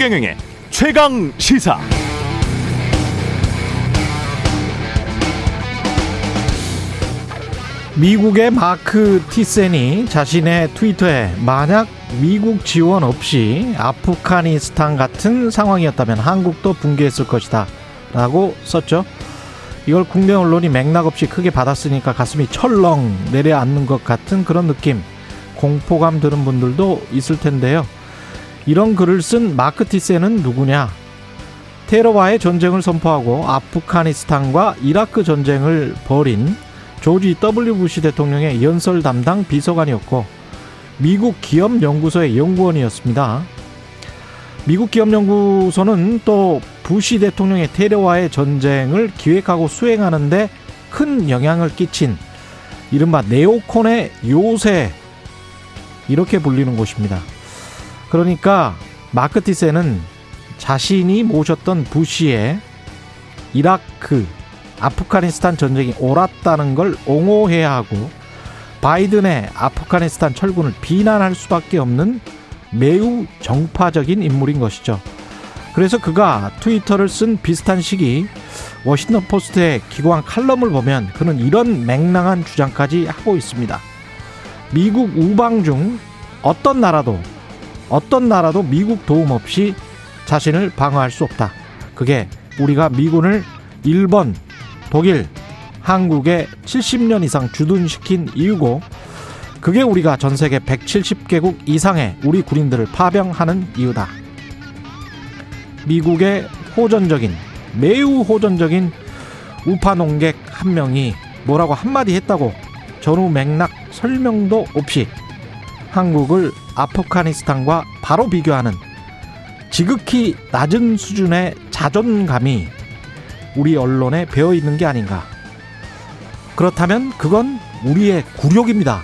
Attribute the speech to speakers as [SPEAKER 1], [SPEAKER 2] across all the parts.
[SPEAKER 1] 최경영의 최강 시사.
[SPEAKER 2] 미국의 마크 티센이 자신의 트위터에 만약 미국 지원 없이 아프가니스탄 같은 상황이었다면 한국도 붕괴했을 것이다 라고 썼죠. 이걸 국내 언론이 맥락 없이 크게 받았으니까 가슴이 철렁 내려앉는 것 같은 그런 느낌, 공포감 드는 분들도 있을 텐데요. 이런 글을 쓴 마크 티센은 누구냐? 테러와의 전쟁을 선포하고 아프가니스탄과 이라크 전쟁을 벌인 조지 W 부시 대통령의 연설 담당 비서관이었고 미국 기업연구소의 연구원이었습니다. 미국 기업연구소는 또 부시 대통령의 테러와의 전쟁을 기획하고 수행하는데 큰 영향을 끼친 이른바 네오콘의 요새 이렇게 불리는 곳입니다. 그러니까 마크 티세는 자신이 모셨던 부시의 이라크 아프가니스탄 전쟁이 옳았다는 걸 옹호해야 하고 바이든의 아프가니스탄 철군을 비난할 수밖에 없는 매우 정파적인 인물인 것이죠. 그래서 그가 트위터를 쓴 비슷한 시기 워싱턴 포스트의 기관 칼럼을 보면 그는 이런 맹랑한 주장까지 하고 있습니다. 미국 우방 중 어떤 나라도 어떤 나라도 미국 도움 없이 자신을 방어할 수 없다. 그게 우리가 미군을 일본, 독일, 한국에 70년 이상 주둔시킨 이유고 그게 우리가 전 세계 170개국 이상의 우리 군인들을 파병하는 이유다. 미국의 호전적인 매우 호전적인 우파 농객 한 명이 뭐라고 한마디 했다고 전후 맥락 설명도 없이 한국을 아프가니스탄과 바로 비교하는 지극히 낮은 수준의 자존감이 우리 언론에 배어 있는 게 아닌가. 그렇다면 그건 우리의 굴욕입니다.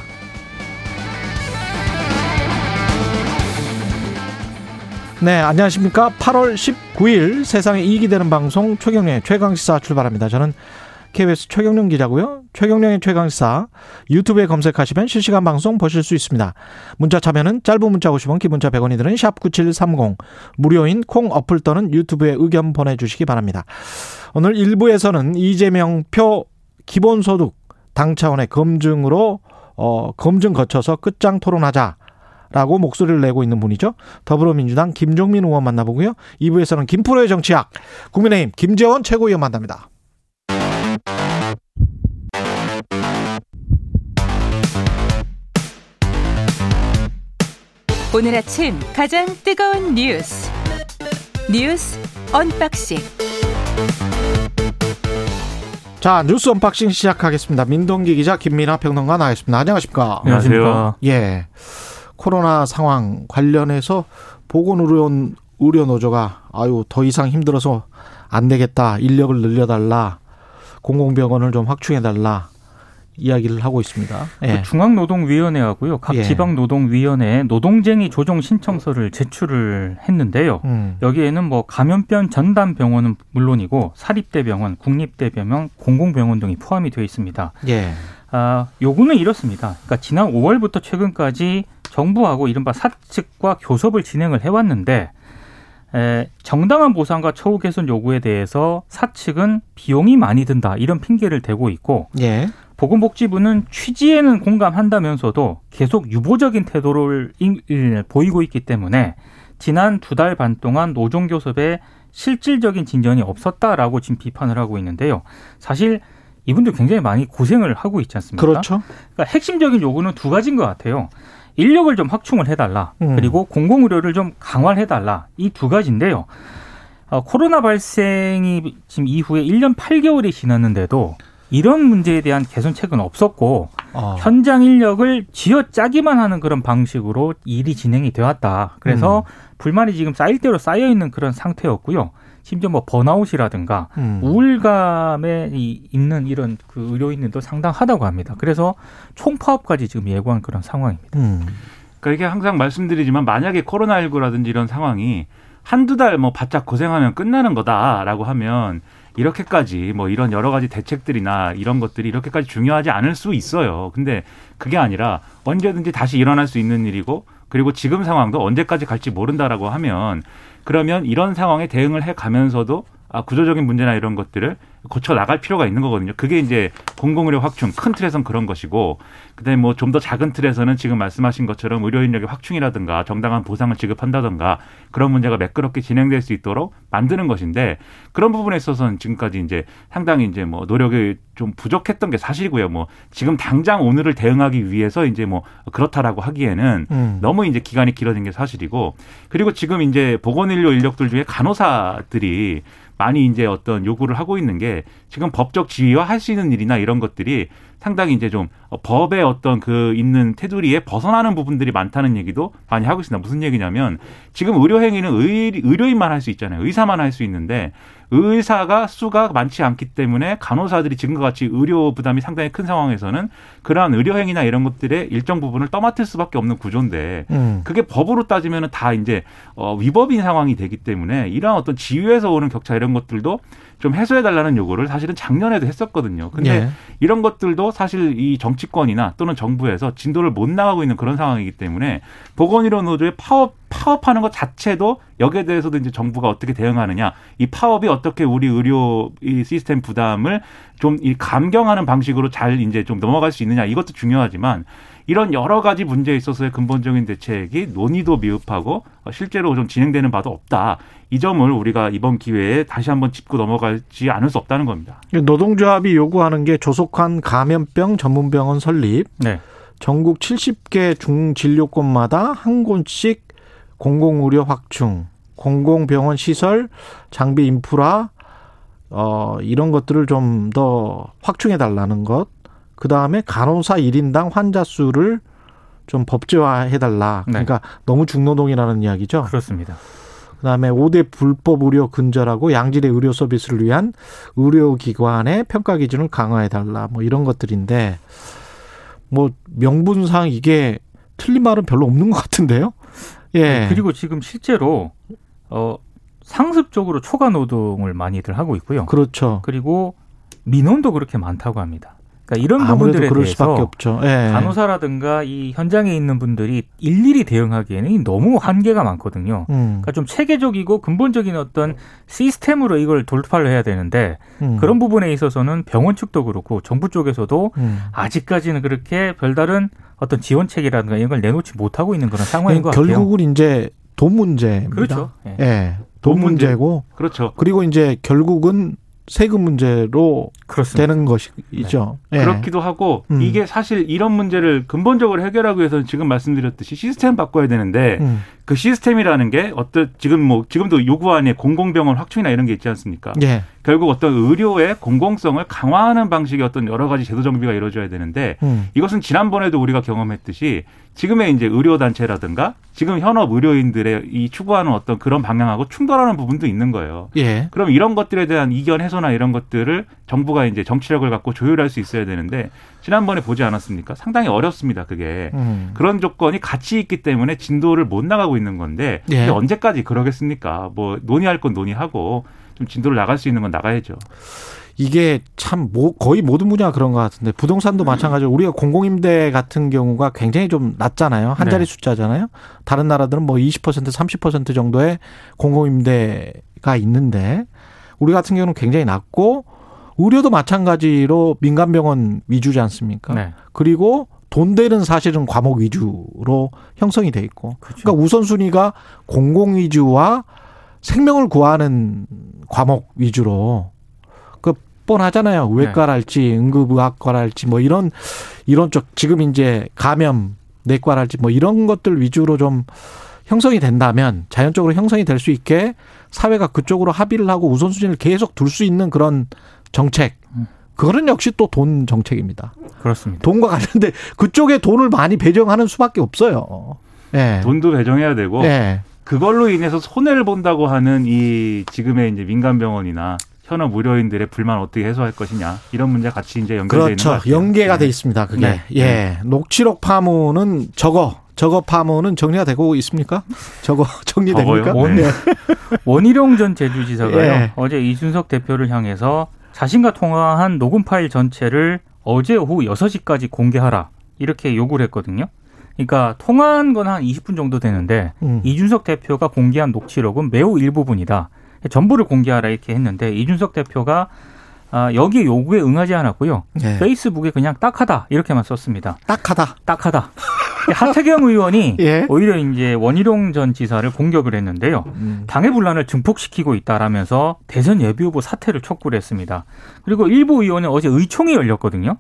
[SPEAKER 2] 네, 안녕하십니까. 8월 19일 세상에 이익이 되는 방송 최경련의 최강시사 출발합니다. 저는 KBS 최경련 기자고요. 최경련의 최강시사 유튜브에 검색하시면 실시간 방송 보실 수 있습니다. 문자 참여는 짧은 문자 50원, 기본자 100원이 드는 샵 9730 무료인 콩 어플 또는 유튜브에 의견 보내주시기 바랍니다. 오늘 1부에서는 이재명 표 기본소득 당 차원의 검증으로 어, 검증 거쳐서 끝장 토론하자. 라고 목소리를 내고 있는 분이죠. 더불어민주당 김종민 의원 만나보고요. 2부에서는 김프로의 정치학, 국민의힘 김재원 최고위원 만납니다.
[SPEAKER 3] 오늘 아침 가장 뜨거운 뉴스 뉴스 언박싱
[SPEAKER 2] 자 뉴스 언박싱 시작하겠습니다. 민동기 기자 김민아 평론가 나와있습니다. 안녕하십니까?
[SPEAKER 4] 안녕하세요.
[SPEAKER 2] 예. 코로나 상황 관련해서 보건의료 의료 노조가 아유 더 이상 힘들어서 안 되겠다 인력을 늘려달라 공공병원을 좀 확충해달라 이야기를 하고 있습니다.
[SPEAKER 4] 예. 그 중앙노동위원회하고요, 각 예. 지방노동위원회에 노동쟁이 조정 신청서를 제출을 했는데요. 음. 여기에는 뭐 감염병 전담 병원은 물론이고 사립대병원, 국립대병원, 공공병원 등이 포함이 되어 있습니다. 예. 아, 요구는 이렇습니다. 그러니까 지난 5월부터 최근까지 정부하고 이른바 사측과 교섭을 진행을 해왔는데 에, 정당한 보상과 처우 개선 요구에 대해서 사측은 비용이 많이 든다 이런 핑계를 대고 있고 예. 보건복지부는 취지에는 공감한다면서도 계속 유보적인 태도를 보이고 있기 때문에 지난 두 달 반 동안 노동교섭에 실질적인 진전이 없었다라고 지금 비판을 하고 있는데요. 사실 이분들 굉장히 많이 고생을 하고 있지 않습니까?
[SPEAKER 2] 그렇죠.
[SPEAKER 4] 그러니까 핵심적인 요구는 두 가지인 것 같아요. 인력을 좀 확충을 해달라. 음. 그리고 공공의료를 좀 강화를 해달라. 이 두 가지인데요. 어, 코로나 발생이 지금 이후에 1년 8개월이 지났는데도 이런 문제에 대한 개선책은 없었고 어. 현장 인력을 쥐어짜기만 하는 그런 방식으로 일이 진행이 되었다. 그래서 음. 불만이 지금 쌓일 대로 쌓여 있는 그런 상태였고요. 심지어 뭐 번아웃이라든가 음. 우울감에 있는 이런 그 의료인들도 상당하다고 합니다. 그래서 총파업까지 지금 예고한 그런 상황입니다. 음.
[SPEAKER 5] 그러니까 이게 항상 말씀드리지만 만약에 코로나19라든지 이런 상황이 한두 달 뭐 바짝 고생하면 끝나는 거다라고 하면 이렇게까지 뭐 이런 여러 가지 대책들이나 이런 것들이 이렇게까지 중요하지 않을 수 있어요. 근데 그게 아니라 언제든지 다시 일어날 수 있는 일이고 그리고 지금 상황도 언제까지 갈지 모른다라고 하면 그러면 이런 상황에 대응을 해 가면서도 아, 구조적인 문제나 이런 것들을 고쳐 나갈 필요가 있는 거거든요. 그게 이제 공공의료 확충 큰 틀에선 그런 것이고 그다음에 뭐 좀 더 작은 틀에서는 지금 말씀하신 것처럼 의료 인력의 확충이라든가 정당한 보상을 지급한다든가 그런 문제가 매끄럽게 진행될 수 있도록 만드는 것인데 그런 부분에 있어서는 지금까지 이제 상당히 이제 뭐 노력이 좀 부족했던 게 사실이고요. 뭐 지금 당장 오늘을 대응하기 위해서 이제 뭐 그렇다라고 하기에는 음. 너무 이제 기간이 길어진 게 사실이고 그리고 지금 이제 보건의료 인력들 중에 간호사들이 많이 이제 어떤 요구를 하고 있는 게 지금 법적 지위와 할 수 있는 일이나 이런 것들이 상당히 이제 좀 법의 어떤 그 있는 테두리에 벗어나는 부분들이 많다는 얘기도 많이 하고 있습니다. 무슨 얘기냐면 지금 의료 행위는 의, 의료 인만 할 수 있잖아요. 의사만 할 수 있는데 의사가 수가 많지 않기 때문에 간호사들이 지금과 같이 의료 부담이 상당히 큰 상황에서는 그러한 의료 행위나 이런 것들의 일정 부분을 떠맡을 수밖에 없는 구조인데 음. 그게 법으로 따지면은 다 이제 어 위법인 상황이 되기 때문에 이러한 어떤 지위에서 오는 격차 이런 것들도 좀 해소해 달라는 요구를 사실은 작년에도 했었거든요. 근데 예. 이런 것들도 사실 이 정 치권이나 또는 정부에서 진도를 못 나가고 있는 그런 상황이기 때문에 보건의료 노조의 파업 파업하는 것 자체도 여기에 대해서도 이제 정부가 어떻게 대응하느냐. 이 파업이 어떻게 우리 의료 이 시스템 부담을 좀 이 감경하는 방식으로 잘 이제 좀 넘어갈 수 있느냐. 이것도 중요하지만 이런 여러 가지 문제에 있어서의 근본적인 대책이 논의도 미흡하고 실제로 좀 진행되는 바도 없다. 이 점을 우리가 이번 기회에 다시 한번 짚고 넘어가지 않을 수 없다는 겁니다.
[SPEAKER 2] 노동조합이 요구하는 게 조속한 감염병 전문병원 설립, 네. 전국 70개 중진료권마다 한 곳씩 공공의료 확충, 공공병원 시설, 장비 인프라, 어, 이런 것들을 좀 더 확충해 달라는 것. 그 다음에 간호사 1인당 환자 수를 좀 법제화해 달라. 네. 그러니까 너무 중노동이라는 이야기죠.
[SPEAKER 4] 그렇습니다.
[SPEAKER 2] 그다음에 5대 불법 의료 근절하고 양질의 의료 서비스를 위한 의료기관의 평가 기준을 강화해 달라. 뭐 이런 것들인데 뭐 명분상 이게 틀린 말은 별로 없는 것 같은데요.
[SPEAKER 4] 예. 네, 그리고 지금 실제로 어 상습적으로 초과 노동을 많이들 하고 있고요.
[SPEAKER 2] 그렇죠.
[SPEAKER 4] 그리고 민원도 그렇게 많다고 합니다. 그러니까 이런 부분들에 대해서 예. 간호사라든가 이 현장에 있는 분들이 일일이 대응하기에는 너무 한계가 많거든요. 음. 그러니까 좀 체계적이고 근본적인 어떤 시스템으로 이걸 돌파를 해야 되는데 음. 그런 부분에 있어서는 병원 측도 그렇고 정부 쪽에서도 음. 아직까지는 그렇게 별다른 어떤 지원책이라든가 이런 걸 내놓지 못하고 있는 그런 상황인 것
[SPEAKER 2] 같아요. 결국은 이제 돈 문제입니다. 그렇죠. 예. 예. 돈, 돈 문제. 문제고 그렇죠. 그리고 이제 결국은 세금 문제로 그렇습니다. 되는 것이죠.
[SPEAKER 5] 네. 네. 그렇기도 하고 음. 이게 사실 이런 문제를 근본적으로 해결하기 위해서는 지금 말씀드렸듯이 시스템 바꿔야 되는데 음. 그 시스템이라는 게 어떤 지금 뭐 지금도 요구안에 공공병원 확충이나 이런 게 있지 않습니까? 예. 결국 어떤 의료의 공공성을 강화하는 방식의 어떤 여러 가지 제도 정비가 이루어져야 되는데 음. 이것은 지난번에도 우리가 경험했듯이 지금의 이제 의료 단체라든가 지금 현업 의료인들의 이 추구하는 어떤 그런 방향하고 충돌하는 부분도 있는 거예요. 예. 그럼 이런 것들에 대한 이견 해소나 이런 것들을 정부가 이제 정치력을 갖고 조율할 수 있어야 되는데 지난번에 보지 않았습니까? 상당히 어렵습니다. 그게 음. 그런 조건이 같이 있기 때문에 진도를 못 나가고 있는 건데 예. 언제까지 그러겠습니까? 뭐 논의할 건 논의하고 좀 진도를 나갈 수 있는 건 나가야죠.
[SPEAKER 2] 이게 참 뭐 거의 모든 분야가 그런 것 같은데 부동산도 음. 마찬가지로 우리가 공공임대 같은 경우가 굉장히 좀 낮잖아요. 한 자리 네. 숫자잖아요. 다른 나라들은 뭐 20% 30% 정도의 공공임대가 있는데 우리 같은 경우는 굉장히 낮고 의료도 마찬가지로 민간병원 위주지 않습니까? 네. 그리고 돈 되는 사실은 과목 위주로 형성이 돼 있고. 그렇죠. 그러니까 우선순위가 공공 위주와 생명을 구하는 과목 위주로 그 뻔하잖아요. 외과랄지 네. 응급의학과랄지 뭐 이런 이런 쪽 지금 이제 감염 내과랄지 뭐 이런 것들 위주로 좀 형성이 된다면 자연적으로 형성이 될 수 있게 사회가 그쪽으로 합의를 하고 우선순위를 계속 둘 수 있는 그런 정책. 그거는 역시 또 돈 정책입니다.
[SPEAKER 4] 그렇습니다.
[SPEAKER 2] 돈과 관련된 그쪽에 돈을 많이 배정하는 수밖에 없어요.
[SPEAKER 5] 예. 돈도 배정해야 되고 예. 그걸로 인해서 손해를 본다고 하는 이 지금의 이제 민간 병원이나 현업 의료인들의 불만 어떻게 해소할 것이냐 이런 문제 같이 이제 연결돼
[SPEAKER 2] 그렇죠. 있는 것 연계가 네. 돼 있습니다. 그게 네. 예 네. 녹취록 파문은 저거 저거 파문은 정리가 되고 있습니까? 저거 정리됩니까?
[SPEAKER 4] 원, 네. 원희룡 전 제주지사가요 예. 어제 이준석 대표를 향해서 자신과 통화한 녹음 파일 전체를 어제 오후 6시까지 공개하라 이렇게 요구를 했거든요. 그러니까 통화한 건 한 20분 정도 되는데 음. 이준석 대표가 공개한 녹취록은 매우 일부분이다. 전부를 공개하라 이렇게 했는데 이준석 대표가 아, 여기 요구에 응하지 않았고요. 네. 페이스북에 그냥 딱하다 이렇게만 썼습니다.
[SPEAKER 2] 딱하다.
[SPEAKER 4] 딱하다. 하태경 의원이 예? 오히려 이제 원희룡 전 지사를 공격을 했는데요. 음. 당의 분란을 증폭시키고 있다라면서 대선 예비 후보 사퇴를 촉구를 했습니다. 그리고 일부 의원은 어제 의총이 열렸거든요.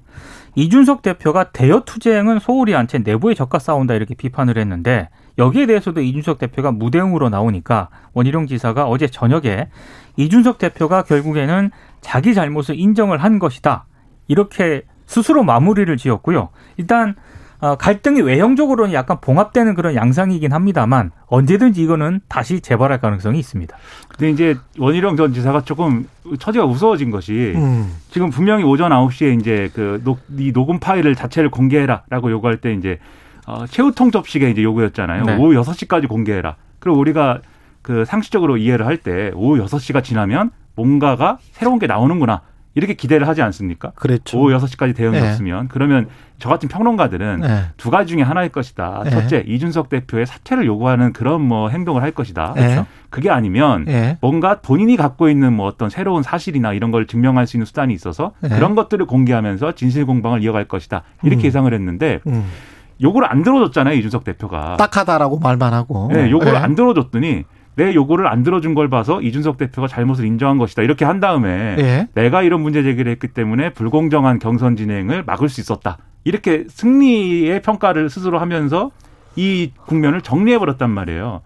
[SPEAKER 4] 이준석 대표가 대여 투쟁은 소홀히 안채 내부에 적과 싸운다 이렇게 비판을 했는데 여기에 대해서도 이준석 대표가 무대응으로 나오니까 원희룡 지사가 어제 저녁에 이준석 대표가 결국에는 자기 잘못을 인정을 한 것이다. 이렇게 스스로 마무리를 지었고요. 일단 어, 갈등이 외형적으로는 약간 봉합되는 그런 양상이긴 합니다만 언제든지 이거는 다시 재발할 가능성이 있습니다.
[SPEAKER 5] 근데 이제 원희룡 전 지사가 조금 처지가 무서워진 것이 음. 지금 분명히 오전 9시에 이제 그 녹, 이 녹음 파일을 자체를 공개해라라고 요구할 때 이제 어, 최후통 접식의 이제 요구였잖아요. 네. 오후 6시까지 공개해라. 그리고 우리가 그 상식적으로 이해를 할 때 오후 6시가 지나면 뭔가가 새로운 게 나오는구나. 이렇게 기대를 하지 않습니까?
[SPEAKER 2] 그렇죠.
[SPEAKER 5] 오후 6시까지 대응이 네. 없으면 그러면 저 같은 평론가들은 네. 두 가지 중에 하나일 것이다. 네. 첫째, 이준석 대표의 사퇴를 요구하는 그런 뭐 행동을 할 것이다. 네. 그렇죠? 그게 아니면 네. 뭔가 본인이 갖고 있는 뭐 어떤 새로운 사실이나 이런 걸 증명할 수 있는 수단이 있어서 네. 그런 것들을 공개하면서 진실 공방을 이어갈 것이다. 이렇게 음. 예상을 했는데 음. 요구를 안 들어줬잖아요, 이준석 대표가.
[SPEAKER 2] 딱하다라고 말만 하고.
[SPEAKER 5] 네, 요구를 네. 안 들어줬더니 내 요구를 안 들어준 걸 봐서 이준석 대표가 잘못을 인정한 것이다. 이렇게 한 다음에 네. 내가 이런 문제 제기를 했기 때문에 불공정한 경선 진행을 막을 수 있었다. 이렇게 승리의 평가를 스스로 하면서 이 국면을 정리해버렸단 말이에요.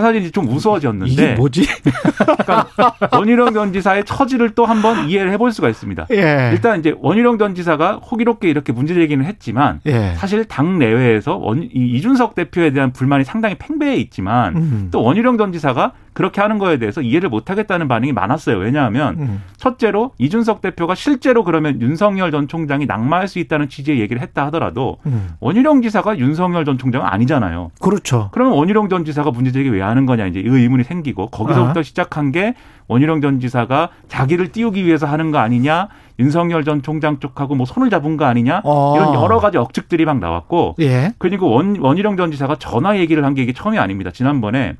[SPEAKER 5] 사실 좀 우스워졌는데
[SPEAKER 2] 이게 뭐지?
[SPEAKER 5] 그러니까 원희룡 전 지사의 처지를 또 한번 이해를 해볼 수가 있습니다. 예. 일단 이제 원희룡 전 지사가 호기롭게 이렇게 문제 제기는 했지만 예. 사실 당 내외에서 원, 이, 이준석 대표에 대한 불만이 상당히 팽배해 있지만 음. 또 원희룡 전 지사가 그렇게 하는 거에 대해서 이해를 못하겠다는 반응이 많았어요. 왜냐하면 음. 첫째로 이준석 대표가 실제로 그러면 윤석열 전 총장이 낙마할 수 있다는 취지의 얘기를 했다 하더라도 음. 원희룡 지사가 윤석열 전 총장은 아니잖아요.
[SPEAKER 2] 그렇죠.
[SPEAKER 5] 그러면 원희룡 전 지사가 문제 제기 왜 하는 거냐 이제 이 의문이 생기고 거기서부터 아. 시작한 게 원희룡 전 지사가 자기를 띄우기 위해서 하는 거 아니냐 윤석열 전 총장 쪽하고 뭐 손을 잡은 거 아니냐 어. 이런 여러 가지 억측들이 막 나왔고 예. 그리고 원, 원희룡 전 지사가 전화 얘기를 한 게 이게 처음이 아닙니다. 지난번에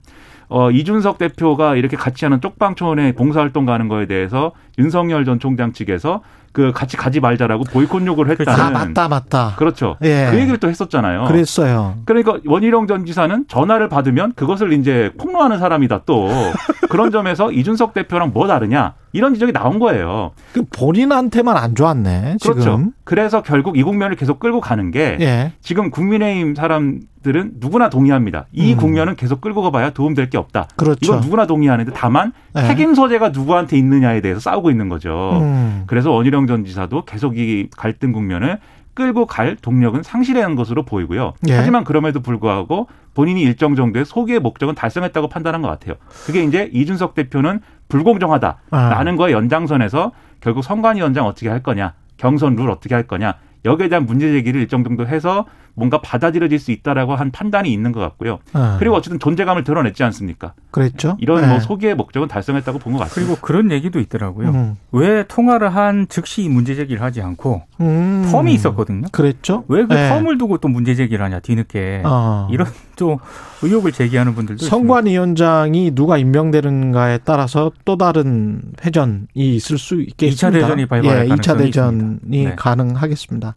[SPEAKER 5] 어, 이준석 대표가 이렇게 같이 하는 쪽방촌에 봉사활동 가는 거에 대해서 윤석열 전 총장 측에서 그 같이 가지 말자라고 보이콧 요구를 그렇죠. 했다는.
[SPEAKER 2] 아, 맞다, 맞다.
[SPEAKER 5] 그렇죠. 예. 그 얘기를 또 했었잖아요.
[SPEAKER 2] 그랬어요.
[SPEAKER 5] 그러니까 원희룡 전 지사는 전화를 받으면 그것을 이제 폭로하는 사람이다 또. 그런 점에서 이준석 대표랑 뭐 다르냐. 이런 지적이 나온 거예요.
[SPEAKER 2] 그 본인한테만 안 좋았네. 지금. 그렇죠.
[SPEAKER 5] 그래서 결국 이 국면을 계속 끌고 가는 게 예. 지금 국민의힘 사람들은 누구나 동의합니다. 이 음. 국면은 계속 끌고 가봐야 도움될 게 없다. 그렇죠. 이건 누구나 동의하는데 다만 예. 책임 소재가 누구한테 있느냐에 대해서 싸우고 있는 거죠. 음. 그래서 원희룡 전 지사도 계속 이 갈등 국면을 끌고 갈 동력은 상실한 것으로 보이고요. 예. 하지만 그럼에도 불구하고 본인이 일정 정도의 소기의 목적은 달성했다고 판단한 것 같아요. 그게 이제 이준석 대표는 불공정하다라는 아. 거의 연장선에서 결국 선관위원장 어떻게 할 거냐, 경선 룰 어떻게 할 거냐, 여기에 대한 문제 제기를 일정 정도 해서 뭔가 받아들여질 수 있다라고 한 판단이 있는 것 같고요. 네. 그리고 어쨌든 존재감을 드러냈지 않습니까?
[SPEAKER 2] 그랬죠.
[SPEAKER 5] 이런 뭐 네. 뭐 소기의 목적은 달성했다고 본 것 같습니다.
[SPEAKER 4] 그리고 그런 얘기도 있더라고요. 음. 왜 통화를 한 즉시 문제 제기를 하지 않고 음. 텀이 있었거든요.
[SPEAKER 2] 그랬죠.
[SPEAKER 4] 왜그 네. 텀을 두고 또 문제 제기를 하냐 뒤늦게 어. 이런 또 의혹을 제기하는 분들도
[SPEAKER 2] 선관위원장이 누가 임명되는가에 따라서 또 다른 회전이 있을 수 있겠습니다.
[SPEAKER 4] 2차 대전이 발발할 예, 2차
[SPEAKER 2] 대전이 네. 가능하겠습니다.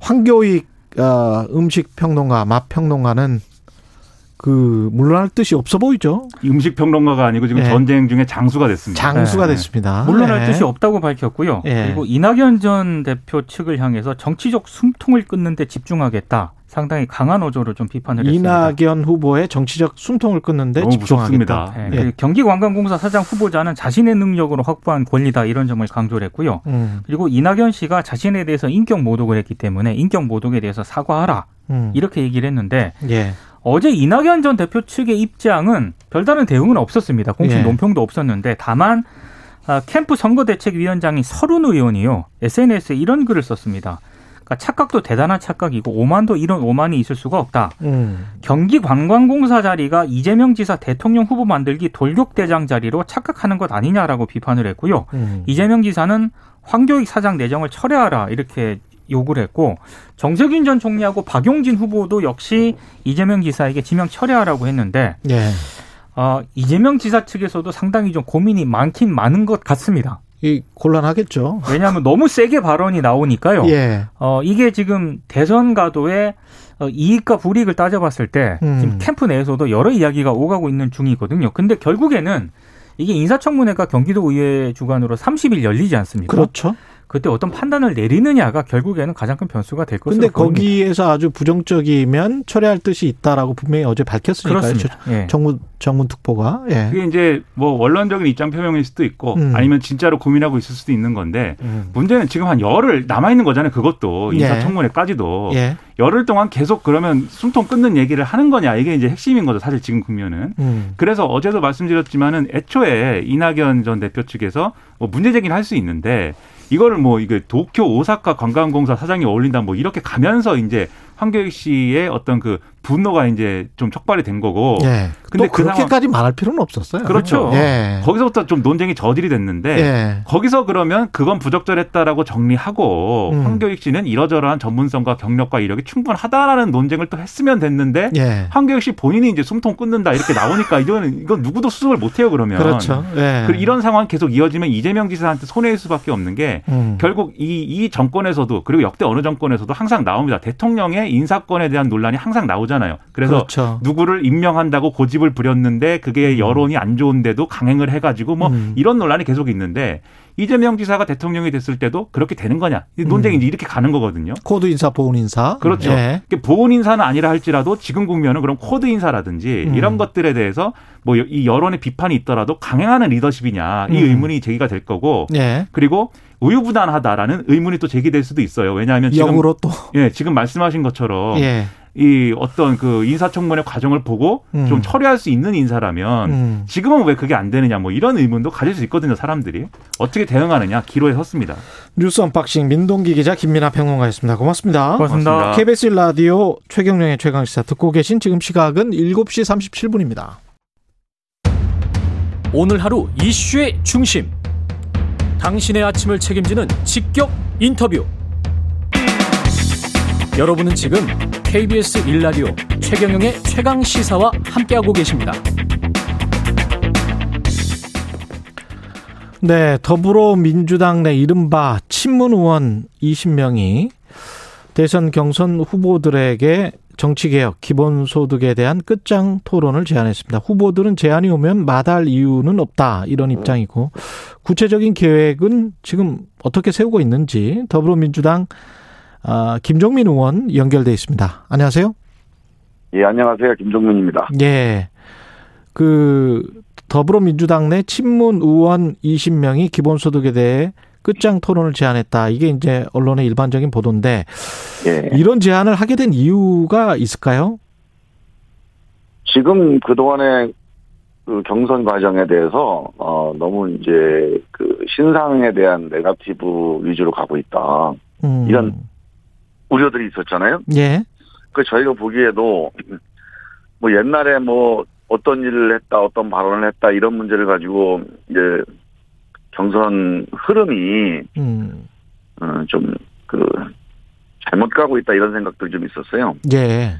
[SPEAKER 2] 황교익 어, 음식 평론가, 맛 평론가는 그 물러날 뜻이 없어 보이죠.
[SPEAKER 5] 음식 평론가가 아니고 지금 네. 전쟁 중에 장수가 됐습니다.
[SPEAKER 2] 장수가 네. 됐습니다.
[SPEAKER 4] 물러날 네. 뜻이 없다고 밝혔고요. 네. 그리고 이낙연 전 대표 측을 향해서 정치적 숨통을 끊는 데 집중하겠다. 상당히 강한 어조로 좀 비판을
[SPEAKER 2] 했습니다. 이낙연 후보의 정치적 숨통을 끊는데 집중하겠다.
[SPEAKER 4] 네, 예. 경기관광공사 사장 후보자는 자신의 능력으로 확보한 권리다 이런 점을 강조를 했고요. 음. 그리고 이낙연 씨가 자신에 대해서 인격 모독을 했기 때문에 인격 모독에 대해서 사과하라 음. 이렇게 얘기를 했는데 예. 어제 이낙연 전 대표 측의 입장은 별다른 대응은 없었습니다. 공식 예. 논평도 없었는데 다만 아, 캠프 선거대책위원장인 서른 의원이요 SNS에 이런 글을 썼습니다. 그러니까 착각도 대단한 착각이고 오만도 이런 오만이 있을 수가 없다. 음. 경기 관광공사 자리가 이재명 지사 대통령 후보 만들기 돌격대장 자리로 착각하는 것 아니냐라고 비판을 했고요. 음. 이재명 지사는 황교익 사장 내정을 철회하라 이렇게 요구를 했고 정세균 전 총리하고 박용진 후보도 역시 이재명 지사에게 지명 철회하라고 했는데 예. 어, 이재명 지사 측에서도 상당히 좀 고민이 많긴 많은 것 같습니다.
[SPEAKER 2] 이 곤란하겠죠.
[SPEAKER 4] 왜냐하면 너무 세게 발언이 나오니까요. 예. 어, 이게 지금 대선 가도에 어, 이익과 불이익을 따져봤을 때 음. 지금 캠프 내에서도 여러 이야기가 오가고 있는 중이거든요. 근데 결국에는 이게 인사청문회가 경기도 의회 주관으로 30일 열리지 않습니까?
[SPEAKER 2] 그렇죠.
[SPEAKER 4] 그때 어떤 판단을 내리느냐가 결국에는 가장 큰 변수가 될 것으로
[SPEAKER 2] 근데 거기에서 아주 부정적이면 철회할 뜻이 있다라고 분명히 어제 밝혔으니까요.
[SPEAKER 4] 그렇습니다. 예.
[SPEAKER 2] 정문 정문 특보가.
[SPEAKER 5] 예. 그게 이제 뭐 원론적인 입장 표명일 수도 있고 음. 아니면 진짜로 고민하고 있을 수도 있는 건데 음. 문제는 지금 한 열흘 남아 있는 거잖아요. 그것도 예. 인사청문회까지도 예. 열흘 동안 계속 그러면 숨통 끊는 얘기를 하는 거냐 이게 이제 핵심인 거죠. 사실 지금 국면은. 음. 그래서 어제도 말씀드렸지만은 애초에 이낙연 전 대표 측에서 뭐 문제 제기는 할 수 있는데 이거를 뭐 이게 도쿄 오사카 관광공사 사장이 어울린다 뭐 이렇게 가면서 이제 황교익 씨의 어떤 그 분노가 이제 좀 촉발이 된 거고.
[SPEAKER 2] 예. 근데 그 그렇게까지 말할 필요는 없었어요.
[SPEAKER 5] 그렇죠. 예. 거기서부터 좀 논쟁이 저질이 됐는데 예. 거기서 그러면 그건 부적절했다라고 정리하고 음. 황교익 씨는 이러저러한 전문성과 경력과 이력이 충분하다라는 논쟁을 또 했으면 됐는데 예. 황교익 씨 본인이 이제 숨통 끊는다 이렇게 나오니까 이거는 이건 누구도 수습을 못 해요 그러면.
[SPEAKER 2] 그렇죠.
[SPEAKER 5] 예. 이런 상황 계속 이어지면 이재명 지사한테 손해일 수밖에 없는 게 음. 결국 이, 이 정권에서도 그리고 역대 어느 정권에서도 항상 나옵니다. 대통령의 인사권에 대한 논란이 항상 나오잖아요. 하잖아요. 그래서 그렇죠. 누구를 임명한다고 고집을 부렸는데 그게 음. 여론이 안 좋은데도 강행을 해가지고 뭐 음. 이런 논란이 계속 있는데 이재명 지사가 대통령이 됐을 때도 그렇게 되는 거냐 논쟁이 음. 이제 이렇게 가는 거거든요.
[SPEAKER 2] 코드 인사, 보훈 인사.
[SPEAKER 5] 그렇죠. 예. 보훈 인사는 아니라 할지라도 지금 국면은 그럼 코드 인사라든지 음. 이런 것들에 대해서 뭐 이 여론의 비판이 있더라도 강행하는 리더십이냐 이 음. 의문이 제기가 될 거고 예. 그리고 우유부단하다라는 의문이 또 제기될 수도 있어요. 왜냐하면 지금 예 지금 말씀하신 것처럼 예. 이 어떤 그 인사청문회 과정을 보고 음. 좀 처리할 수 있는 인사라면 음. 지금은 왜 그게 안 되느냐 뭐 이런 의문도 가질 수 있거든요 사람들이 어떻게 대응하느냐 기로에 섰습니다.
[SPEAKER 2] 뉴스 언박싱 민동기 기자 김민아 평론가였습니다. 고맙습니다.
[SPEAKER 4] 고맙습니다. 고맙습니다.
[SPEAKER 2] KBS 라디오 최경영의 최강 시사 듣고 계신 지금 시각은 7시 37분입니다.
[SPEAKER 6] 오늘 하루 이슈의 중심 당신의 아침을 책임지는 직격 인터뷰 여러분은 지금 KBS 1라디오 최경영의 최강 시사와 함께하고 계십니다.
[SPEAKER 2] 네, 더불어민주당 내 이른바 친문 의원 20명이 대선 경선 후보들에게 정치개혁, 기본소득에 대한 끝장 토론을 제안했습니다. 후보들은 제안이 오면 마다할 이유는 없다. 이런 입장이고, 구체적인 계획은 지금 어떻게 세우고 있는지 더불어민주당 아, 김종민 의원 연결돼 있습니다. 안녕하세요.
[SPEAKER 7] 예, 안녕하세요. 김종민입니다.
[SPEAKER 2] 예. 그 더불어민주당 내 친문 의원 20명이 기본소득에 대해 끝장 토론을 제안했다. 이게 이제 언론의 일반적인 보도인데 예. 이런 제안을 하게 된 이유가 있을까요?
[SPEAKER 7] 지금 그동안의 그 경선 과정에 대해서 어 너무 이제 그 신상에 대한 네가티브 위주로 가고 있다. 음. 이런 우려들이 있었잖아요.
[SPEAKER 2] 예.
[SPEAKER 7] 그 저희가 보기에도 뭐 옛날에 뭐 어떤 일을 했다, 어떤 발언을 했다 이런 문제를 가지고 이제 경선 흐름이 음. 어, 좀그 잘못 가고 있다 이런 생각들이 좀 있었어요.
[SPEAKER 2] 예.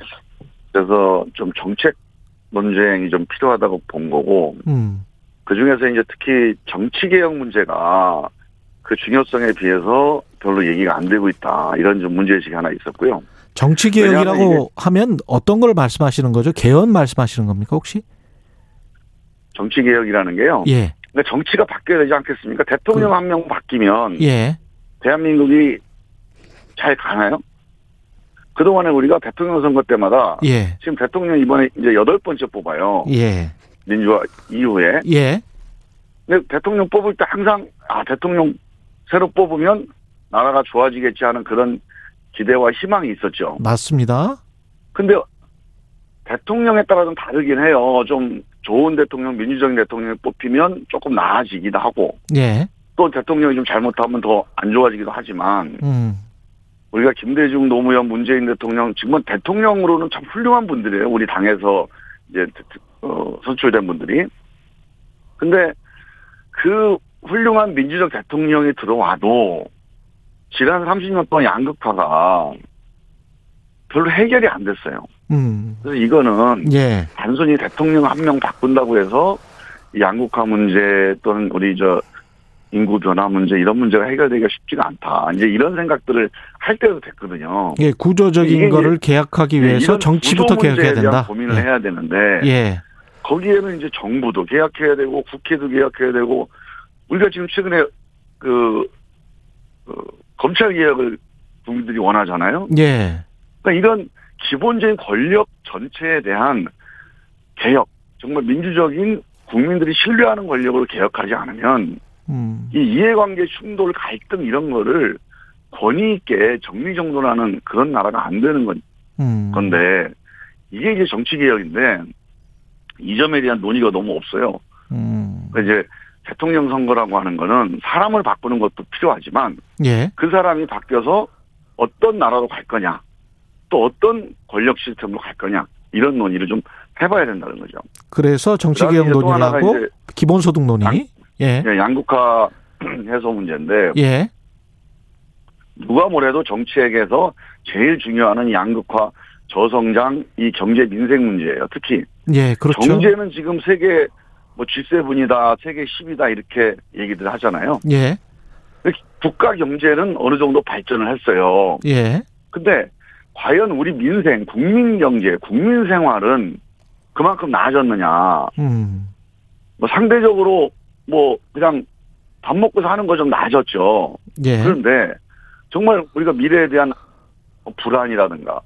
[SPEAKER 7] 그래서 좀 정책 논쟁이 좀 필요하다고 본 거고 음. 그 중에서 이제 특히 정치 개혁 문제가 그 중요성에 비해서 별로 얘기가 안 되고 있다. 이런 좀 문제의식이 하나 있었고요.
[SPEAKER 2] 정치 개혁이라고 하면 어떤 걸 말씀하시는 거죠? 개헌 말씀하시는 겁니까, 혹시?
[SPEAKER 7] 정치 개혁이라는 게요.
[SPEAKER 2] 예.
[SPEAKER 7] 그러니까 정치가 바뀌어야 되지 않겠습니까? 대통령 그, 한명 바뀌면
[SPEAKER 2] 예.
[SPEAKER 7] 대한민국이 잘 가나요? 그동안에 우리가 대통령 선거 때마다 예. 지금 대통령 이번에 이제 여덟 번째 뽑아요.
[SPEAKER 2] 예.
[SPEAKER 7] 민주화 이후에.
[SPEAKER 2] 예.
[SPEAKER 7] 근데 대통령 뽑을 때 항상 아 대통령 새로 뽑으면 나라가 좋아지겠지 하는 그런 기대와 희망이 있었죠.
[SPEAKER 2] 맞습니다.
[SPEAKER 7] 근데 대통령에 따라 좀 다르긴 해요. 좀 좋은 대통령, 민주적인 대통령이 뽑히면 조금 나아지기도 하고.
[SPEAKER 2] 예.
[SPEAKER 7] 또 대통령이 좀 잘못하면 더 안 좋아지기도 하지만. 음. 우리가 김대중, 노무현, 문재인 대통령, 지금은 대통령으로는 참 훌륭한 분들이에요. 우리 당에서 이제, 어, 선출된 분들이. 근데 그 훌륭한 민주적 대통령이 들어와도 지난 30년 동안 양극화가 별로 해결이 안 됐어요.
[SPEAKER 2] 음.
[SPEAKER 7] 그래서 이거는
[SPEAKER 2] 예.
[SPEAKER 7] 단순히 대통령 한 명 바꾼다고 해서 이 양극화 문제 또는 우리 저 인구 변화 문제 이런 문제가 해결되기가 쉽지가 않다. 이제 이런 생각들을 할 때도 됐거든요.
[SPEAKER 2] 예, 구조적인 거를 계약하기
[SPEAKER 7] 네,
[SPEAKER 2] 위해서
[SPEAKER 7] 이런
[SPEAKER 2] 정치부터
[SPEAKER 7] 대한
[SPEAKER 2] 된다.
[SPEAKER 7] 고민을
[SPEAKER 2] 예.
[SPEAKER 7] 해야 되는데
[SPEAKER 2] 예.
[SPEAKER 7] 거기에는 이제 정부도 계약해야 되고 국회도 계약해야 되고 우리가 지금 최근에 그, 그 검찰 개혁을 국민들이 원하잖아요.
[SPEAKER 2] 예.
[SPEAKER 7] 그러니까 이런 기본적인 권력 전체에 대한 개혁, 정말 민주적인 국민들이 신뢰하는 권력으로 개혁하지 않으면
[SPEAKER 2] 음.
[SPEAKER 7] 이 이해관계 충돌, 갈등 이런 거를 권위 있게 정리정돈하는 그런 나라가 안 되는 건
[SPEAKER 2] 음.
[SPEAKER 7] 건데 이게 이제 정치 개혁인데 이 점에 대한 논의가 너무 없어요.
[SPEAKER 2] 음.
[SPEAKER 7] 그러니까 이제 대통령 선거라고 하는 거는 사람을 바꾸는 것도 필요하지만
[SPEAKER 2] 예.
[SPEAKER 7] 그 사람이 바뀌어서 어떤 나라로 갈 거냐 또 어떤 권력 시스템으로 갈 거냐 이런 논의를 좀 해봐야 된다는 거죠.
[SPEAKER 2] 그래서 정치
[SPEAKER 7] 그다음에
[SPEAKER 2] 개혁
[SPEAKER 7] 이제 또
[SPEAKER 2] 논의를
[SPEAKER 7] 하나가
[SPEAKER 2] 하고
[SPEAKER 7] 이제
[SPEAKER 2] 기본소득 논의.
[SPEAKER 7] 양-
[SPEAKER 2] 예.
[SPEAKER 7] 예, 양극화 해소 문제인데
[SPEAKER 2] 예.
[SPEAKER 7] 누가 뭐래도 정치에게서 제일 중요한 양극화 저성장 이 경제 민생 문제예요. 특히
[SPEAKER 2] 예, 그렇죠.
[SPEAKER 7] 경제는 지금 세계 뭐 G7이다, 세계 10이다 이렇게 얘기들 하잖아요.
[SPEAKER 2] 예.
[SPEAKER 7] 국가 경제는 어느 정도 발전을 했어요.
[SPEAKER 2] 예.
[SPEAKER 7] 근데 과연 우리 민생, 국민 경제, 국민 생활은 그만큼 나아졌느냐?
[SPEAKER 2] 음.
[SPEAKER 7] 뭐 상대적으로 뭐 그냥 밥 먹고 사는 거 좀 나아졌죠.
[SPEAKER 2] 예.
[SPEAKER 7] 그런데 정말 우리가 미래에 대한 불안이라든가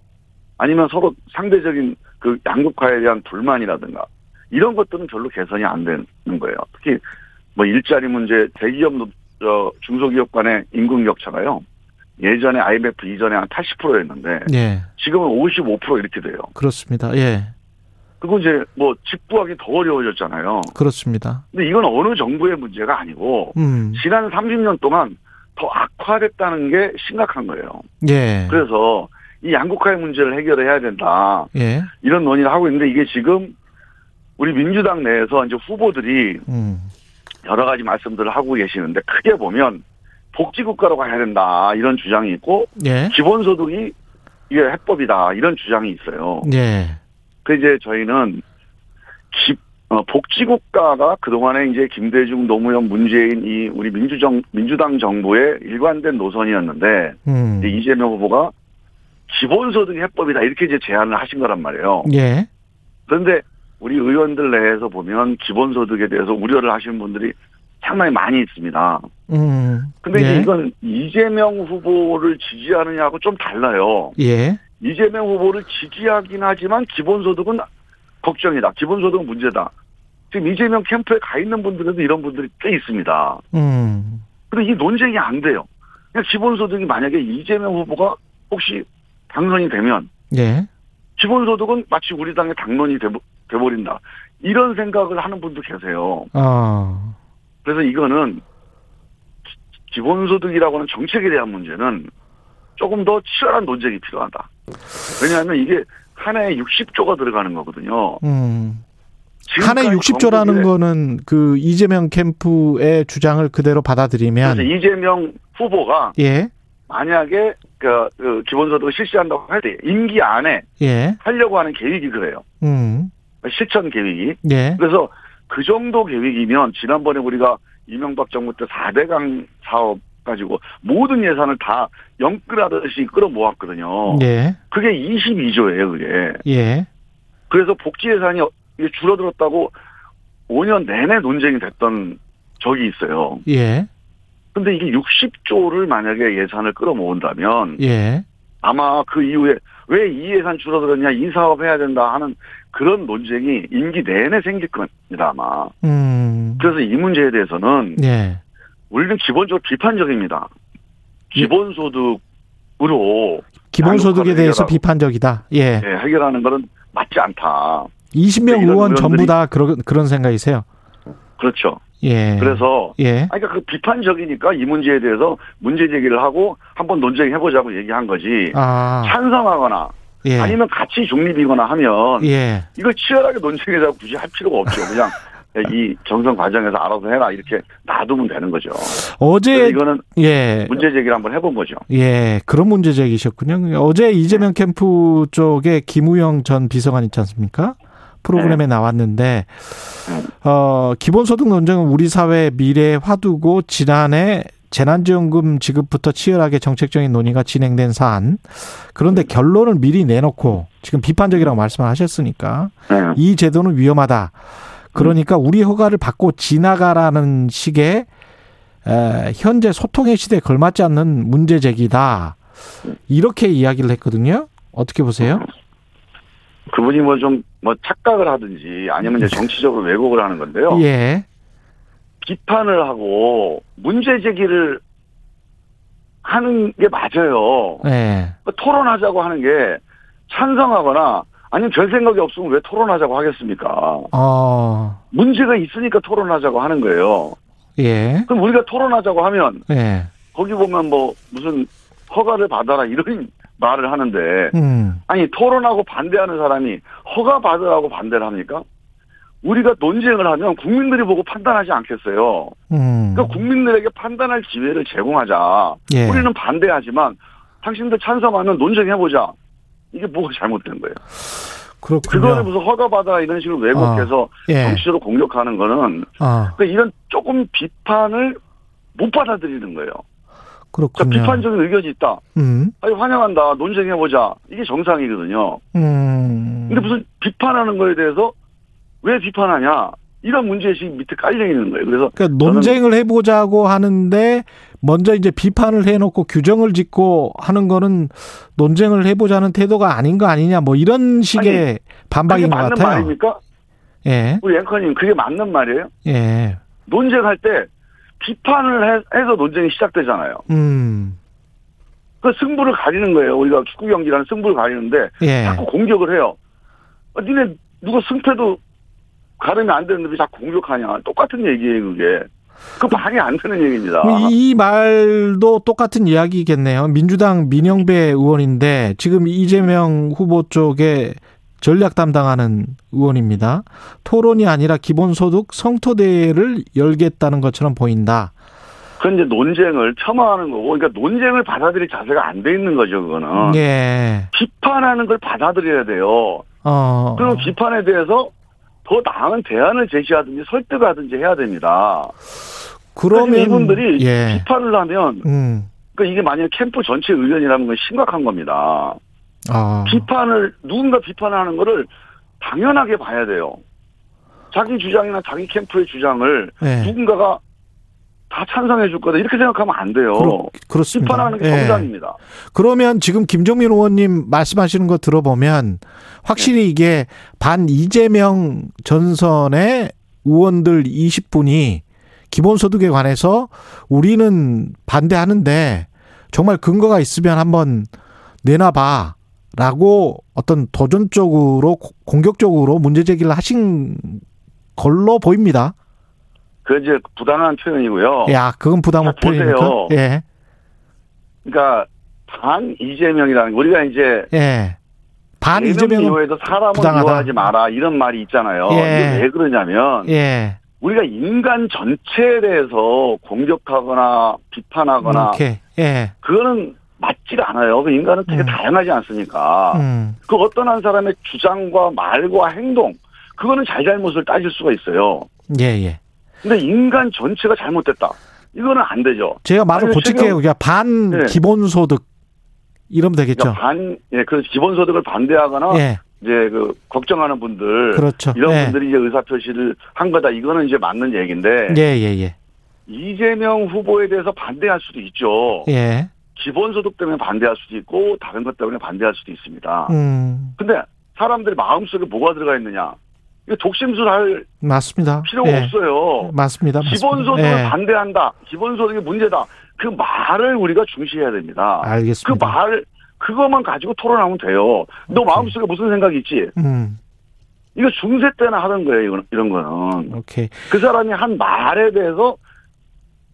[SPEAKER 7] 아니면 서로 상대적인 그 양극화에 대한 불만이라든가 이런 것들은 별로 개선이 안 되는 거예요. 특히 뭐 일자리 문제, 대기업, 저 중소기업 간의 임금 격차가요. 예전에 IMF 이전에 한 80%였는데
[SPEAKER 2] 예.
[SPEAKER 7] 지금은 55% 이렇게 돼요.
[SPEAKER 2] 그렇습니다. 예.
[SPEAKER 7] 그리고 이제 뭐 집구하기 더 어려워졌잖아요.
[SPEAKER 2] 그렇습니다.
[SPEAKER 7] 근데 이건 어느 정부의 문제가 아니고
[SPEAKER 2] 음.
[SPEAKER 7] 지난 30년 동안 더 악화됐다는 게 심각한 거예요.
[SPEAKER 2] 예.
[SPEAKER 7] 그래서 이 양극화의 문제를 해결해야 된다.
[SPEAKER 2] 예.
[SPEAKER 7] 이런 논의를 하고 있는데 이게 지금 우리 민주당 내에서 이제 후보들이
[SPEAKER 2] 음.
[SPEAKER 7] 여러 가지 말씀들을 하고 계시는데 크게 보면 복지국가로 가야 된다. 이런 주장이 있고
[SPEAKER 2] 예.
[SPEAKER 7] 기본소득이 이게 해법이다. 이런 주장이 있어요.
[SPEAKER 2] 예.
[SPEAKER 7] 그 이제 저희는 기, 어, 복지국가가 그동안에 이제 김대중, 노무현, 문재인 이 우리 민주정, 민주당 정부의 일관된 노선이었는데
[SPEAKER 2] 음.
[SPEAKER 7] 이제 이재명 후보가 기본소득이 해법이다 이렇게 이제 제안을 하신 거란 말이에요.
[SPEAKER 2] 예.
[SPEAKER 7] 그런데 우리 의원들 내에서 보면 기본소득에 대해서 우려를 하시는 분들이 상당히 많이 있습니다.
[SPEAKER 2] 음.
[SPEAKER 7] 근데
[SPEAKER 2] 예.
[SPEAKER 7] 이건 이재명 후보를 지지하느냐하고 좀 달라요.
[SPEAKER 2] 예.
[SPEAKER 7] 이재명 후보를 지지하긴 하지만 기본소득은 걱정이다. 기본소득은 문제다. 지금 이재명 캠프에 가 있는 분들에도 이런 분들이 꽤 있습니다.
[SPEAKER 2] 음.
[SPEAKER 7] 근데 이 논쟁이 안 돼요. 그냥 기본소득이 만약에 이재명 후보가 혹시 당선이 되면
[SPEAKER 2] 예.
[SPEAKER 7] 기본소득은 마치 우리 당의 당론이 돼버- 돼버린다. 이런 생각을 하는 분도 계세요.
[SPEAKER 2] 어.
[SPEAKER 7] 그래서 이거는 기- 기본소득이라고 하는 정책에 대한 문제는 조금 더 치열한 논쟁이 필요하다. 왜냐하면 이게 한 해에 60조가 들어가는 거거든요.
[SPEAKER 2] 음. 한해
[SPEAKER 7] 지금까지
[SPEAKER 2] 60조라는
[SPEAKER 7] 전국에
[SPEAKER 2] 거는 그 이재명 캠프의 주장을 그대로 받아들이면
[SPEAKER 7] 이재명 후보가
[SPEAKER 2] 예.
[SPEAKER 7] 만약에 그, 그 기본소득을 실시한다고 할 때 임기 안에
[SPEAKER 2] 예.
[SPEAKER 7] 하려고 하는 계획이 그래요.
[SPEAKER 2] 음.
[SPEAKER 7] 실천 계획이.
[SPEAKER 2] 예.
[SPEAKER 7] 그래서 그 정도 계획이면 지난번에 우리가 이명박 정부 때 4대강 사업 가지고 모든 예산을 다 영끌하듯이 끌어모았거든요.
[SPEAKER 2] 예.
[SPEAKER 7] 그게 22조예요, 그게.
[SPEAKER 2] 예.
[SPEAKER 7] 그래서 복지 예산이 줄어들었다고 5년 내내 논쟁이 됐던 적이 있어요.
[SPEAKER 2] 예.
[SPEAKER 7] 근데 이게 60조를 만약에 예산을 끌어모은다면
[SPEAKER 2] 예.
[SPEAKER 7] 아마 그 이후에 왜 이 예산 줄어들었냐, 이 사업 해야 된다 하는 그런 논쟁이 임기 내내 생길 겁니다, 아마.
[SPEAKER 2] 음.
[SPEAKER 7] 그래서 이 문제에 대해서는
[SPEAKER 2] 예.
[SPEAKER 7] 우리는 기본적으로 비판적입니다. 기본소득으로
[SPEAKER 2] 기본소득에 대해서
[SPEAKER 7] 해결하고.
[SPEAKER 2] 비판적이다. 예.
[SPEAKER 7] 예, 해결하는 것은 맞지 않다.
[SPEAKER 2] 20명
[SPEAKER 7] 이런
[SPEAKER 2] 의원 전부 다 그런 그런 생각이세요.
[SPEAKER 7] 그렇죠.
[SPEAKER 2] 예.
[SPEAKER 7] 그래서
[SPEAKER 2] 예.
[SPEAKER 7] 그러니까 그 비판적이니까 이 문제에 대해서 문제 제기를 하고 한번 논쟁해 보자고 얘기한 거지.
[SPEAKER 2] 아.
[SPEAKER 7] 찬성하거나
[SPEAKER 2] 예.
[SPEAKER 7] 아니면 같이 중립이거나 하면
[SPEAKER 2] 예.
[SPEAKER 7] 이걸 치열하게 논쟁해서 굳이 할 필요가 없죠. 그냥 이 경선 과정에서 알아서 해라 이렇게 놔두면 되는 거죠.
[SPEAKER 2] 어제
[SPEAKER 7] 이거는
[SPEAKER 2] 예
[SPEAKER 7] 문제 제기를 한번 해본 거죠.
[SPEAKER 2] 예 그런 문제 제기셨군요. 어제 이재명 캠프 쪽에 김우영 전 비서관 있지 않습니까? 프로그램에 네. 나왔는데 어 기본소득 논쟁은 우리 사회 미래에 화두고 지난해 재난지원금 지급부터 치열하게 정책적인 논의가 진행된 사안. 그런데 결론을 미리 내놓고 지금 비판적이라고 말씀을 하셨으니까 네. 이 제도는 위험하다. 그러니까 우리 허가를 받고 지나가라는 식의 에, 현재 소통의 시대에 걸맞지 않는 문제 제기다. 이렇게 이야기를 했거든요. 어떻게 보세요?
[SPEAKER 7] 그분이 뭐 좀뭐 뭐 착각을 하든지 아니면 이제 정치적으로 왜곡을 하는 건데요.
[SPEAKER 2] 예.
[SPEAKER 7] 비판을 하고 문제 제기를 하는 게 맞아요.
[SPEAKER 2] 네.
[SPEAKER 7] 토론하자고 하는 게 찬성하거나 아니면 별 생각이 없으면 왜 토론하자고 하겠습니까?
[SPEAKER 2] 어.
[SPEAKER 7] 문제가 있으니까 토론하자고 하는 거예요.
[SPEAKER 2] 예.
[SPEAKER 7] 그럼 우리가 토론하자고 하면
[SPEAKER 2] 예.
[SPEAKER 7] 거기 보면 뭐 무슨 허가를 받아라 이런 말을 하는데
[SPEAKER 2] 음.
[SPEAKER 7] 아니 토론하고 반대하는 사람이 허가 받으라고 반대를 합니까? 우리가 논쟁을 하면 국민들이 보고 판단하지 않겠어요.
[SPEAKER 2] 음.
[SPEAKER 7] 그러니까 국민들에게 판단할 기회를 제공하자.
[SPEAKER 2] 예.
[SPEAKER 7] 우리는 반대하지만 당신들 찬성하면 논쟁해보자. 이게 뭐가 잘못된 거예요.
[SPEAKER 2] 그렇군요.
[SPEAKER 7] 그거를 무슨 허가받아 이런 식으로 왜곡해서
[SPEAKER 2] 어. 예.
[SPEAKER 7] 정치적으로 공격하는 거는
[SPEAKER 2] 어.
[SPEAKER 7] 그러니까 이런 조금 비판을 못 받아들이는 거예요.
[SPEAKER 2] 그렇군요.
[SPEAKER 7] 자, 비판적인 의견이 있다.
[SPEAKER 2] 음.
[SPEAKER 7] 아니 환영한다. 논쟁해 보자. 이게 정상이거든요.
[SPEAKER 2] 음.
[SPEAKER 7] 근데 무슨 비판하는 거에 대해서 왜 비판하냐? 이런 문제의식이 밑에 깔려 있는 거예요. 그래서
[SPEAKER 2] 그러니까 논쟁을 해보자고 하는데 먼저 이제 비판을 해놓고 규정을 짓고 하는 거는 논쟁을 해보자는 태도가 아닌 거 아니냐 뭐 이런 식의
[SPEAKER 7] 아니,
[SPEAKER 2] 반박인 것
[SPEAKER 7] 맞는
[SPEAKER 2] 같아요.
[SPEAKER 7] 말입니까?
[SPEAKER 2] 예.
[SPEAKER 7] 우리 앵커님 그게 맞는 말이에요?
[SPEAKER 2] 예.
[SPEAKER 7] 논쟁할 때 비판을 해, 서 논쟁이 시작되잖아요.
[SPEAKER 2] 음.
[SPEAKER 7] 그 승부를 가리는 거예요. 우리가 축구 경기라는 승부를 가리는데
[SPEAKER 2] 예.
[SPEAKER 7] 자꾸 공격을 해요. 아, 니네 누가 승패도 가르면 안 되는데 왜 자꾸 공격하냐. 똑같은 얘기예요, 그게. 그 말이 안 되는 얘기입니다.
[SPEAKER 2] 이 말도 똑같은 이야기겠네요. 민주당 민영배 의원인데 지금 이재명 후보 쪽에 전략 담당하는 의원입니다. 토론이 아니라 기본소득 성토대회를 열겠다는 것처럼 보인다.
[SPEAKER 7] 그건 이제 논쟁을 폄하하는 거고, 그러니까 논쟁을 받아들일 자세가 안 돼 있는 거죠, 그거는.
[SPEAKER 2] 예.
[SPEAKER 7] 비판하는 걸 받아들여야 돼요.
[SPEAKER 2] 어.
[SPEAKER 7] 그럼 비판에 대해서 더 나은 대안을 제시하든지 설득하든지 해야 됩니다.
[SPEAKER 2] 그러면
[SPEAKER 7] 이분들이
[SPEAKER 2] 예.
[SPEAKER 7] 비판을 하면
[SPEAKER 2] 음.
[SPEAKER 7] 그러니까 이게 만약 캠프 전체 의견이라는 건 심각한 겁니다.
[SPEAKER 2] 아.
[SPEAKER 7] 비판을 누군가 비판하는 거를 당연하게 봐야 돼요. 자기 주장이나 자기 캠프의 주장을
[SPEAKER 2] 예.
[SPEAKER 7] 누군가가 다 찬성해 줄 거다 이렇게 생각하면 안 돼요.
[SPEAKER 2] 그렇, 습니다
[SPEAKER 7] 비판하는 게
[SPEAKER 2] 예.
[SPEAKER 7] 정상입니다.
[SPEAKER 2] 그러면 지금 김정민 의원님 말씀하시는 거 들어보면 확실히 이게 반 이재명 전선의 의원들 20분이 기본소득에 관해서 우리는 반대하는데 정말 근거가 있으면 한번 내놔봐. 라고 어떤 도전적으로 공격적으로 문제 제기를 하신 걸로 보입니다.
[SPEAKER 7] 그 이제 부당한 표현이고요.
[SPEAKER 2] 야, 그건 부당한 표현이니까. 예.
[SPEAKER 7] 그러니까 반 이재명이라는 우리가 이제
[SPEAKER 2] 예. 반 이재명
[SPEAKER 7] 이후에도 사람을
[SPEAKER 2] 부당하다.
[SPEAKER 7] 미워하지 마라 이런 말이 있잖아요.
[SPEAKER 2] 예.
[SPEAKER 7] 이게 왜 그러냐면
[SPEAKER 2] 예.
[SPEAKER 7] 우리가 인간 전체에 대해서 공격하거나 비판하거나
[SPEAKER 2] 이렇게 예.
[SPEAKER 7] 그거는 맞지가 않아요. 그 인간은 되게
[SPEAKER 2] 음.
[SPEAKER 7] 다양하지 않습니까?
[SPEAKER 2] 음.
[SPEAKER 7] 그 어떤 한 사람의 주장과 말과 행동 그거는 잘잘못을 따질 수가 있어요.
[SPEAKER 2] 예, 예.
[SPEAKER 7] 근데 인간 전체가 잘못됐다. 이거는 안 되죠.
[SPEAKER 2] 제가 말을 고칠게요. 그냥 반
[SPEAKER 7] 네.
[SPEAKER 2] 기본소득 이러면 되겠죠.
[SPEAKER 7] 그러니까 반, 예, 그 기본소득을 반대하거나
[SPEAKER 2] 예.
[SPEAKER 7] 이제 그 걱정하는 분들
[SPEAKER 2] 그렇죠.
[SPEAKER 7] 이런
[SPEAKER 2] 예.
[SPEAKER 7] 분들이 이제 의사 표시를 한 거다. 이거는 이제 맞는 얘기인데
[SPEAKER 2] 예, 예, 예.
[SPEAKER 7] 이재명 후보에 대해서 반대할 수도 있죠.
[SPEAKER 2] 예.
[SPEAKER 7] 기본소득 때문에 반대할 수도 있고 다른 것 때문에 반대할 수도 있습니다.
[SPEAKER 2] 음.
[SPEAKER 7] 근데 사람들이 마음속에 뭐가 들어가 있느냐? 이거 독심술할
[SPEAKER 2] 맞습니다.
[SPEAKER 7] 필요가
[SPEAKER 2] 예.
[SPEAKER 7] 없어요.
[SPEAKER 2] 맞습니다.
[SPEAKER 7] 기본소득을
[SPEAKER 2] 예.
[SPEAKER 7] 반대한다. 기본소득이 문제다. 그 말을 우리가 중시해야 됩니다. 그
[SPEAKER 2] 알겠습니다.
[SPEAKER 7] 말, 그것만 가지고 토론하면 돼요. 너
[SPEAKER 2] 오케이.
[SPEAKER 7] 마음속에 무슨 생각이 있지?
[SPEAKER 2] 음.
[SPEAKER 7] 이거 중세 때나 하던 거예요, 이런 거는.
[SPEAKER 2] 오케이.
[SPEAKER 7] 그 사람이 한 말에 대해서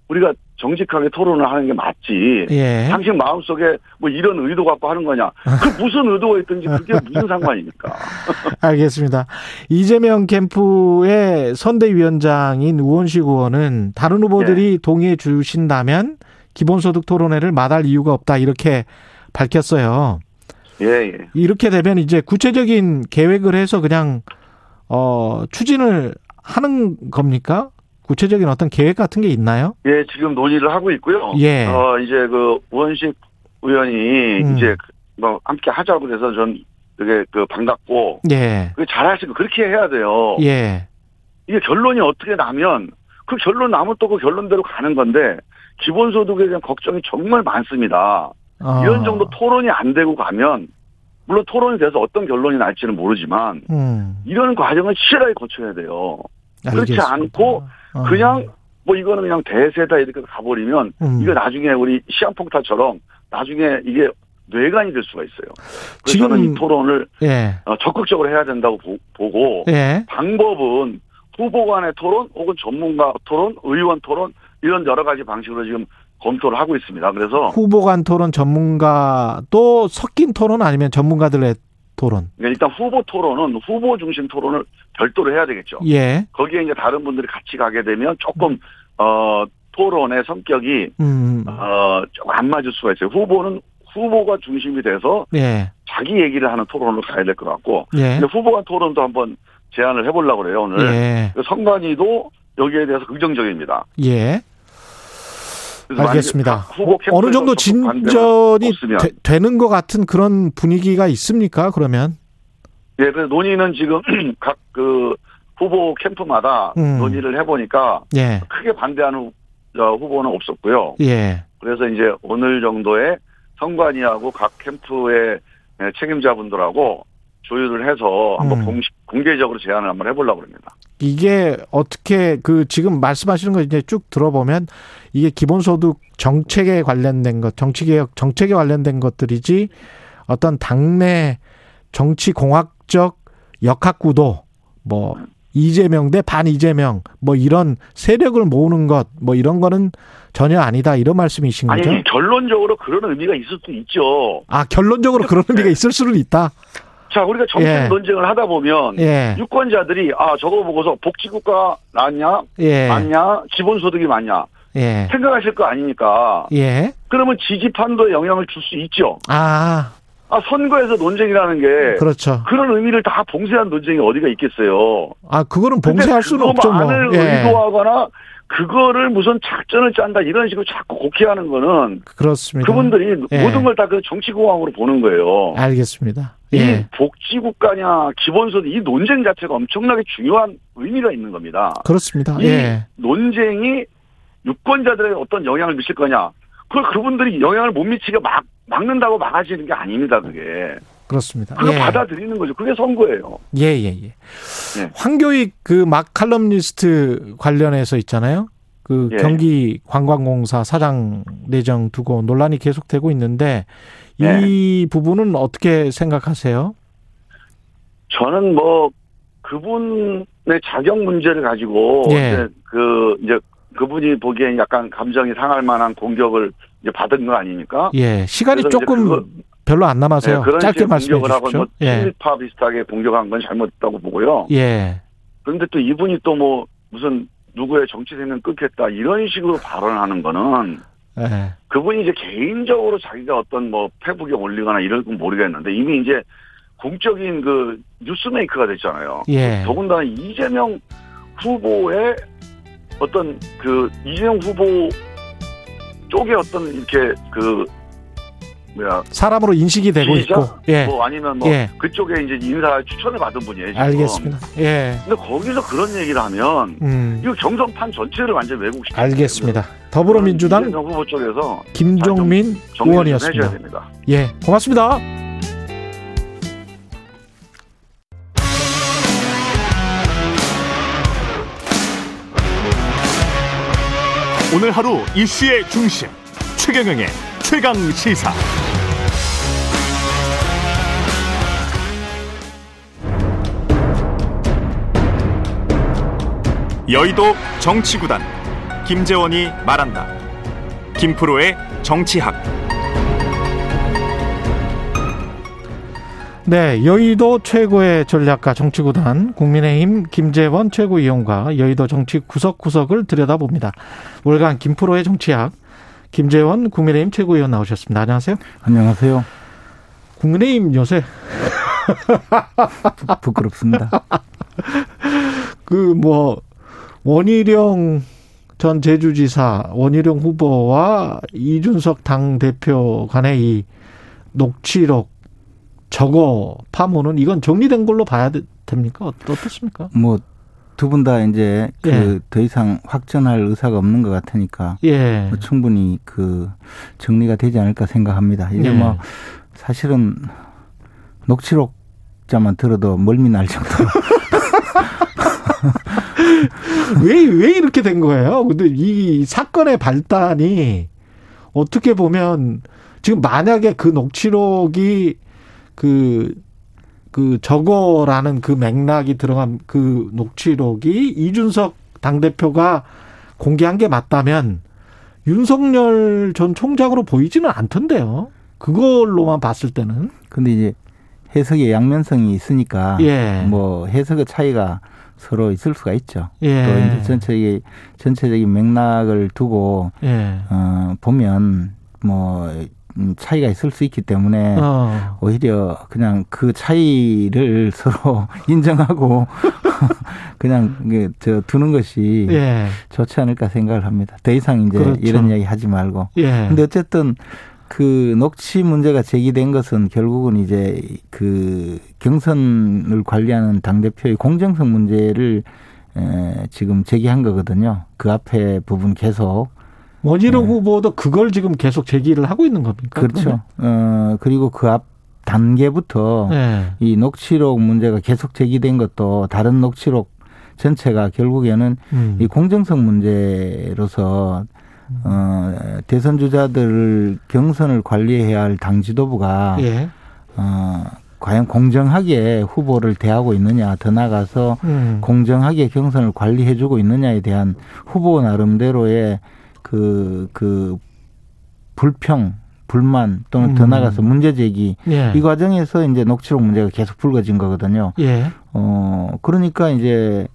[SPEAKER 7] 우리가 정직하게 토론을 하는 게 맞지. 예. 당신 마음속에 뭐 이런 의도 갖고 하는 거냐. 그 무슨 의도가 있든지 그게 무슨 상관입니까?
[SPEAKER 2] 알겠습니다. 이재명 캠프의 선대위원장인 우원식 의원은 다른 후보들이 예. 동의해 주신다면 기본소득 토론회를 마다할 이유가 없다 이렇게 밝혔어요.
[SPEAKER 7] 예, 예.
[SPEAKER 2] 이렇게 되면 이제 구체적인 계획을 해서 그냥 어 추진을 하는 겁니까? 구체적인 어떤 계획 같은 게 있나요?
[SPEAKER 7] 예, 지금 논의를 하고 있고요. 예. 어, 이제 그 우원식 의원이 음. 이제 뭐 함께 하자고 그래서 전 그게 그 반갑고. 예. 그 잘하시고 그렇게 해야 돼요. 예. 이게 결론이 어떻게 나면 그 결론 나면 또 그 결론대로 가는 건데 기본소득에 대한 걱정이 정말 많습니다. 어. 이런 정도 토론이 안 되고 가면 물론 토론이 돼서 어떤 결론이 날지는 모르지만 음. 이런 과정을 치열하게 거쳐야 돼요. 알겠습니다. 그렇지 않고 어. 그냥 뭐 이거는 그냥 대세다 이렇게 가버리면 음. 이거 나중에 우리 시한폭탄처럼 나중에 이게 뇌관이 될 수가 있어요. 그래서 저는 이 토론을 예. 어, 적극적으로 해야 된다고 보, 고 예. 방법은 후보 간의 토론 혹은 전문가 토론, 의원 토론 이런 여러 가지 방식으로 지금 검토를 하고 있습니다. 그래서
[SPEAKER 2] 후보 간 토론 전문가 또 섞인 토론 아니면 전문가들의 토론.
[SPEAKER 7] 그러니까 일단 후보 토론은 후보 중심 토론을 별도로 해야 되겠죠. 예. 거기에 이제 다른 분들이 같이 가게 되면 조금 어 토론의 성격이 음. 어 조금 안 맞을 수가 있어요. 후보는 후보가 중심이 돼서 예. 자기 얘기를 하는 토론으로 가야 될 것 같고 예. 후보간 토론도 한번 제안을 해보려고 그래요 오늘. 예. 성관이도 여기에 대해서 긍정적입니다.
[SPEAKER 2] 예. 알겠습니다. 후보 어느 정도 진전이 되, 는 것 같은 그런 분위기가 있습니까? 그러면?
[SPEAKER 7] 예, 그래서 논의는 지금 각 그 후보 캠프마다 음. 논의를 해보니까 예. 크게 반대하는 후보는 없었고요. 예. 그래서 이제 오늘 정도의 선관위하고 각 캠프의 책임자분들하고 조율을 해서 한번 음. 공식, 공개적으로 제안을 한번 해보려고 합니다.
[SPEAKER 2] 이게 어떻게 그 지금 말씀하시는 거 이제 쭉 들어보면 이게 기본소득 정책에 관련된 것, 정치개혁 정책에 관련된 것들이지 어떤 당내 정치 공학적 역학구도 뭐 이재명 대 반 이재명 뭐 이런 세력을 모으는 것 뭐 이런 거는 전혀 아니다 이런 말씀이신 거죠?
[SPEAKER 7] 아니 결론적으로 그런 의미가 있을 수 있죠.
[SPEAKER 2] 아 결론적으로 그런 의미가 있을 수는 있다.
[SPEAKER 7] 자, 우리가 정책 예. 논쟁을 하다 보면 예. 유권자들이 아 저거 보고서 복지국가 맞냐, 예. 맞냐, 기본소득이 맞냐 예. 생각하실 거 아닙니까? 예. 그러면 지지판도에 영향을 줄 수 있죠. 아. 아 선거에서 논쟁이라는 게 그렇죠. 그런 의미를 다 봉쇄한 논쟁이 어디가 있겠어요.
[SPEAKER 2] 아 그거는 봉쇄할 수는 없죠. 뭐.
[SPEAKER 7] 예. 의도하거나 그거를 무슨 작전을 짠다 이런 식으로 자꾸 곡해하는 거는
[SPEAKER 2] 그렇습니다.
[SPEAKER 7] 그분들이 예. 모든 걸 다 그 정치공학으로 보는 거예요.
[SPEAKER 2] 알겠습니다.
[SPEAKER 7] 예. 이 복지국가냐 기본소득 이 논쟁 자체가 엄청나게 중요한 의미가 있는 겁니다.
[SPEAKER 2] 그렇습니다.
[SPEAKER 7] 이 예. 논쟁이 유권자들에게 어떤 영향을 미칠 거냐. 그걸 그분들이 영향을 못 미치게 막 막는다고 막아지는 게 아닙니다. 그게.
[SPEAKER 2] 그렇습니다.
[SPEAKER 7] 그거 예. 받아들이는 거죠. 그게 선거예요.
[SPEAKER 2] 예, 예, 예. 예. 황교익 그 막 칼럼니스트 관련해서 있잖아요. 그 예. 경기 관광공사 사장 내정 두고 논란이 계속되고 있는데 이 예. 부분은 어떻게 생각하세요?
[SPEAKER 7] 저는 뭐 그분의 자격 문제를 가지고 예. 이제 그 이제 그분이 보기엔 약간 감정이 상할 만한 공격을 이제 받은 거 아닙니까?
[SPEAKER 2] 예, 시간이 조금 그거, 별로 안 남아서요. 네, 그런 짧게 말씀해 주십시오. 뭐
[SPEAKER 7] 예. 친일파 비슷하게 공격한 건 잘못했다고 보고요. 예. 그런데 또 이분이 또 뭐 무슨 누구의 정치 생명 끊겠다 이런 식으로 발언하는 거는 예. 그분이 이제 개인적으로 자기가 어떤 뭐 페북에 올리거나 이런 건 모르겠는데 이미 이제 공적인 그 뉴스메이커가 됐잖아요. 예. 더군다나 이재명 후보의 어떤 그 이재명 후보 쪽에 어떤 이렇게 그 뭐야
[SPEAKER 2] 사람으로 인식이 되고
[SPEAKER 7] 지지자?
[SPEAKER 2] 있고
[SPEAKER 7] 예. 뭐 아니면 뭐 예. 그쪽에 이제 인사 추천을 받은 분이에요. 지금.
[SPEAKER 2] 알겠습니다. 예.
[SPEAKER 7] 근데 거기서 그런 얘기를 하면 음. 이거 경선판 전체를 완전 왜곡시켜.
[SPEAKER 2] 알겠습니다. 더불어민주당
[SPEAKER 7] 후보 쪽에서
[SPEAKER 2] 김종민 의원이었습니다. 예, 고맙습니다.
[SPEAKER 1] 오늘 하루 이슈의 중심 최경영의 최강 시사. 여의도 정치구단 김재원이 말한다. 김프로의 정치학.
[SPEAKER 2] 네, 여의도 최고의 전략가 정치구단 국민의힘 김재원 최고위원과 여의도 정치 구석구석을 들여다봅니다. 월간 김프로의 정치학 김재원 국민의힘 최고위원 나오셨습니다. 안녕하세요.
[SPEAKER 8] 안녕하세요.
[SPEAKER 2] 국민의힘 요새
[SPEAKER 8] 부끄럽습니다.
[SPEAKER 2] 그 뭐 원희룡 전 제주지사 원희룡 후보와 이준석 당 대표 간의 이 녹취록 저거 파문은 이건 정리된 걸로 봐야 됩니까? 어떻습니까?
[SPEAKER 8] 뭐 두 분 다 이제 그더 예. 이상 확전할 의사가 없는 것 같으니까 예. 뭐 충분히 그 정리가 되지 않을까 생각합니다. 이제 예. 뭐 사실은 녹취록자만 들어도 멀미 날 정도로
[SPEAKER 2] 왜, 왜 이렇게 된 거예요? 근데 이 사건의 발단이 어떻게 보면 지금 만약에 그 녹취록이 그, 그 저거라는 그 맥락이 들어간 그 녹취록이 이준석 당대표가 공개한 게 맞다면 윤석열 전 총장으로 보이지는 않던데요. 그걸로만 봤을 때는.
[SPEAKER 8] 근데 이제 해석의 양면성이 있으니까 예. 뭐 해석의 차이가 서로 있을 수가 있죠. 예. 또 이제 전체적인 전체적인 맥락을 두고 예. 어 보면 뭐 음, 차이가 있을 수 있기 때문에 어. 오히려 그냥 그 차이를 서로 인정하고 그냥 저 두는 것이 예. 좋지 않을까 생각을 합니다. 더 이상 이제 그렇죠. 이런 이야기 하지 말고. 예. 근데 어쨌든 그 녹취 문제가 제기된 것은 결국은 이제 그 경선을 관리하는 당 대표의 공정성 문제를 에, 지금 제기한 거거든요. 그 앞에 부분 계속
[SPEAKER 2] 원희룡 네. 후보도 그걸 지금 계속 제기를 하고 있는 겁니까?
[SPEAKER 8] 그렇죠. 어 그리고 그 앞 단계부터 네. 이 녹취록 문제가 계속 제기된 것도 다른 녹취록 전체가 결국에는 음. 이 공정성 문제로서 어, 대선 주자들 경선을 관리해야 할 당 지도부가 예. 어, 과연 공정하게 후보를 대하고 있느냐, 더 나가서 음. 공정하게 경선을 관리해주고 있느냐에 대한 후보 나름대로의 그, 그, 불평, 불만 또는 음. 더 나가서 문제 제기 예. 이 과정에서 이제 녹취록 문제가 계속 불거진 거거든요. 예. 어 그러니까 이제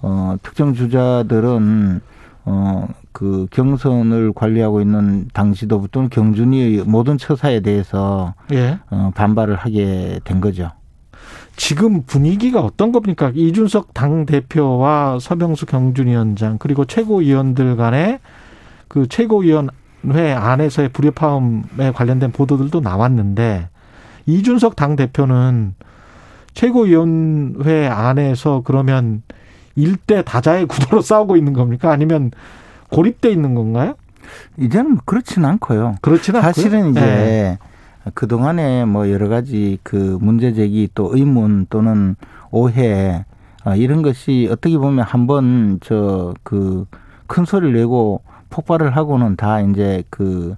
[SPEAKER 8] 어 특정 주자들은 어그 경선을 관리하고 있는 당 지도부 또는 경준이의 모든 처사에 대해서 예. 어, 반발을 하게 된 거죠.
[SPEAKER 2] 지금 분위기가 어떤 겁니까? 이준석 당 대표와 서병수 경준 위원장 그리고 최고위원들 간의 그 최고위원회 안에서의 불협화음에 관련된 보도들도 나왔는데 이준석 당 대표는 최고위원회 안에서 그러면 일대 다자의 구도로 싸우고 있는 겁니까? 아니면 고립돼 있는 건가요?
[SPEAKER 8] 이제는 그렇지는 않고요.
[SPEAKER 2] 그렇지는
[SPEAKER 8] 사실은 이제 네. 그 동안에 뭐 여러 가지 그 문제 제기 또 의문 또는 오해 아, 이런 것이 어떻게 보면 한번 저 그 큰 소리를 내고 폭발을 하고는 다 이제 그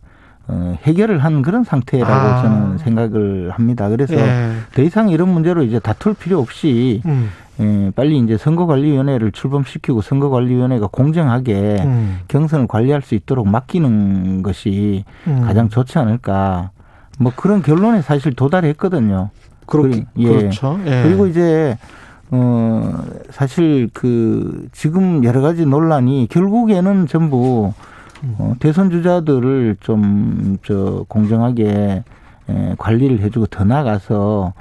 [SPEAKER 8] 어, 해결을 한 그런 상태라고 아. 저는 생각을 합니다. 그래서 예. 더 이상 이런 문제로 이제 다툴 필요 없이 음. 예, 빨리 이제 선거관리위원회를 출범시키고 선거관리위원회가 공정하게 음. 경선을 관리할 수 있도록 맡기는 것이 음. 가장 좋지 않을까. 뭐 그런 결론에 사실 도달했거든요.
[SPEAKER 2] 그렇, 예. 그렇죠.
[SPEAKER 8] 예. 그리고 이제 어 사실 그 지금 여러 가지 논란이 결국에는 전부 어, 대선 주자들을 좀 저 공정하게 에, 관리를 해주고 더 나가서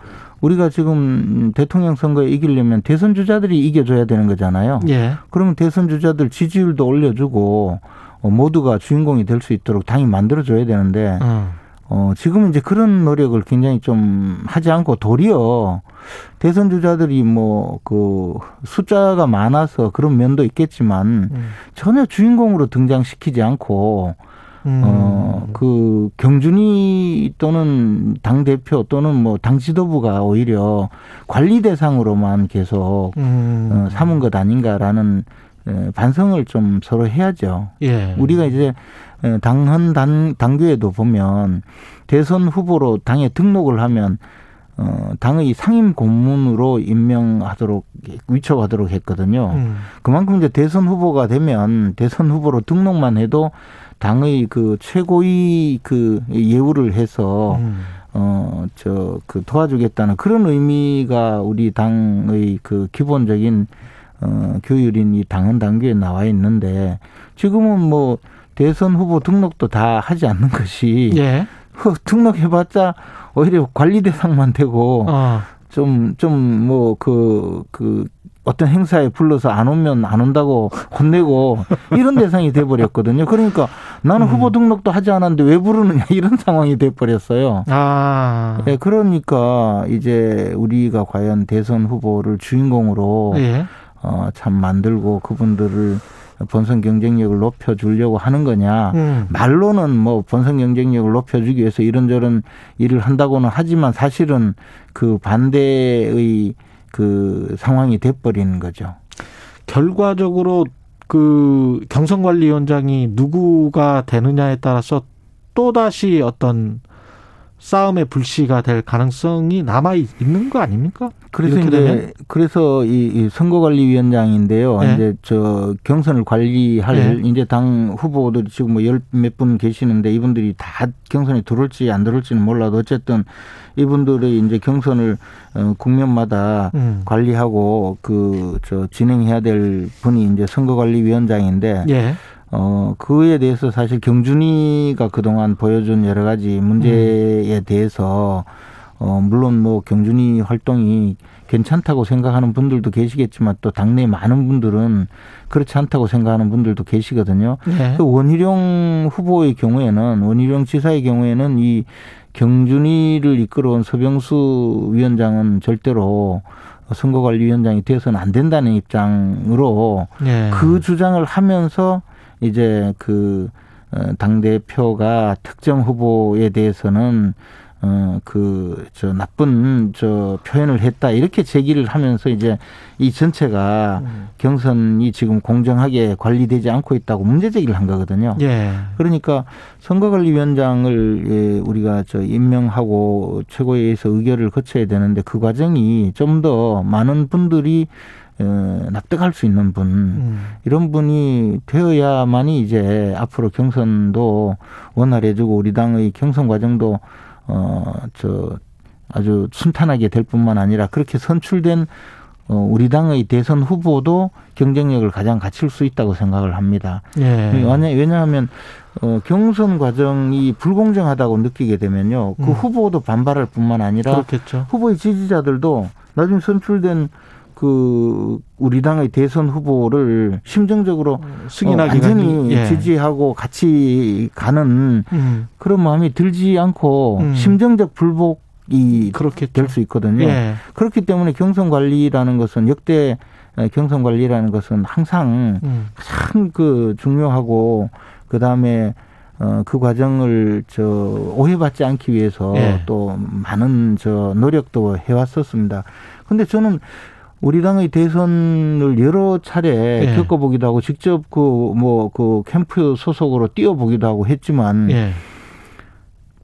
[SPEAKER 8] 우리가 지금 대통령 선거에 이기려면 대선 주자들이 이겨줘야 되는 거잖아요. 예. 그러면 대선 주자들 지지율도 올려주고 어, 모두가 주인공이 될 수 있도록 당이 만들어줘야 되는데 음. 어, 지금 이제 그런 노력을 굉장히 좀 하지 않고 도리어 대선 주자들이 뭐 그 숫자가 많아서 그런 면도 있겠지만 음. 전혀 주인공으로 등장시키지 않고 음. 어, 그 경준이 또는 당 대표 또는 뭐 당 지도부가 오히려 관리 대상으로만 계속 음. 어, 삼은 것 아닌가라는 반성을 좀 서로 해야죠. 예. 우리가 이제 당헌 단, 당규에도 보면 대선 후보로 당에 등록을 하면 어, 당의 상임 고문으로 임명하도록 위촉하도록 했거든요. 음. 그만큼 이제 대선 후보가 되면 대선 후보로 등록만 해도 당의 그 최고위 그 예우를 해서 음. 어, 저, 그 도와주겠다는 그런 의미가 우리 당의 그 기본적인 어, 교율인 이 당헌 당규에 나와 있는데 지금은 뭐 대선 후보 등록도 다 하지 않는 것이 예. 등록해봤자 오히려 관리 대상만 되고 어. 좀좀 뭐 그그 그 어떤 행사에 불러서 안 오면 안 온다고 혼내고 이런 대상이 돼 버렸거든요. 그러니까 나는 음. 후보 등록도 하지 않았는데 왜 부르느냐 이런 상황이 돼 버렸어요. 아. 네, 그러니까 이제 우리가 과연 대선 후보를 주인공으로 예. 어, 참 만들고 그분들을 본선 경쟁력을 높여주려고 하는 거냐. 음. 말로는 뭐 본선 경쟁력을 높여주기 위해서 이런저런 일을 한다고는 하지만 사실은 그 반대의 그 상황이 돼버리는 거죠.
[SPEAKER 2] 결과적으로 그 경선관리위원장이 누구가 되느냐에 따라서 또다시 어떤 싸움의 불씨가 될 가능성이 남아 있는 거 아닙니까?
[SPEAKER 8] 그래서 이제 되면? 그래서 이, 이 선거관리위원장인데요. 네. 이제 저 경선을 관리할 네. 이제 당 후보들이 지금 뭐 열 몇 분 계시는데 이분들이 다 경선에 들어올지 안 들어올지는 몰라도 어쨌든 이분들의 이제 경선을 어, 국면마다 음. 관리하고 그 저 진행해야 될 분이 이제 선거관리위원장인데. 예. 어, 그에 대해서 사실 경준이가 그동안 보여준 여러 가지 문제에 음. 대해서 어, 물론 뭐 경준이 활동이 괜찮다고 생각하는 분들도 계시겠지만 또 당내 많은 분들은 그렇지 않다고 생각하는 분들도 계시거든요. 네. 그 원희룡 후보의 경우에는 원희룡 지사의 경우에는 이 경준이를 이끌어온 서병수 위원장은 절대로 선거관리위원장이 되어서는 안 된다는 입장으로 네. 그 주장을 하면서 이제 그 어, 당 대표가 특정 후보에 대해서는 어, 그, 저, 나쁜, 저, 표현을 했다. 이렇게 제기를 하면서 이제 이 전체가 음. 경선이 지금 공정하게 관리되지 않고 있다고 문제 제기를 한 거거든요. 예. 그러니까 선거관리위원장을 예, 우리가 저 임명하고 최고위에서 의결을 거쳐야 되는데 그 과정이 좀 더 많은 분들이 어, 납득할 수 있는 분 음. 이런 분이 되어야만이 이제 앞으로 경선도 원활해지고 우리 당의 경선 과정도 어저 아주 순탄하게 될 뿐만 아니라 그렇게 선출된 어, 우리 당의 대선 후보도 경쟁력을 가장 갖출 수 있다고 생각을 합니다. 예. 왜냐하면 어, 경선 과정이 불공정하다고 느끼게 되면요, 그 음. 후보도 반발할 뿐만 아니라 그렇겠죠. 후보의 지지자들도 나중에 선출된 그 우리 당의 대선 후보를 심정적으로 음, 승인하기 어, 완전히 예. 지지하고 같이 가는 음. 그런 마음이 들지 않고 음. 심정적 불복이 그렇게 될 수 있거든요. 예. 그렇기 때문에 경선 관리라는 것은 역대 경선 관리라는 것은 항상 음. 가장 그 중요하고 그 다음에 어, 그 과정을 저 오해받지 않기 위해서 예. 또 많은 저 노력도 해왔었습니다. 근데 저는 우리 당의 대선을 여러 차례 예. 겪어보기도 하고 직접 그 뭐그 뭐 그 캠프 소속으로 뛰어보기도 하고 했지만 예.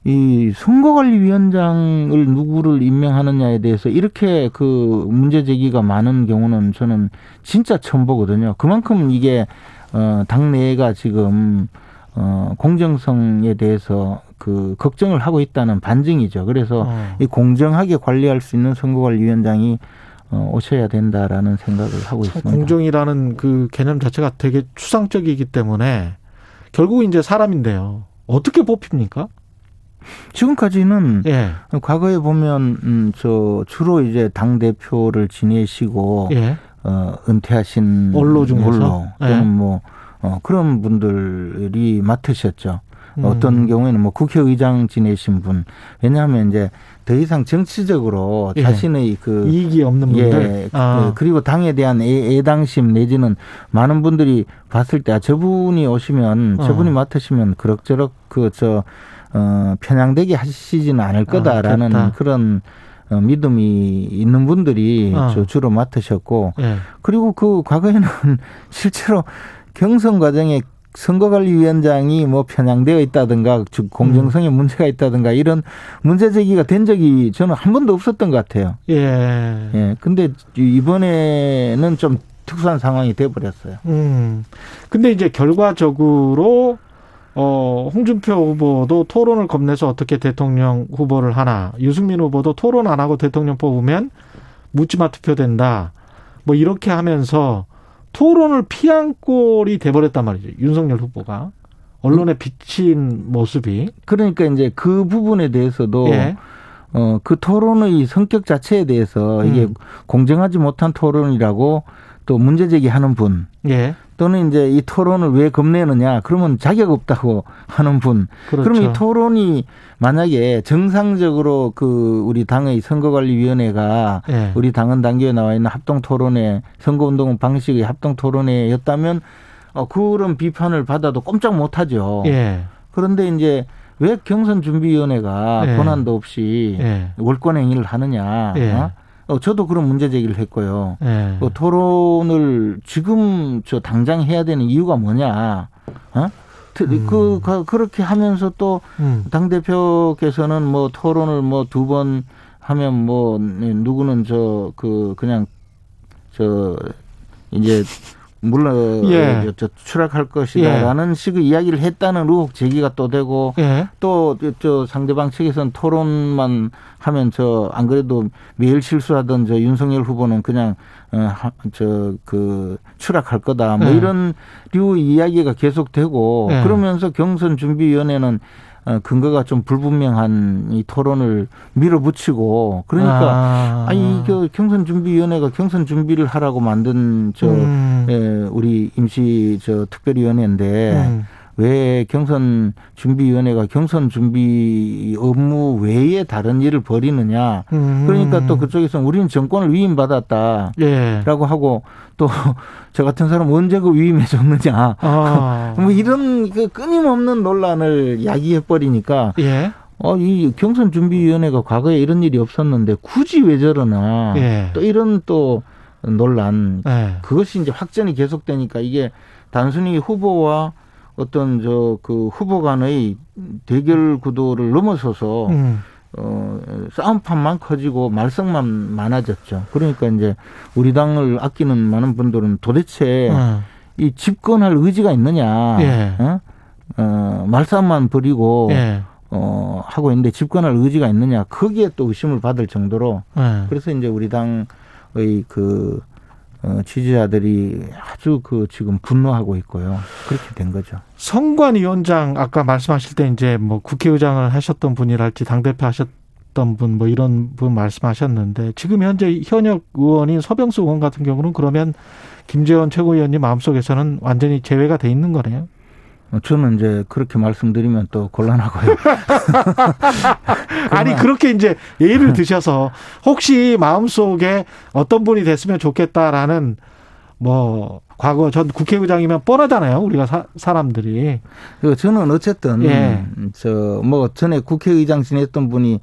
[SPEAKER 8] 이 선거관리위원장을 누구를 임명하느냐에 대해서 이렇게 그 문제 제기가 많은 경우는 저는 진짜 처음 보거든요. 그만큼 이게 어 당내가 지금 어 공정성에 대해서 그 걱정을 하고 있다는 반증이죠. 그래서 어. 이 공정하게 관리할 수 있는 선거관리위원장이 어, 오셔야 된다라는 생각을 하고 있습니다.
[SPEAKER 2] 공정이라는 그 개념 자체가 되게 추상적이기 때문에 결국 이제 사람인데요. 어떻게 뽑힙니까?
[SPEAKER 8] 지금까지는 예. 과거에 보면 음, 저 주로 이제 당 대표를 지내시고 예. 어, 은퇴하신
[SPEAKER 2] 원로 중에서 원로
[SPEAKER 8] 또는 예. 뭐 어, 그런 분들이 맡으셨죠. 음. 어떤 경우에는 뭐 국회의장 지내신 분 왜냐하면 이제 더 이상 정치적으로 예. 자신의 그
[SPEAKER 2] 이익이 없는 예, 분들 예,
[SPEAKER 8] 아. 그리고 당에 대한 애, 당심 내지는 많은 분들이 봤을 때 아, 저분이 오시면 어. 저분이 맡으시면 그럭저럭 그저 어, 편향되게 하시지는 않을 아, 거다라는 아, 그런 어, 믿음이 있는 분들이 어. 주로 맡으셨고 예. 그리고 그 과거에는 실제로 경선 과정에 선거관리위원장이 뭐 편향되어 있다든가 즉 공정성에 음. 문제가 있다든가 이런 문제 제기가 된 적이 저는 한 번도 없었던 것 같아요. 예. 예. 근데 이번에는 좀 특수한 상황이 돼 버렸어요. 음.
[SPEAKER 2] 근데 이제 결과적으로 어, 홍준표 후보도 토론을 겁내서 어떻게 대통령 후보를 하나, 유승민 후보도 토론 안 하고 대통령 뽑으면 묻지마 투표된다. 뭐 이렇게 하면서 토론을 피한 꼴이 돼버렸단 말이죠. 윤석열 후보가. 언론에 비친 모습이.
[SPEAKER 8] 그러니까 이제 그 부분에 대해서도 예. 어, 그 토론의 성격 자체에 대해서 이게 음. 공정하지 못한 토론이라고 또 문제 제기하는 분. 예. 또는 이제 이 토론을 왜 겁내느냐 그러면 자격 없다고 하는 분 그렇죠. 그럼 이 토론이 만약에 정상적으로 그 우리 당의 선거관리위원회가 예. 우리 당헌 당규에 나와 있는 합동 토론회 선거운동 방식의 합동 토론회였다면 어 그런 비판을 받아도 꼼짝 못하죠. 예. 그런데 이제 왜 경선 준비위원회가 예. 권한도 없이 예. 월권 행위를 하느냐? 예. 어? 어, 저도 그런 문제 제기를 했고요. 네. 어, 토론을 지금 저 당장 해야 되는 이유가 뭐냐? 어? 음. 그, 그, 그렇게 하면서 또, 음. 당대표께서는 뭐 토론을 뭐 두 번 하면 뭐, 네, 누구는 저, 그, 그냥, 저, 이제 물론 예. 저, 추락할 것이다라는 예. 식의 이야기를 했다는 의혹 제기가 또 되고 예. 또저 상대방 측에서는 토론만 하면 저 안 그래도 매일 실수하던 저 윤석열 후보는 그냥 어저그 추락할 거다 뭐 예. 이런 류 이야기가 계속되고 예. 그러면서 경선 준비위원회는 어, 근거가 좀 불분명한 이 토론을 밀어붙이고 그러니까 아. 아니 그 경선 준비위원회가 경선 준비를 하라고 만든 저 음. 에, 예, 우리 임시 저 특별위원회인데 음. 왜 경선 준비위원회가 경선 준비 업무 외에 다른 일을 벌이느냐. 음. 그러니까 또 그쪽에서 우리는 정권을 위임받았다라고 예. 하고 또 저 같은 사람 언제 그 위임해 줬느냐. 아. 뭐 이런 그 끊임없는 논란을 야기해 버리니까 예. 어, 이 경선 준비위원회가 과거에 이런 일이 없었는데 굳이 왜 저러나 예. 또 이런 또 논란 예. 그것이 이제 확전이 계속되니까 이게 단순히 후보와 어떤 저 그 후보 간의 대결 구도를 넘어서서 음. 어, 싸움판만 커지고 말썽만 많아졌죠. 그러니까 이제 우리 당을 아끼는 많은 분들은 도대체 음. 이 집권할 의지가 있느냐, 예. 어? 어, 말싸움만 벌이고 예. 어, 하고 있는데 집권할 의지가 있느냐, 거기에 또 의심을 받을 정도로 예. 그래서 이제 우리 당의 그 어, 지지자들이 아주 그 지금 분노하고 있고요. 그렇게 된 거죠.
[SPEAKER 2] 선관위원장 아까 말씀하실 때 이제 뭐 국회의장을 하셨던 분이랄지 당대표 하셨던 분 뭐 이런 분 말씀하셨는데 지금 현재 현역 의원인 서병수 의원 같은 경우는 그러면 김재원 최고위원님 마음속에서는 완전히 제외가 돼 있는 거네요.
[SPEAKER 8] 어, 저는 이제 그렇게 말씀드리면 또 곤란하고요.
[SPEAKER 2] 아니 그렇게 이제 예의를 드셔서 혹시 마음속에 어떤 분이 됐으면 좋겠다라는 뭐 과거 전 국회의장이면 뻔하잖아요. 우리가 사, 사람들이.
[SPEAKER 8] 그 저는 어쨌든 예. 저뭐 전에 국회의장 지냈던 분이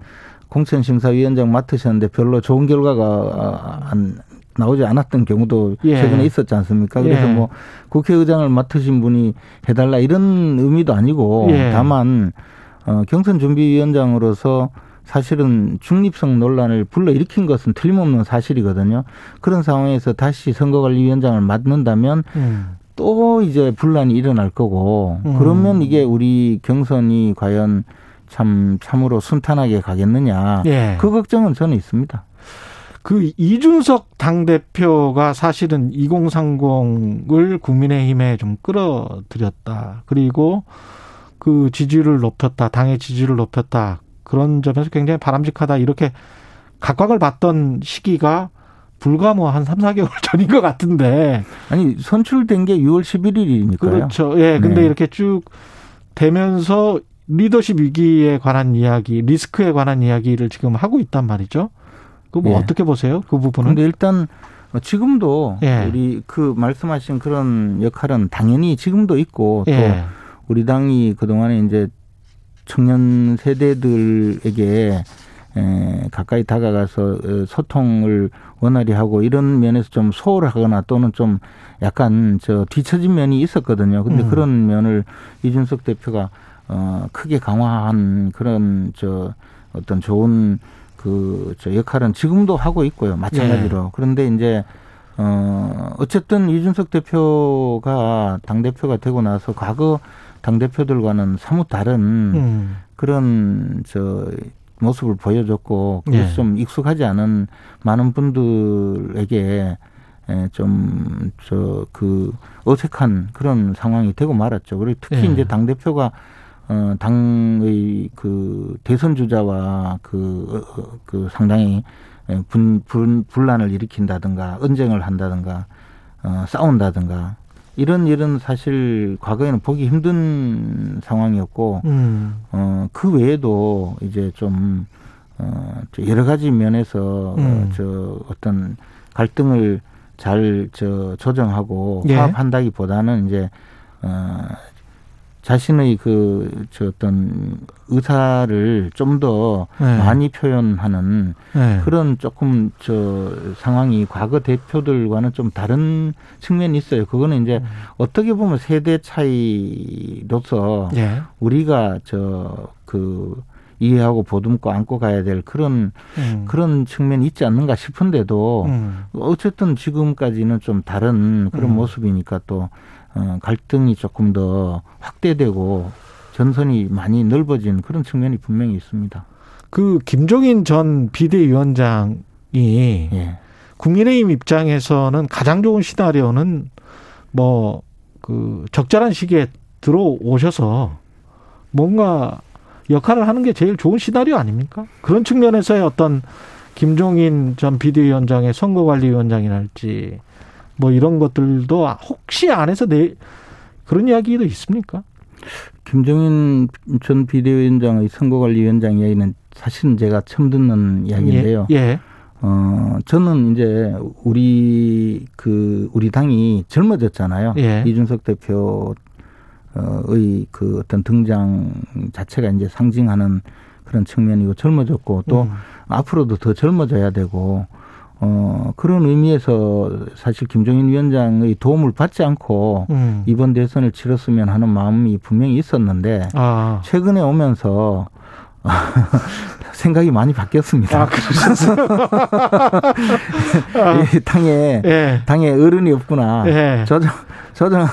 [SPEAKER 8] 공천심사위원장 맡으셨는데 별로 좋은 결과가 안 나오지 않았던 경우도 예. 최근에 있었지 않습니까? 그래서 예. 뭐 국회의장을 맡으신 분이 해달라 이런 의미도 아니고 예. 다만 어, 경선 준비위원장으로서 사실은 중립성 논란을 불러일으킨 것은 틀림없는 사실이거든요. 그런 상황에서 다시 선거관리위원장을 맡는다면 음. 또 이제 분란이 일어날 거고 음. 그러면 이게 우리 경선이 과연 참 참으로 순탄하게 가겠느냐 예. 그 걱정은 저는 있습니다.
[SPEAKER 2] 그 이준석 당대표가 사실은 2030을 국민의힘에 좀 끌어들였다. 그리고 그 지지율을 높였다. 당의 지지율을 높였다. 그런 점에서 굉장히 바람직하다. 이렇게 각광을 받던 시기가 불과 뭐 한 3, 4개월 전인 것 같은데.
[SPEAKER 8] 아니, 선출된 게 6월 11일이니까요.
[SPEAKER 2] 그렇죠. 예. 근데 네. 이렇게 쭉 되면서 리더십 위기에 관한 이야기, 리스크에 관한 이야기를 지금 하고 있단 말이죠. 그뭐 예. 어떻게 보세요? 그 부분은?
[SPEAKER 8] 근데 일단 지금도 예. 우리 그 말씀하신 그런 역할은 당연히 지금도 있고 또 예. 우리 당이 그동안에 이제 청년 세대들에게 에, 가까이 다가가서 어, 소통을 원활히 하고 이런 면에서 좀 소홀하거나 또는 좀 약간 저 뒤처진 면이 있었거든요. 근데 음. 그런 면을 이준석 대표가 어 크게 강화한 그런 저 어떤 좋은 그 저 역할은 지금도 하고 있고요. 마찬가지로. 네. 그런데 이제 어 어쨌든 이준석 대표가 당 대표가 되고 나서 과거 당 대표들과는 사뭇 다른 음. 그런 저 모습을 보여줬고 그것이 예. 좀 익숙하지 않은 많은 분들에게 좀 저 그 어색한 그런 상황이 되고 말았죠. 그리고 특히 예. 이제 당 대표가 어 당의 그 대선 주자와 그그 어, 어, 그 상당히 분, 분 분란을 일으킨다든가 언쟁을 한다든가 어 싸운다든가 이런 일은 사실 과거에는 보기 힘든 상황이었고 음. 어 그 외에도 이제 좀 어, 여러 가지 면에서 음. 어, 저 어떤 갈등을 잘 저 조정하고 예. 화합한다기보다는 이제 어 자신의 그, 저 어떤 의사를 좀더 네. 많이 표현하는 네. 그런 조금 저 상황이 과거 대표들과는 좀 다른 측면이 있어요. 그거는 이제 음. 어떻게 보면 세대 차이로서 네. 우리가 저그 이해하고 보듬고 안고 가야 될 그런 음. 그런 측면이 있지 않는가 싶은데도 음. 어쨌든 지금까지는 좀 다른 그런 음. 모습이니까 또 어, 갈등이 조금 더 확대되고 전선이 많이 넓어진 그런 측면이 분명히 있습니다.
[SPEAKER 2] 그 김종인 전 비대위원장이 예. 국민의힘 입장에서는 가장 좋은 시나리오는 뭐 그 적절한 시기에 들어오셔서 뭔가 역할을 하는 게 제일 좋은 시나리오 아닙니까? 그런 측면에서의 어떤 김종인 전 비대위원장의 선거관리위원장이랄지 뭐 이런 것들도 혹시 안에서 내 그런 이야기도 있습니까?
[SPEAKER 8] 김정인 전 비대위원장의 선거관리위원장 이야기는 사실은 제가 처음 듣는 이야기인데요. 예. 예. 어, 저는 이제 우리 그 우리 당이 젊어졌잖아요. 예. 이준석 대표의 그 어떤 등장 자체가 이제 상징하는 그런 측면이고 젊어졌고 또 음. 앞으로도 더 젊어져야 되고 어, 그런 의미에서 사실 김종인 위원장의 도움을 받지 않고 음. 이번 대선을 치렀으면 하는 마음이 분명히 있었는데 아. 최근에 오면서 생각이 많이 바뀌었습니다. 아, 아. 당에 예. 당에 어른이 없구나. 예. 조정 조정할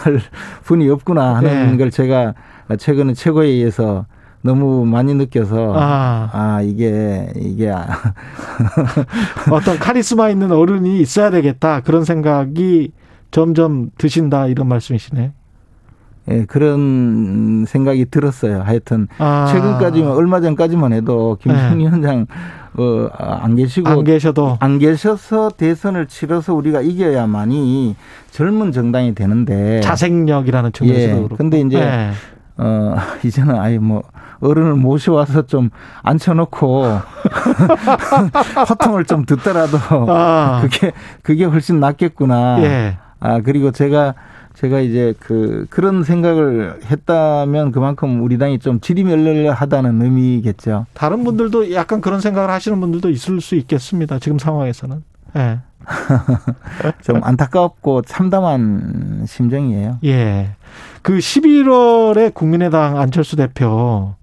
[SPEAKER 8] 분이 없구나 하는 예. 걸 제가 최근에 최고회의에서 너무 많이 느껴서 아, 아 이게 이게
[SPEAKER 2] 어떤 카리스마 있는 어른이 있어야 되겠다 그런 생각이 점점 드신다 이런 말씀이시네.
[SPEAKER 8] 예, 그런 생각이 들었어요. 하여튼 아. 최근까지만 얼마 전까지만 해도 김승 네. 위원장 어, 안 계시고
[SPEAKER 2] 안 계셔도
[SPEAKER 8] 안 계셔서 대선을 치러서 우리가 이겨야만이 젊은 정당이 되는데
[SPEAKER 2] 자생력이라는 측면에서도 예, 그렇고.
[SPEAKER 8] 근데 이제 네. 어 이제는 아예 뭐 어른을 모셔와서 좀 앉혀놓고 허통을 좀 듣더라도 아. 그게 그게 훨씬 낫겠구나. 예. 아 그리고 제가 제가 이제 그 그런 생각을 했다면 그만큼 우리 당이 좀 지리멸렬하다는 의미겠죠.
[SPEAKER 2] 다른 분들도 약간 그런 생각을 하시는 분들도 있을 수 있겠습니다. 지금 상황에서는. 예.
[SPEAKER 8] 좀 안타깝고 참담한 심정이에요.
[SPEAKER 2] 예. 그 11월에 국민의당 안철수 대표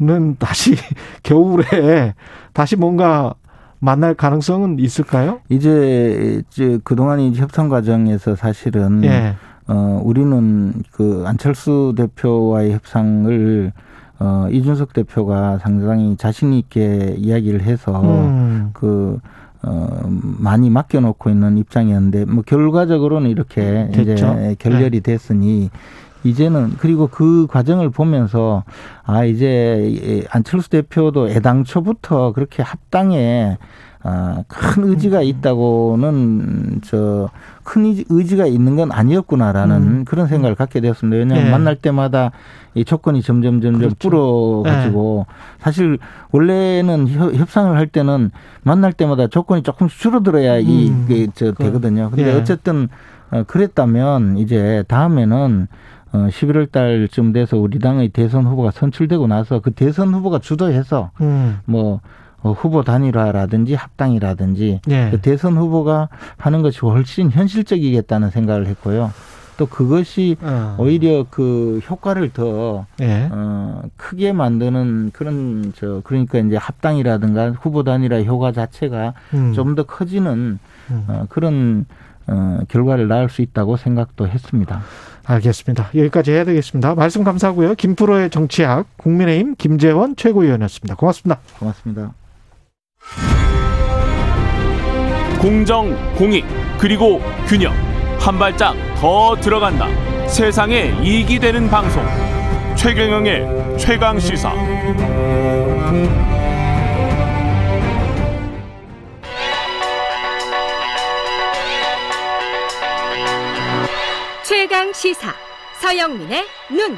[SPEAKER 2] 는 다시 겨울에 다시 뭔가 만날 가능성은 있을까요?
[SPEAKER 8] 이제 이제 그동안 협상 과정에서 사실은 예. 어 우리는 그 안철수 대표와의 협상을 어 이준석 대표가 상당히 자신 있게 이야기를 해서 음. 그 어, 많이 맡겨놓고 있는 입장이었는데, 뭐, 결과적으로는 이렇게 됐죠? 이제 결렬이 네. 됐으니, 이제는 그리고 그 과정을 보면서 아 이제 안철수 대표도 애당초부터 그렇게 합당에 아, 큰 의지가 음. 있다고는 저 큰 의지가 있는 건 아니었구나라는 음. 그런 생각을 갖게 되었습니다. 왜냐하면 네. 만날 때마다 이 조건이 점점 점점 그렇죠. 불어가지고 네. 사실 원래는 협상을 할 때는 만날 때마다 조건이 조금씩 줄어들어야 음. 이게 저 되거든요. 근데 네. 어쨌든 어, 그랬다면 이제 다음에는 어 11월 달쯤 돼서 우리 당의 대선 후보가 선출되고 나서 그 대선 후보가 주도해서 음. 뭐 어, 후보 단일화라든지 합당이라든지 예. 그 대선 후보가 하는 것이 훨씬 현실적이겠다는 생각을 했고요. 또 그것이 어. 오히려 그 효과를 더 예. 어, 크게 만드는 그런 저 그러니까 이제 합당이라든가 후보 단일화 효과 자체가 음. 좀더 커지는 음. 어, 그런 어, 결과를 낳을 수 있다고 생각도 했습니다.
[SPEAKER 2] 알겠습니다. 여기까지 해야 되겠습니다. 말씀 감사하고요. 김프로의 정치학 국민의힘 김재원 최고위원이었습니다. 고맙습니다.
[SPEAKER 8] 고맙습니다.
[SPEAKER 1] 공정, 공익, 그리고 균형. 한 발짝 더 들어간다. 세상에 이익이 되는 방송. 최경영의 최강 시사.
[SPEAKER 3] 최강 시사. 서영민의 눈.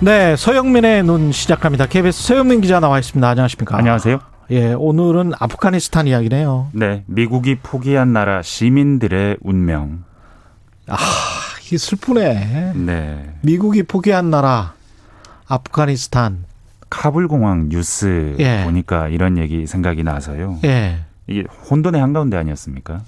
[SPEAKER 2] 네, 서영민의 눈 시작합니다. KBS 서영민 기자 나와 있습니다. 안녕하십니까?
[SPEAKER 9] 안녕하세요.
[SPEAKER 2] 예, 오늘은 아프가니스탄 이야기네요.
[SPEAKER 9] 네, 미국이 포기한 나라 시민들의 운명.
[SPEAKER 2] 아, 이 슬프네.
[SPEAKER 9] 네.
[SPEAKER 2] 미국이 포기한 나라 아프가니스탄.
[SPEAKER 9] 카불 공항 뉴스 예. 보니까 이런 얘기 생각이 나서요.
[SPEAKER 2] 예.
[SPEAKER 9] 이게 혼돈의 한가운데 아니었습니까?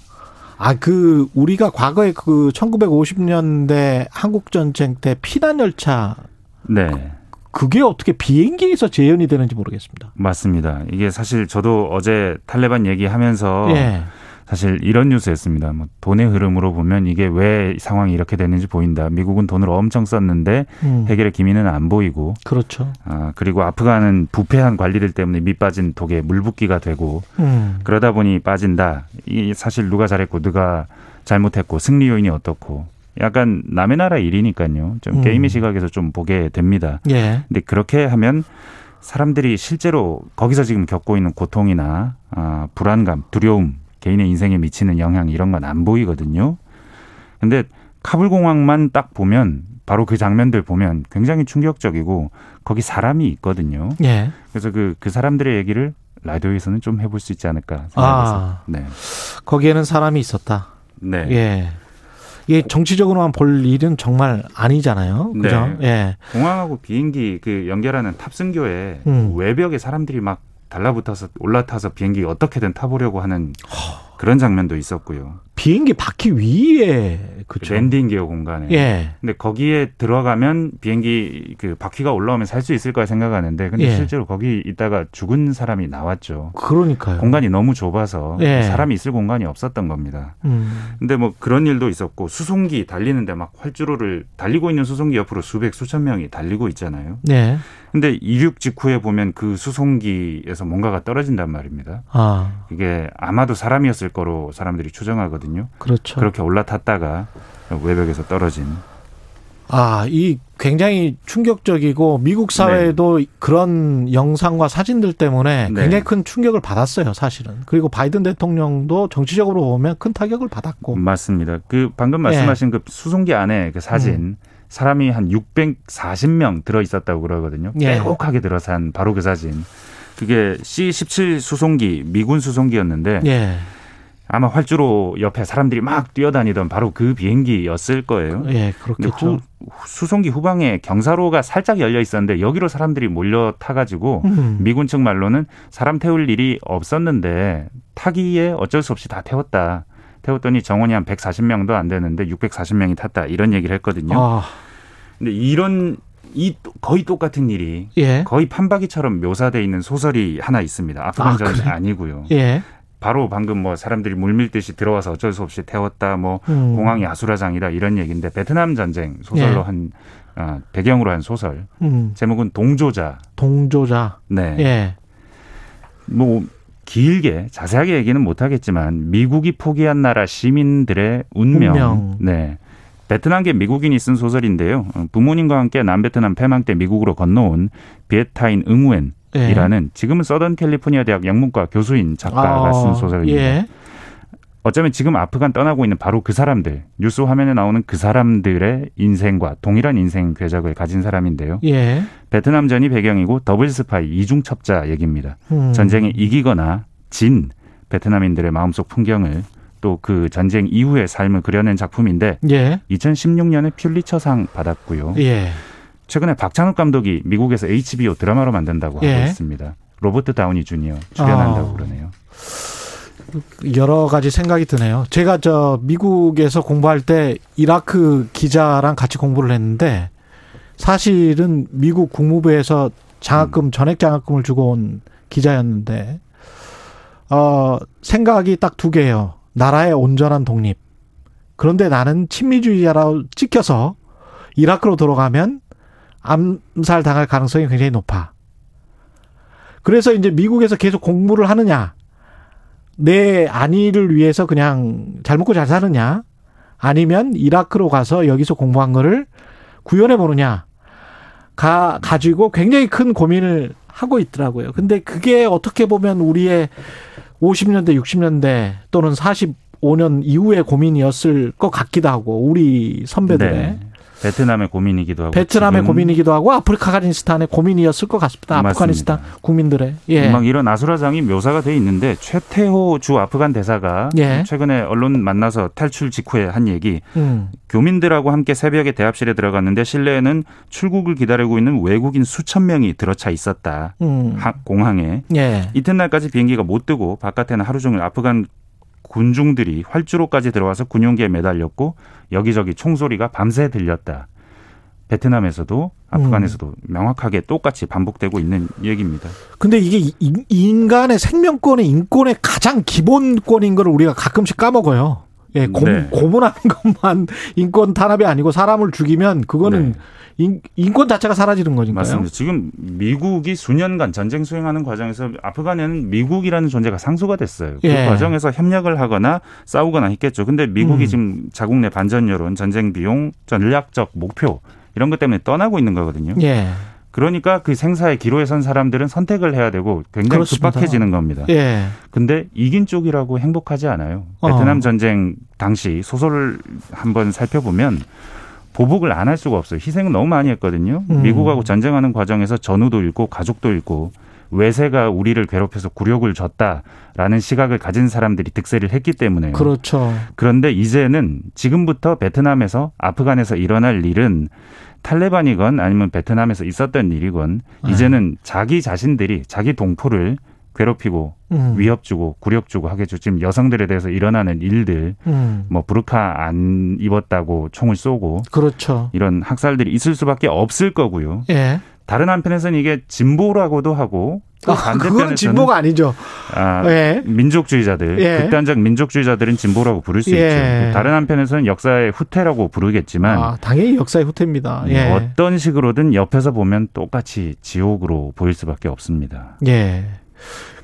[SPEAKER 2] 아, 그, 우리가 과거에 그 1950년대 한국전쟁 때 피난열차.
[SPEAKER 9] 네.
[SPEAKER 2] 그게 어떻게 비행기에서 재현이 되는지 모르겠습니다.
[SPEAKER 9] 맞습니다. 이게 사실 저도 어제 탈레반 얘기하면서 예. 사실 이런 뉴스였습니다. 뭐 돈의 흐름으로 보면 이게 왜 상황이 이렇게 됐는지 보인다. 미국은 돈을 엄청 썼는데 음. 해결의 기미는 안 보이고.
[SPEAKER 2] 그렇죠.
[SPEAKER 9] 아 그리고 아프간은 부패한 관리들 때문에 밑 빠진 독에 물붓기가 되고 음. 그러다 보니 빠진다. 이 사실 누가 잘했고 누가 잘못했고 승리 요인이 어떻고 약간 남의 나라 일이니까요. 좀 음. 게임의 시각에서 좀 보게 됩니다.
[SPEAKER 2] 예.
[SPEAKER 9] 근데 그렇게 하면 사람들이 실제로 거기서 지금 겪고 있는 고통이나 아, 불안감, 두려움, 개인의 인생에 미치는 영향 이런 건 안 보이거든요. 근데 카불 공항만 딱 보면 바로 그 장면들 보면 굉장히 충격적이고 거기 사람이 있거든요.
[SPEAKER 2] 예.
[SPEAKER 9] 그래서 그, 그 사람들의 얘기를 라디오에서는 좀 해볼 수 있지 않을까 생각해서. 아,
[SPEAKER 2] 네. 거기에는 사람이 있었다.
[SPEAKER 9] 네.
[SPEAKER 2] 예. 이게 정치적으로만 볼 일은 정말 아니잖아요. 그죠?
[SPEAKER 9] 네.
[SPEAKER 2] 예.
[SPEAKER 9] 공항하고 비행기 그 연결하는 탑승교에 음. 외벽에 사람들이 막 달라붙어서 올라타서 비행기 어떻게든 타보려고 하는 그런 장면도 있었고요.
[SPEAKER 2] 비행기 바퀴 위에 그쵸?
[SPEAKER 9] 랜딩 기어 공간에.
[SPEAKER 2] 예.
[SPEAKER 9] 근데 거기에 들어가면 비행기 그 바퀴가 올라오면 살 수 있을까 생각하는데 근데 예. 실제로 거기 있다가 죽은 사람이 나왔죠.
[SPEAKER 2] 그러니까요.
[SPEAKER 9] 공간이 너무 좁아서
[SPEAKER 2] 예.
[SPEAKER 9] 사람이 있을 공간이 없었던 겁니다.
[SPEAKER 2] 음.
[SPEAKER 9] 근데 뭐 그런 일도 있었고 수송기 달리는데 막 활주로를 달리고 있는 수송기 옆으로 수백 수천 명이 달리고 있잖아요.
[SPEAKER 2] 네.
[SPEAKER 9] 근데 이륙 직후에 보면 그 수송기에서 뭔가가 떨어진단 말입니다.
[SPEAKER 2] 아.
[SPEAKER 9] 이게 아마도 사람이었을 거로 사람들이 추정하거든요.
[SPEAKER 2] 그렇죠.
[SPEAKER 9] 그렇게 올라탔다가 외벽에서 떨어진.
[SPEAKER 2] 아, 이 굉장히 충격적이고 미국 사회도 네. 그런 영상과 사진들 때문에 네. 굉장히 큰 충격을 받았어요, 사실은. 그리고 바이든 대통령도 정치적으로 보면 큰 타격을 받았고.
[SPEAKER 9] 맞습니다. 그 방금 말씀하신 네. 그 수송기 안에 그 사진 음. 사람이 한 640명 들어 있었다고 그러거든요. 예. 빼곡하게 들어산 바로 그 사진. 그게 C-17 수송기 미군 수송기였는데
[SPEAKER 2] 예.
[SPEAKER 9] 아마 활주로 옆에 사람들이 막 뛰어다니던 바로 그 비행기였을 거예요.
[SPEAKER 2] 예, 그렇겠죠.
[SPEAKER 9] 후, 수송기 후방에 경사로가 살짝 열려 있었는데 여기로 사람들이 몰려 타가지고 음. 미군 측 말로는 사람 태울 일이 없었는데 타기에 어쩔 수 없이 다 태웠다. 태웠더니 정원이 한 140명도 안 되는데 640명이 탔다 이런 얘기를 했거든요.
[SPEAKER 2] 아.
[SPEAKER 9] 근데 이런 이 거의 똑같은 일이
[SPEAKER 2] 예.
[SPEAKER 9] 거의 판박이처럼 묘사돼 있는 소설이 하나 있습니다. 아프간 전이 아, 아니고요.
[SPEAKER 2] 예.
[SPEAKER 9] 바로 방금 뭐 사람들이 물밀듯이 들어와서 어쩔 수 없이 태웠다, 뭐 음. 공항이 아수라장이다 이런 얘기인데 베트남 전쟁 소설로 예. 한 어, 배경으로 한 소설.
[SPEAKER 2] 음.
[SPEAKER 9] 제목은 동조자.
[SPEAKER 2] 동조자.
[SPEAKER 9] 네.
[SPEAKER 2] 예.
[SPEAKER 9] 뭐 길게 자세하게 얘기는 못하겠지만 미국이 포기한 나라 시민들의 운명.
[SPEAKER 2] 운명.
[SPEAKER 9] 네. 베트남계 미국인이 쓴 소설인데요. 어, 부모님과 함께 남베트남 패망 때 미국으로 건너온 비에타인 응우엔 이라는 예. 지금은 서던 캘리포니아 대학 영문과 교수인 작가가 아, 쓴 소설입니다.
[SPEAKER 2] 예.
[SPEAKER 9] 어쩌면 지금 아프간 떠나고 있는 바로 그 사람들, 뉴스 화면에 나오는 그 사람들의 인생과 동일한 인생 궤적을 가진 사람인데요.
[SPEAKER 2] 예.
[SPEAKER 9] 베트남전이 배경이고 더블 스파이 이중 첩자 얘기입니다.
[SPEAKER 2] 음.
[SPEAKER 9] 전쟁에 이기거나 진 베트남인들의 마음속 풍경을 또 그 전쟁 이후의 삶을 그려낸 작품인데
[SPEAKER 2] 예.
[SPEAKER 9] 2016년에 퓰리처상 받았고요.
[SPEAKER 2] 예.
[SPEAKER 9] 최근에 박찬욱 감독이 미국에서 HBO 드라마로 만든다고 예. 하고 있습니다. 로버트 다우니 주니어 출연한다고 아. 그러네요.
[SPEAKER 2] 여러 가지 생각이 드네요. 제가 저 미국에서 공부할 때 이라크 기자랑 같이 공부를 했는데 사실은 미국 국무부에서 장학금 음. 전액 장학금을 주고 온 기자였는데 어 생각이 딱 두 개예요. 나라의 온전한 독립. 그런데 나는 친미주의자라고 찍혀서 이라크로 들어가면 암살 당할 가능성이 굉장히 높아. 그래서 이제 미국에서 계속 공부를 하느냐, 내 안위를 위해서 그냥 잘 먹고 잘 사느냐, 아니면 이라크로 가서 여기서 공부한 거를 구현해 보느냐, 가, 가지고 굉장히 큰 고민을 하고 있더라고요. 근데 그게 어떻게 보면 우리의 50년대, 60년대 또는 45년 이후의 고민이었을 것 같기도 하고, 우리 선배들의. 네.
[SPEAKER 9] 베트남의 고민이기도 하고
[SPEAKER 2] 베트남의 고민이기도 하고 아프리카니스탄의 고민이었을 것 같습니다. 아프가니스탄 국민들의
[SPEAKER 9] 예. 막 이런 아수라장이 묘사가 돼 있는데 최태호 주 아프간 대사가 예. 최근에 언론 만나서 탈출 직후에 한 얘기 음. 교민들하고 함께 새벽에 대합실에 들어갔는데 실내에는 출국을 기다리고 있는 외국인 수천 명이 들어차 있었다. 음. 공항에 예. 이튿날까지 비행기가 못 뜨고 바깥에는 하루 종일 아프간 군중들이 활주로까지 들어와서 군용기에 매달렸고 여기저기 총소리가 밤새 들렸다. 베트남에서도 아프간에서도 음. 명확하게 똑같이 반복되고 있는 얘기입니다.
[SPEAKER 2] 근데 이게 인간의 생명권의 인권의 가장 기본권인 걸 우리가 가끔씩 까먹어요. 예, 고, 네. 고문하는 것만 인권 탄압이 아니고 사람을 죽이면 그거는 네. 인, 인권 자체가 사라지는 거니까요.
[SPEAKER 9] 맞습니다. 지금 미국이 수년간 전쟁 수행하는 과정에서 아프간에는 미국이라는 존재가 상수가 됐어요. 그 예. 과정에서 협력을 하거나 싸우거나 했겠죠. 근데 미국이 음. 지금 자국 내 반전 여론, 전쟁 비용, 전략적 목표 이런 것 때문에 떠나고 있는 거거든요. 예. 그러니까 그 생사의 기로에 선 사람들은 선택을 해야 되고 굉장히 그렇습니다. 급박해지는 겁니다. 예. 근데 이긴 쪽이라고 행복하지 않아요. 어. 베트남 전쟁 당시 소설을 한번 살펴보면 보복을 안 할 수가 없어요. 희생은 너무 많이 했거든요. 음. 미국하고 전쟁하는 과정에서 전우도 잃고 가족도 잃고 외세가 우리를 괴롭혀서 굴욕을 줬다라는 시각을 가진 사람들이 득세를 했기 때문에요.
[SPEAKER 2] 그렇죠.
[SPEAKER 9] 그런데 이제는 지금부터 베트남에서 아프간에서 일어날 일은 탈레반이건 아니면 베트남에서 있었던 일이건 네. 이제는 자기 자신들이 자기 동포를 괴롭히고 음. 위협 주고 굴욕 주고 하겠죠. 지금 여성들에 대해서 일어나는 일들, 음. 뭐 부르카 안 입었다고 총을 쏘고,
[SPEAKER 2] 그렇죠.
[SPEAKER 9] 이런 학살들이 있을 수밖에 없을 거고요. 예. 다른 한편에서는 이게 진보라고도 하고
[SPEAKER 2] 또 아, 반대편에서는 진보가 아니죠.
[SPEAKER 9] 아, 예. 민족주의자들, 예. 극단적 민족주의자들은 진보라고 부를 수 예. 있죠. 다른 한편에서는 역사의 후퇴라고 부르겠지만
[SPEAKER 2] 아, 당연히 역사의 후퇴입니다. 예.
[SPEAKER 9] 어떤 식으로든 옆에서 보면 똑같이 지옥으로 보일 수밖에 없습니다.
[SPEAKER 2] 예.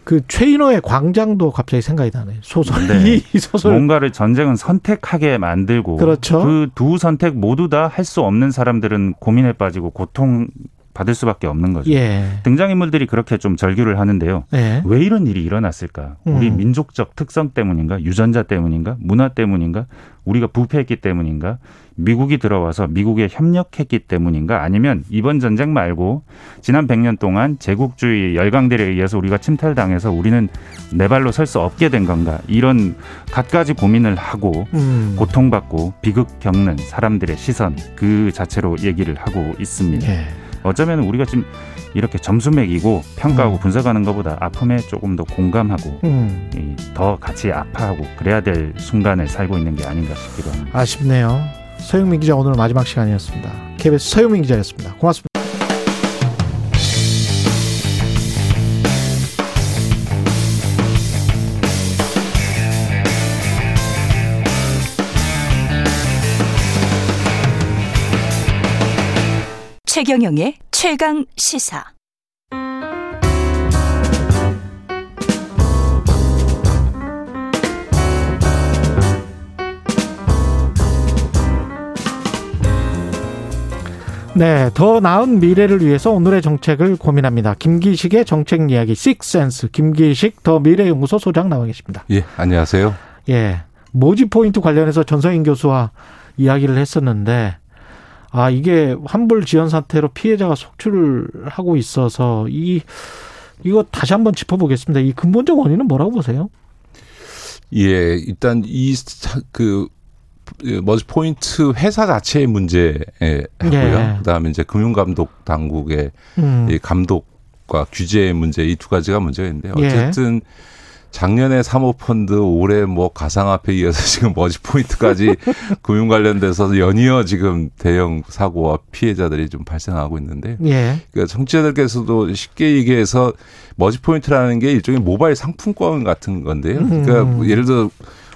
[SPEAKER 2] 그 최인호의 광장도 갑자기 생각이 나네. 소설.
[SPEAKER 9] 네. 이 소설. 뭔가를 전쟁은 선택하게 만들고
[SPEAKER 2] 그렇죠.
[SPEAKER 9] 그 두 선택 모두 다 할 수 없는 사람들은 고민에 빠지고 고통 받을 수밖에 없는 거죠. 예. 등장인물들이 그렇게 좀 절규를 하는데요. 예. 왜 이런 일이 일어났을까? 우리 음. 민족적 특성 때문인가? 유전자 때문인가? 문화 때문인가? 우리가 부패했기 때문인가? 미국이 들어와서 미국에 협력했기 때문인가? 아니면 이번 전쟁 말고 지난 100년 동안 제국주의 열강들에 의해서 우리가 침탈당해서 우리는 내 발로 설 수 없게 된 건가? 이런 갖가지 고민을 하고 음. 고통받고 비극 겪는 사람들의 시선 그 자체로 얘기를 하고 있습니다. 예. 어쩌면 우리가 지금 이렇게 점수 매기고 평가하고 음. 분석하는 것보다 아픔에 조금 더 공감하고 음. 더 같이 아파하고 그래야 될 순간을 살고 있는 게 아닌가 싶기도 합니다.
[SPEAKER 2] 아쉽네요. 서영민 기자 오늘 마지막 시간이었습니다. KBS 서영민 기자였습니다. 고맙습니다.
[SPEAKER 3] 최경영의 최강 시사.
[SPEAKER 2] 네, 더 나은 미래를 위해서 오늘의 정책을 고민합니다. 김기식의 정책 이야기 식센스 김기식 더 미래연구소 소장 나와 계십니다.
[SPEAKER 10] 예, 안녕하세요.
[SPEAKER 2] 예, 모지 포인트 관련해서 전성인 교수와 이야기를 했었는데 아, 이게 환불 지연 사태로 피해자가 속출을 하고 있어서 이 이거 다시 한번 짚어보겠습니다. 이 근본적 원인은 뭐라고 보세요?
[SPEAKER 10] 예, 일단 이그 머지 포인트 회사 자체의 문제고요. 예. 그다음에 이제 금융감독 당국의 음. 이 감독과 규제의 문제 이 두 가지가 문제가 있는데 예. 어쨌든 예. 작년에 사모펀드 올해 뭐 가상화폐 이어서 지금 머지 포인트까지 금융 관련돼서 연이어 지금 대형 사고와 피해자들이 좀 발생하고 있는데 예. 그러니까 정치자들께서도 쉽게 얘기해서 머지 포인트라는 게 일종의 모바일 상품권 같은 건데요. 그러니까 음. 예를 들어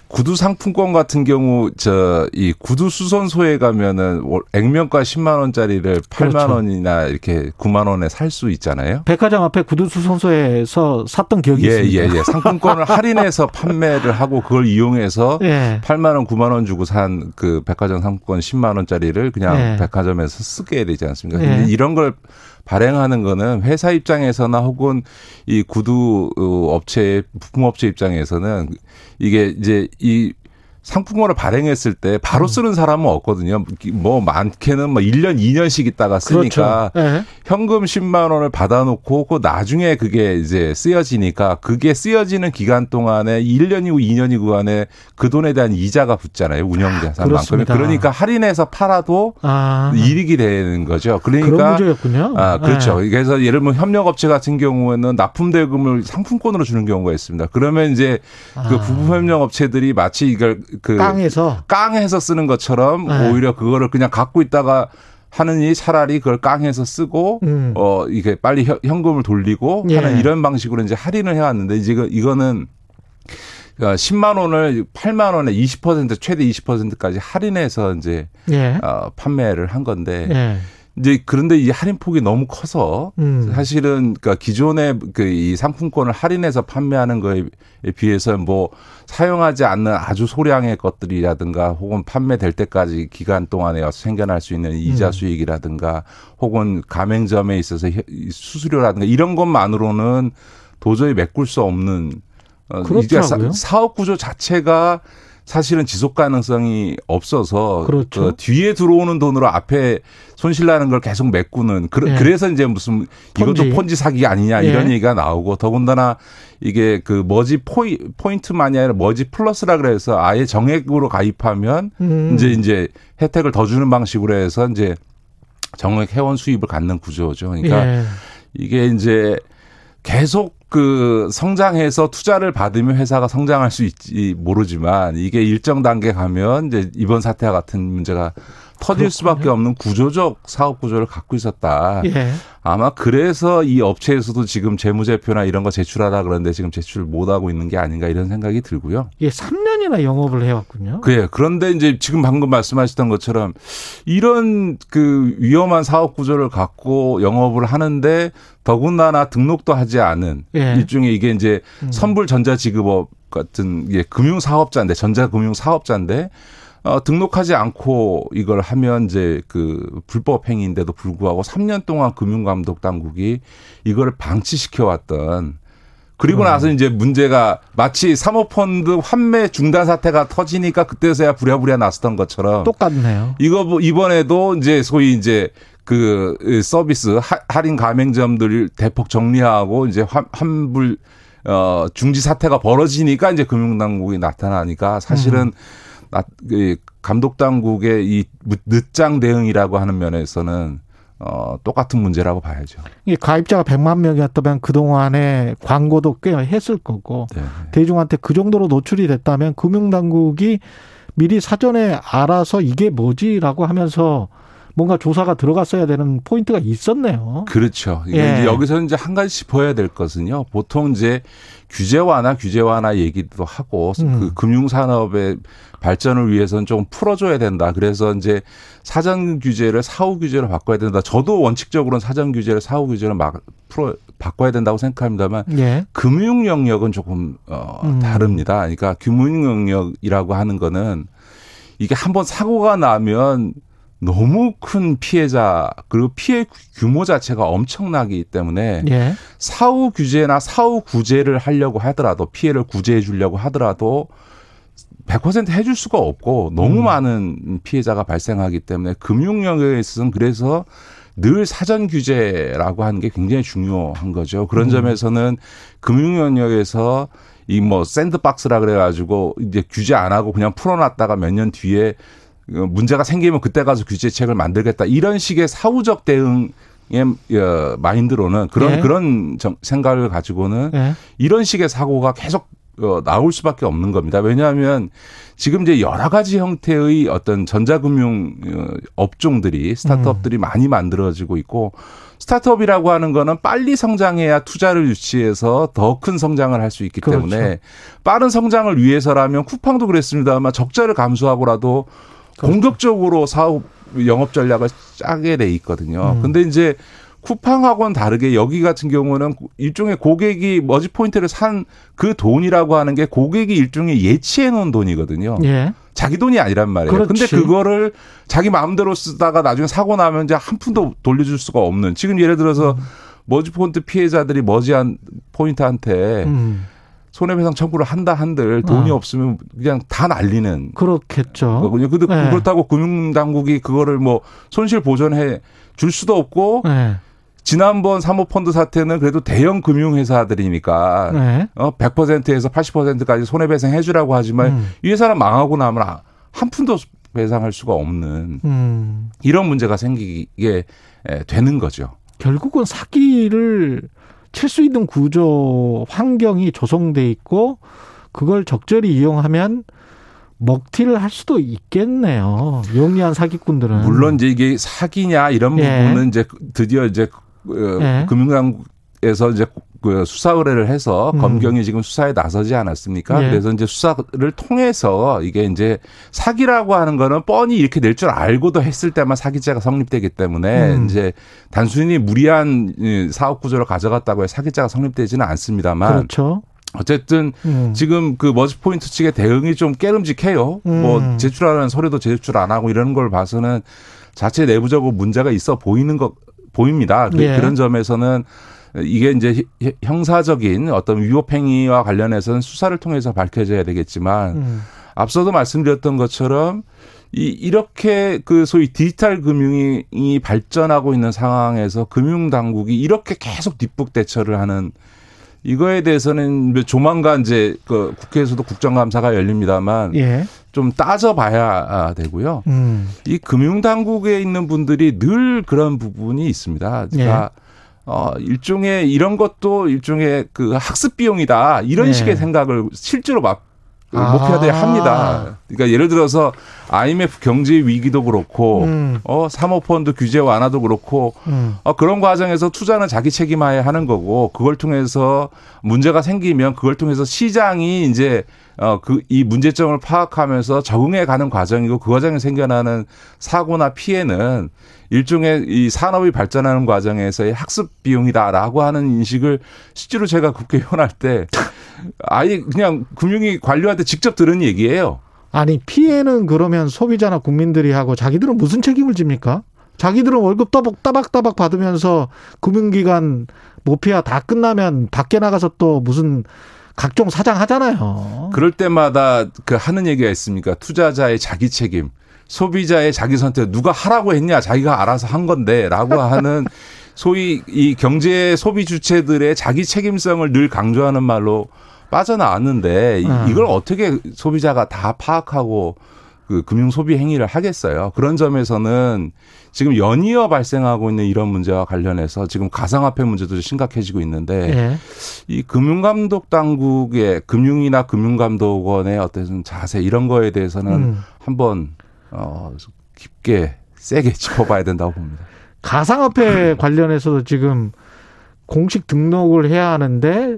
[SPEAKER 10] 구두 상품권 같은 경우 저 이 구두 수선소에 가면은 액면가 10만 원짜리를 8만 그렇죠. 원이나 이렇게 9만 원에 살 수 있잖아요.
[SPEAKER 2] 백화점 앞에 구두 수선소에서 샀던 기억이
[SPEAKER 10] 예,
[SPEAKER 2] 있습니다.
[SPEAKER 10] 예, 예. 상품권을 할인해서 판매를 하고 그걸 이용해서 예. 8만 원, 9만 원 주고 산 그 백화점 상품권 10만 원짜리를 그냥 예. 백화점에서 쓰게 되지 않습니까? 예. 이런 걸 발행하는 거는 회사 입장에서나 혹은 이 구두 어, 업체 부품업체 입장에서는 이게 이제 이 상품권을 발행했을 때 바로 음. 쓰는 사람은 없거든요. 뭐 많게는 뭐 1년, 2년씩 있다가 쓰니까 그렇죠. 네. 현금 10만 원을 받아놓고 그 나중에 그게 이제 쓰여지니까 그게 쓰여지는 기간 동안에 1년이고 2년이고 안에 그 돈에 대한 이자가 붙잖아요. 운영자산만큼. 아, 그러니까 할인해서 팔아도 아. 이익이 되는 거죠. 그러니까
[SPEAKER 2] 그런 문제였군요.
[SPEAKER 10] 아, 그렇죠. 네. 그래서 예를 들면 협력업체 같은 경우에는 납품 대금을 상품권으로 주는 경우가 있습니다. 그러면 이제 그 아. 그 부품 협력업체들이 마치 이걸
[SPEAKER 2] 그 깡해서
[SPEAKER 10] 깡해서 쓰는 것처럼 네. 오히려 그거를 그냥 갖고 있다가 하느니 차라리 그걸 깡해서 쓰고 음. 어 이게 빨리 현금을 돌리고 예. 하는 이런 방식으로 이제 할인을 해왔는데 이제 이거는 10만 그러니까 원을 8만 원에 20% 최대 20%까지 할인해서 이제 예. 어, 판매를 한 건데 예. 이제 그런데 이 할인 폭이 너무 커서 음. 사실은 그니까 기존의 그 이 상품권을 할인해서 판매하는 거에 비해서 뭐 사용하지 않는 아주 소량의 것들이라든가 혹은 판매될 때까지 기간 동안에 생겨날 수 있는 이자 음. 수익이라든가 혹은 가맹점에 있어서 수수료라든가 이런 것만으로는 도저히 메꿀 수 없는
[SPEAKER 2] 어, 그렇더라고요.
[SPEAKER 10] 사업 구조 자체가 사실은 지속 가능성이 없어서 그렇죠. 그 뒤에 들어오는 돈으로 앞에 손실 나는 걸 계속 메꾸는 그, 네. 래서 이제 무슨 폰지. 이것도 폰지 사기 아니냐 이런 네. 얘기가 나오고 더군다나 이게 그 머지 포이, 포인트만이 아니라 머지 플러스라 그래서 아예 정액으로 가입하면 음. 이제 이제 혜택을 더 주는 방식으로 해서 이제 정액 회원 수입을 갖는 구조죠. 그러니까 네. 이게 이제 계속 그 성장해서 투자를 받으면 회사가 성장할 수 있지 모르지만 이게 일정 단계 가면 이제 이번 사태와 같은 문제가 터질 수밖에 없는 구조적 사업 구조를 갖고 있었다. 예. 아마 그래서 이 업체에서도 지금 재무제표나 이런 거 제출하라 그러는데 지금 제출 못 하고 있는 게 아닌가 이런 생각이 들고요.
[SPEAKER 2] 예, 3년이나 영업을 해왔군요.
[SPEAKER 10] 그래. 그런데 이제 지금 방금 말씀하셨던 것처럼 이런 그 위험한 사업 구조를 갖고 영업을 하는데 더군다나 등록도 하지 않은 예. 일종의 이게 이제 음. 선불 전자지급업 같은 예, 금융 사업자인데 전자금융 사업자인데 어, 등록하지 않고 이걸 하면 이제 그 불법 행위인데도 불구하고 3년 동안 금융감독 당국이 이거를 방치시켜 왔던 그리고 음. 나서 이제 문제가 마치 사모펀드 환매 중단 사태가 터지니까 그때서야 부랴부랴 났었던 것처럼
[SPEAKER 2] 똑같네요.
[SPEAKER 10] 이거 뭐 이번에도 이제 소위 이제 그 서비스 할인 가맹점들 대폭 정리하고 이제 환, 환불 어 중지 사태가 벌어지니까 이제 금융당국이 나타나니까 사실은 음. 감독 당국의 이 늦장 대응이라고 하는 면에서는 어, 똑같은 문제라고 봐야죠.
[SPEAKER 2] 이 가입자가 100만 명이었다면 그동안에 광고도 꽤 했을 거고 네. 대중한테 그 정도로 노출이 됐다면 금융당국이 미리 사전에 알아서 이게 뭐지라고 하면서 뭔가 조사가 들어갔어야 되는 포인트가 있었네요.
[SPEAKER 10] 그렇죠. 예. 여기서 이제 한 가지 짚어야 될 것은요. 보통 이제 규제 완화, 규제 완화 얘기도 하고 음. 그 금융 산업의 발전을 위해서는 좀 풀어줘야 된다. 그래서 이제 사전 규제를 사후 규제로 바꿔야 된다. 저도 원칙적으로는 사전 규제를 사후 규제로 막 풀어 바꿔야 된다고 생각합니다만 예. 금융 영역은 조금 어 음. 다릅니다. 그러니까 금융 영역이라고 하는 거는 이게 한번 사고가 나면 너무 큰 피해자 그리고 피해 규모 자체가 엄청나기 때문에 예. 사후 규제나 사후 구제를 하려고 하더라도 피해를 구제해 주려고 하더라도 100% 해줄 수가 없고 너무 음. 많은 피해자가 발생하기 때문에 금융 영역에 있어서는 그래서 늘 사전 규제라고 하는 게 굉장히 중요한 거죠. 그런 음. 점에서는 금융 영역에서 이 뭐 샌드박스라 그래가지고 이제 규제 안 하고 그냥 풀어놨다가 몇 년 뒤에 어, 문제가 생기면 그때 가서 규제책을 만들겠다 이런 식의 사후적 대응 의 어, 마인드로는 그런 네. 그런 생각을 가지고는 네. 이런 식의 사고가 계속 어, 나올 수밖에 없는 겁니다. 왜냐하면 지금 이제 여러 가지 형태의 어떤 전자금융 업종들이 스타트업들이 음. 많이 만들어지고 있고 스타트업이라고 하는 거는 빨리 성장해야 투자를 유치해서 더 큰 성장을 할 수 있기 그렇죠. 때문에 빠른 성장을 위해서라면 쿠팡도 그랬습니다만 적자를 감수하고라도. 공격적으로 사업 영업 전략을 짜게 돼 있거든요. 음. 근데 이제 쿠팡하고는 다르게 여기 같은 경우는 일종의 고객이 머지 포인트를 산 그 돈이라고 하는 게 고객이 일종의 예치해 놓은 돈이거든요. 예. 자기 돈이 아니란 말이에요. 그렇지. 근데 그거를 자기 마음대로 쓰다가 나중에 사고 나면 이제 한 푼도 돌려줄 수가 없는. 지금 예를 들어서 음. 머지 포인트 피해자들이 머지한 포인트한테 음. 손해배상 청구를 한다 한들 돈이 어. 없으면 그냥 다 날리는
[SPEAKER 2] 그렇겠죠.
[SPEAKER 10] 거군요. 근데 네. 그렇다고 금융당국이 그거를 뭐 손실 보전해 줄 수도 없고 네. 지난번 사모펀드 사태는 그래도 대형 금융회사들이니까 네. 어 100%에서 80%까지 손해배상 해주라고 하지만 음. 이 회사는 망하고 나면 한 푼도 배상할 수가 없는 음. 이런 문제가 생기게 되는 거죠.
[SPEAKER 2] 결국은 사기를 칠 수 있는 구조 환경이 조성돼 있고 그걸 적절히 이용하면 먹튀를 할 수도 있겠네요. 용이한 사기꾼들은
[SPEAKER 10] 물론 이제 이게 사기냐 이런 예. 부분은 이제 드디어 이제 그 예. 금융당 국에서 이제 그 수사 의뢰를 해서 음. 검경이 지금 수사에 나서지 않았습니까? 예. 그래서 이제 수사를 통해서 이게 이제 사기라고 하는 거는 뻔히 이렇게 낼줄 알고도 했을 때만 사기죄가 성립되기 때문에 음. 이제 단순히 무리한 사업 구조를 가져갔다고 해 사기죄가 성립되지는 않습니다만
[SPEAKER 2] 그렇죠.
[SPEAKER 10] 어쨌든 음. 지금 그 머지 포인트 측의 대응이 좀 깨름직해요. 음. 뭐 제출하는 서류도 제출 안 하고 이러는 걸 봐서는 자체 내부적으로 문제가 있어 보이는 것 보입니다. 그, 예. 그런 점에서는 이게 이제 형사적인 어떤 위법행위와 관련해서는 수사를 통해서 밝혀져야 되겠지만 음. 앞서도 말씀드렸던 것처럼 이 이렇게 그 소위 디지털 금융이 발전하고 있는 상황에서 금융 당국이 이렇게 계속 뒷북 대처를 하는 이거에 대해서는 조만간 이제 그 국회에서도 국정감사가 열립니다만 예. 좀 따져봐야 되고요. 음. 이 금융 당국에 있는 분들이 늘 그런 부분이 있습니다. 그러니까 예. 어, 일종의 이런 것도 일종의 그 학습 비용이다. 이런 네. 식의 생각을 실제로 막 아. 목표들이 합니다. 그러니까 예를 들어서 IMF 경제 위기도 그렇고 음. 어 사모펀드 규제 완화도 그렇고 음. 어 그런 과정에서 투자는 자기 책임하에 하는 거고 그걸 통해서 문제가 생기면 그걸 통해서 시장이 이제 어 그 이 문제점을 파악하면서 적응해 가는 과정이고 그 과정에 생겨나는 사고나 피해는 일종의 이 산업이 발전하는 과정에서의 학습 비용이다라고 하는 인식을 실제로 제가 국회의원 할 때 아예 그냥 금융위 관료한테 직접 들은 얘기예요.
[SPEAKER 2] 아니 피해는 그러면 소비자나 국민들이 하고 자기들은 무슨 책임을 집니까? 자기들은 월급 따박 따박따박 받으면서 금융기관 모피아 다 끝나면 밖에 나가서 또 무슨 각종 사장 하잖아요.
[SPEAKER 10] 그럴 때마다 그 하는 얘기가 있습니까? 투자자의 자기 책임. 소비자의 자기 선택 누가 하라고 했냐 자기가 알아서 한 건데라고 하는 소위 이 경제 소비 주체들의 자기 책임성을 늘 강조하는 말로 빠져나왔는데 음. 이걸 어떻게 소비자가 다 파악하고 그 금융 소비 행위를 하겠어요. 그런 점에서는 지금 연이어 발생하고 있는 이런 문제와 관련해서 지금 가상화폐 문제도 심각해지고 있는데 네. 이 금융감독 당국의 금융이나 금융감독원의 어떤 자세 이런 거에 대해서는 음. 한번 어, 깊게 세게 짚어봐야 된다고 봅니다.
[SPEAKER 2] 가상화폐 관련해서도 지금 공식 등록을 해야 하는데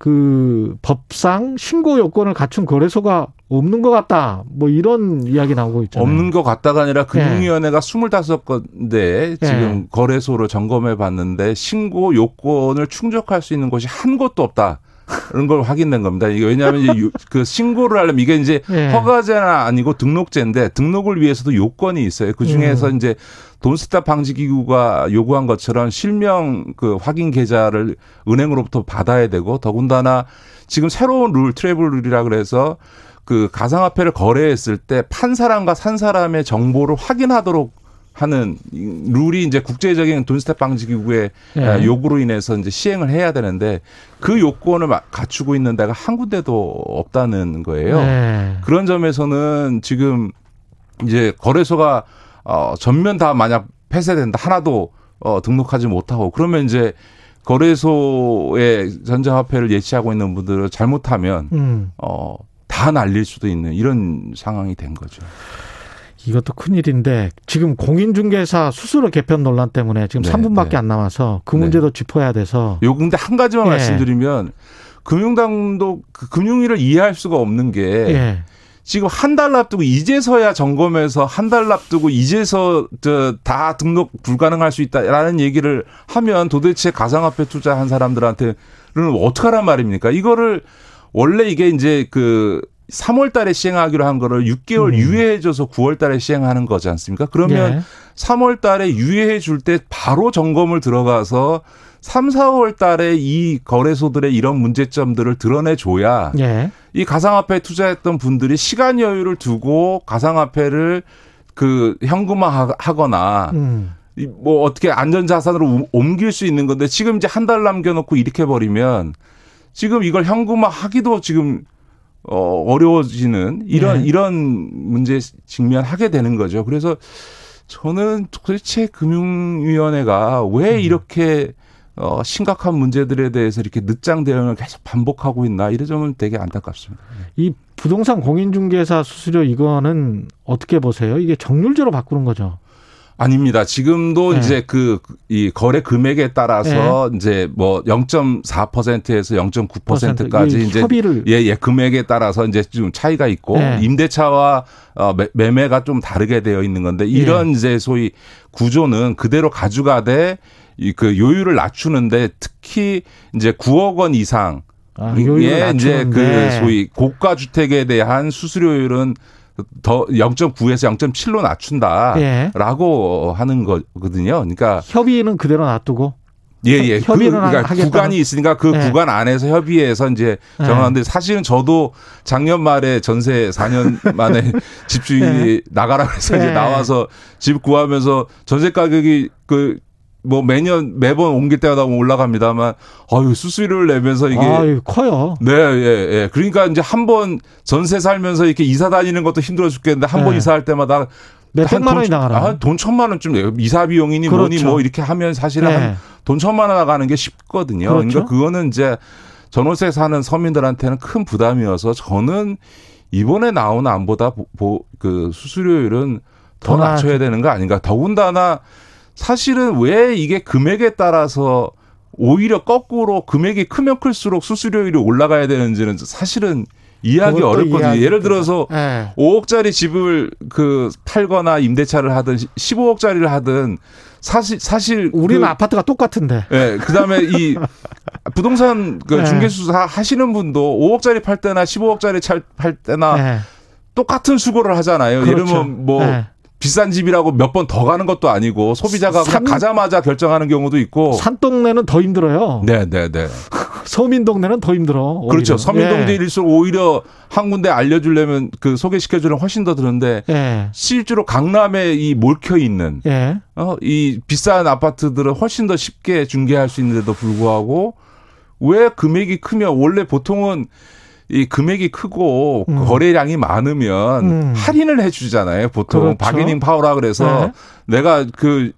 [SPEAKER 2] 그 법상 신고 요건을 갖춘 거래소가 없는 것 같다. 뭐 이런 이야기 나오고 있잖아요.
[SPEAKER 10] 없는 것 같다가 아니라 금융위원회가 네. 25건데 지금 네. 거래소를 점검해 봤는데 신고 요건을 충족할 수 있는 곳이 한 곳도 없다. 그런 걸 확인된 겁니다. 이게 왜냐하면 이제 그 신고를 하려면 이게 이제 예. 허가제는 아니고 등록제인데 등록을 위해서도 요건이 있어요. 그 중에서 음. 이제 돈스탑 방지 기구가 요구한 것처럼 실명 그 확인 계좌를 은행으로부터 받아야 되고 더군다나 지금 새로운 룰 트래블 룰이라 그래서 그 가상화폐를 거래했을 때 판 사람과 산 사람의 정보를 확인하도록 하는 룰이 이제 국제적인 돈스텝 방지 기구의 네. 요구로 인해서 이제 시행을 해야 되는데 그 요건을 갖추고 있는 데가 한 군데도 없다는 거예요. 네. 그런 점에서는 지금 이제 거래소가 어 전면 다 만약 폐쇄된다 하나도 어 등록하지 못하고 그러면 이제 거래소에 전자화폐를 예치하고 있는 분들을 잘못하면 음. 어 다 날릴 수도 있는 이런 상황이 된 거죠.
[SPEAKER 2] 이것도 큰일인데 지금 공인중개사 수수료 개편 논란 때문에 지금 네, 3분밖에 네. 안 남아서 그 문제도 네. 짚어야 돼서
[SPEAKER 10] 요 근데 한 가지만 예. 말씀드리면 금융당도 그 금융위를 이해할 수가 없는 게 예. 지금 한 달 앞두고 이제서야 점검해서 한 달 앞두고 이제서 저다 등록 불가능할 수 있다라는 얘기를 하면 도대체 가상화폐 투자한 사람들한테는 어떡하란 말입니까? 이거를 원래 이게 이제 그 3월 달에 시행하기로 한 거를 6개월 음. 유예해 줘서 9월 달에 시행하는 거지 않습니까? 그러면 예. 3월 달에 유예해 줄 때 바로 점검을 들어가서 3, 4월 달에 이 거래소들의 이런 문제점들을 드러내 줘야 예. 이 가상화폐 투자했던 분들이 시간 여유를 두고 가상화폐를 그 현금화 하거나 음. 뭐 어떻게 안전자산으로 옮길 수 있는 건데 지금 이제 한 달 남겨놓고 이렇게 버리면 지금 이걸 현금화 하기도 지금 어, 어려워지는 이런 네. 이런 문제 직면하게 되는 거죠. 그래서 저는 도대체 금융위원회가 왜 음. 이렇게 어, 심각한 문제들에 대해서 이렇게 늦장 대응을 계속 반복하고 있나 이런 점은 되게 안타깝습니다.
[SPEAKER 2] 이 부동산 공인중개사 수수료 이거는 어떻게 보세요? 이게 정률제로 바꾸는 거죠?
[SPEAKER 10] 아닙니다. 지금도 네. 이제 그 이 거래 금액에 따라서 네. 이제 뭐 0.4%에서 0.9%까지 이제 협의를 예, 예, 금액에 따라서 이제 좀 차이가 있고 네. 임대차와 어 매매가 좀 다르게 되어 있는 건데 이런 예. 이제 소위 구조는 그대로 가져가되 이 그 요율을 낮추는데 특히 이제 9억 원 이상 아, 예, 이제 그 소위 고가 주택에 대한 수수료율은 더 0.9에서 0.7로 낮춘다라고 예. 하는 거거든요. 그러니까
[SPEAKER 2] 협의는 그대로 놔두고
[SPEAKER 10] 예, 예. 그, 그러니까 구간이 있으니까 그 네. 구간 안에서 협의해서 이제 예. 정하는데 사실은 저도 작년 말에 전세 4년 만에 집주인이 네. 나가라 그래서 네. 이제 나와서 집 구하면서 전세 가격이 그 뭐 매년 매번 옮길 때마다 올라갑니다만 아유 수수료를 내면서 이게
[SPEAKER 2] 아유, 커요.
[SPEAKER 10] 네, 예, 예. 그러니까 이제 한 번 전세 살면서 이렇게 이사 다니는 것도 힘들어 죽겠는데 한번 네. 이사할 때마다
[SPEAKER 2] 몇백만 원이 나가나?
[SPEAKER 10] 아, 돈 천만 원쯤 이사 비용이니 그렇죠. 뭐니 뭐 이렇게 하면 사실은 네. 한돈 천만 원 나가는 게 쉽거든요. 그렇죠? 그러니까 그거는 이제 전월세 사는 서민들한테는 큰 부담이어서 저는 이번에 나온 안보다 보, 그 수수료율은 더 낮춰야 되는 거 아닌가. 더군다나 사실은 왜 이게 금액에 따라서 오히려 거꾸로 금액이 크면 클수록 수수료율이 올라가야 되는지는 사실은 이해하기 어렵거든요. 예를 들어서 네. 5억짜리 집을 그 팔거나 임대차를 하든 15억짜리를 하든 사실 사실
[SPEAKER 2] 우리는 그, 아파트가 똑같은데.
[SPEAKER 10] 예. 네, 그다음에 이 부동산 그 네. 중개수사 하시는 분도 5억짜리 팔 때나 15억짜리 팔 때나 네. 똑같은 수고를 하잖아요. 그렇죠. 예를 들면 뭐 네. 비싼 집이라고 몇 번 더 가는 것도 아니고 소비자가 산, 가자마자 결정하는 경우도 있고
[SPEAKER 2] 산동네는 더 힘들어요.
[SPEAKER 10] 네, 네, 네.
[SPEAKER 2] 서민 동네는 더 힘들어. 오히려.
[SPEAKER 10] 그렇죠. 서민 동네일수록 예. 오히려 한 군데 알려주려면 그 소개시켜주는 훨씬 더 드는데 예. 실제로 강남에 이 몰켜 있는 예. 어, 이 비싼 아파트들은 훨씬 더 쉽게 중개할 수 있는데도 불구하고 왜 금액이 크면 원래 보통은 이 금액이 크고 음. 거래량이 많으면 음. 할인을 해주잖아요. 보통 그렇죠. bargaining power라 그래서 네. 내가 그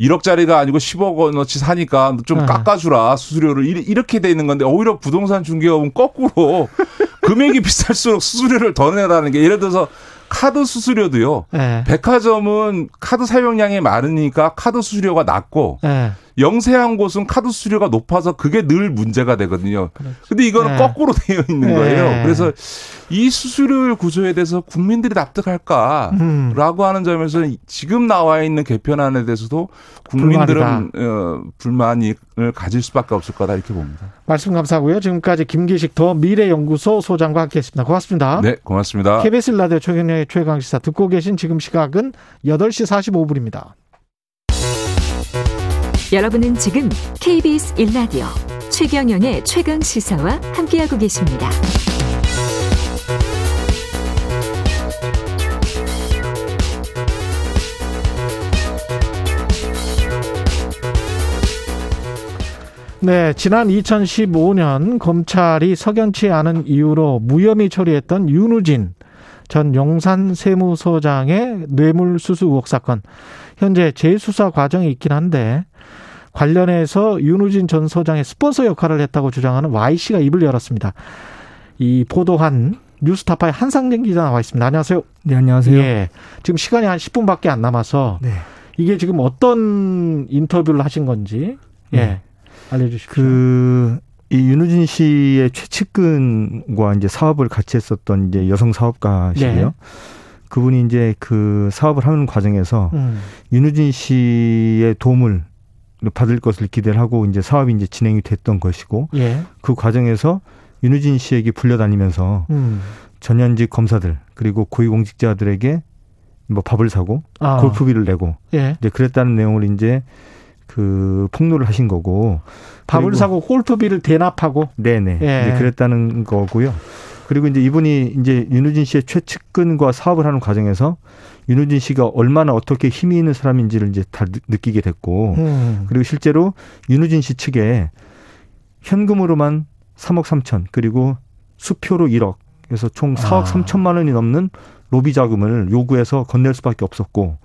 [SPEAKER 10] 1억짜리가 아니고 10억 원어치 사니까 좀 네. 깎아주라 수수료를 이렇게 돼 있는 건데 오히려 부동산 중개업은 거꾸로 금액이 비쌀수록 수수료를 더 내라는 게 예를 들어서 카드 수수료도요. 네. 백화점은 카드 사용량이 많으니까 카드 수수료가 낮고 네. 영세한 곳은 카드 수수료가 높아서 그게 늘 문제가 되거든요. 그렇죠. 근데 이거는 네. 거꾸로 되어 있는 네. 거예요. 그래서 이 수수료율 구조에 대해서 국민들이 납득할까라고 음. 하는 점에서 지금 나와 있는 개편안에 대해서도 국민들은 어, 불만을 가질 수밖에 없을 거다 이렇게 봅니다.
[SPEAKER 2] 말씀 감사하고요. 지금까지 김기식 더 미래연구소 소장과 함께했습니다. 고맙습니다.
[SPEAKER 10] 네, 고맙습니다.
[SPEAKER 2] KBS 라디오 최경영의 최강시사 듣고 계신 지금 시각은 8시 45분입니다.
[SPEAKER 3] 여러분은 지금 KBS 1라디오 최경연의 최강 시사와 함께하고 계십니다.
[SPEAKER 2] 네, 지난 2015년 검찰이 석연치 않은 이유로 무혐의 처리했던 윤우진 전 용산 세무서장의 뇌물수수 의혹 사건 현재 재수사 과정이 있긴 한데 관련해서 윤우진 전 소장의 스폰서 역할을 했다고 주장하는 Y씨가 입을 열었습니다. 이 보도한 뉴스타파의 한상진 기자 나와 있습니다. 안녕하세요.
[SPEAKER 11] 네, 안녕하세요. 예.
[SPEAKER 2] 지금 시간이 한 10분밖에 안 남아서 네. 이게 지금 어떤 인터뷰를 하신 건지 예. 네. 알려 주십시오.
[SPEAKER 11] 그, 이 윤우진 씨의 최측근과 이제 사업을 같이 했었던 이제 여성 사업가시고요. 네. 그분이 이제 그 사업을 하는 과정에서 음. 윤우진 씨의 도움을 받을 것을 기대를 하고 이제 사업이 이제 진행이 됐던 것이고 예. 그 과정에서 윤우진 씨에게 불려다니면서 음. 전현직 검사들 그리고 고위공직자들에게 뭐 밥을 사고 아. 골프비를 내고 예. 이제 그랬다는 내용을 이제 그 폭로를 하신 거고
[SPEAKER 2] 밥을 사고 골프비를 대납하고
[SPEAKER 11] 네네 예. 이제 그랬다는 거고요. 그리고 이제 이분이 이제 윤우진 씨의 최측근과 사업을 하는 과정에서 윤우진 씨가 얼마나 어떻게 힘이 있는 사람인지를 이제 다 느끼게 됐고 음. 그리고 실제로 윤우진 씨 측에 현금으로만 3억 3천 그리고 수표로 1억 그래서 총 4억 아. 3천만 원이 넘는 로비 자금을 요구해서 건넬 수밖에 없었고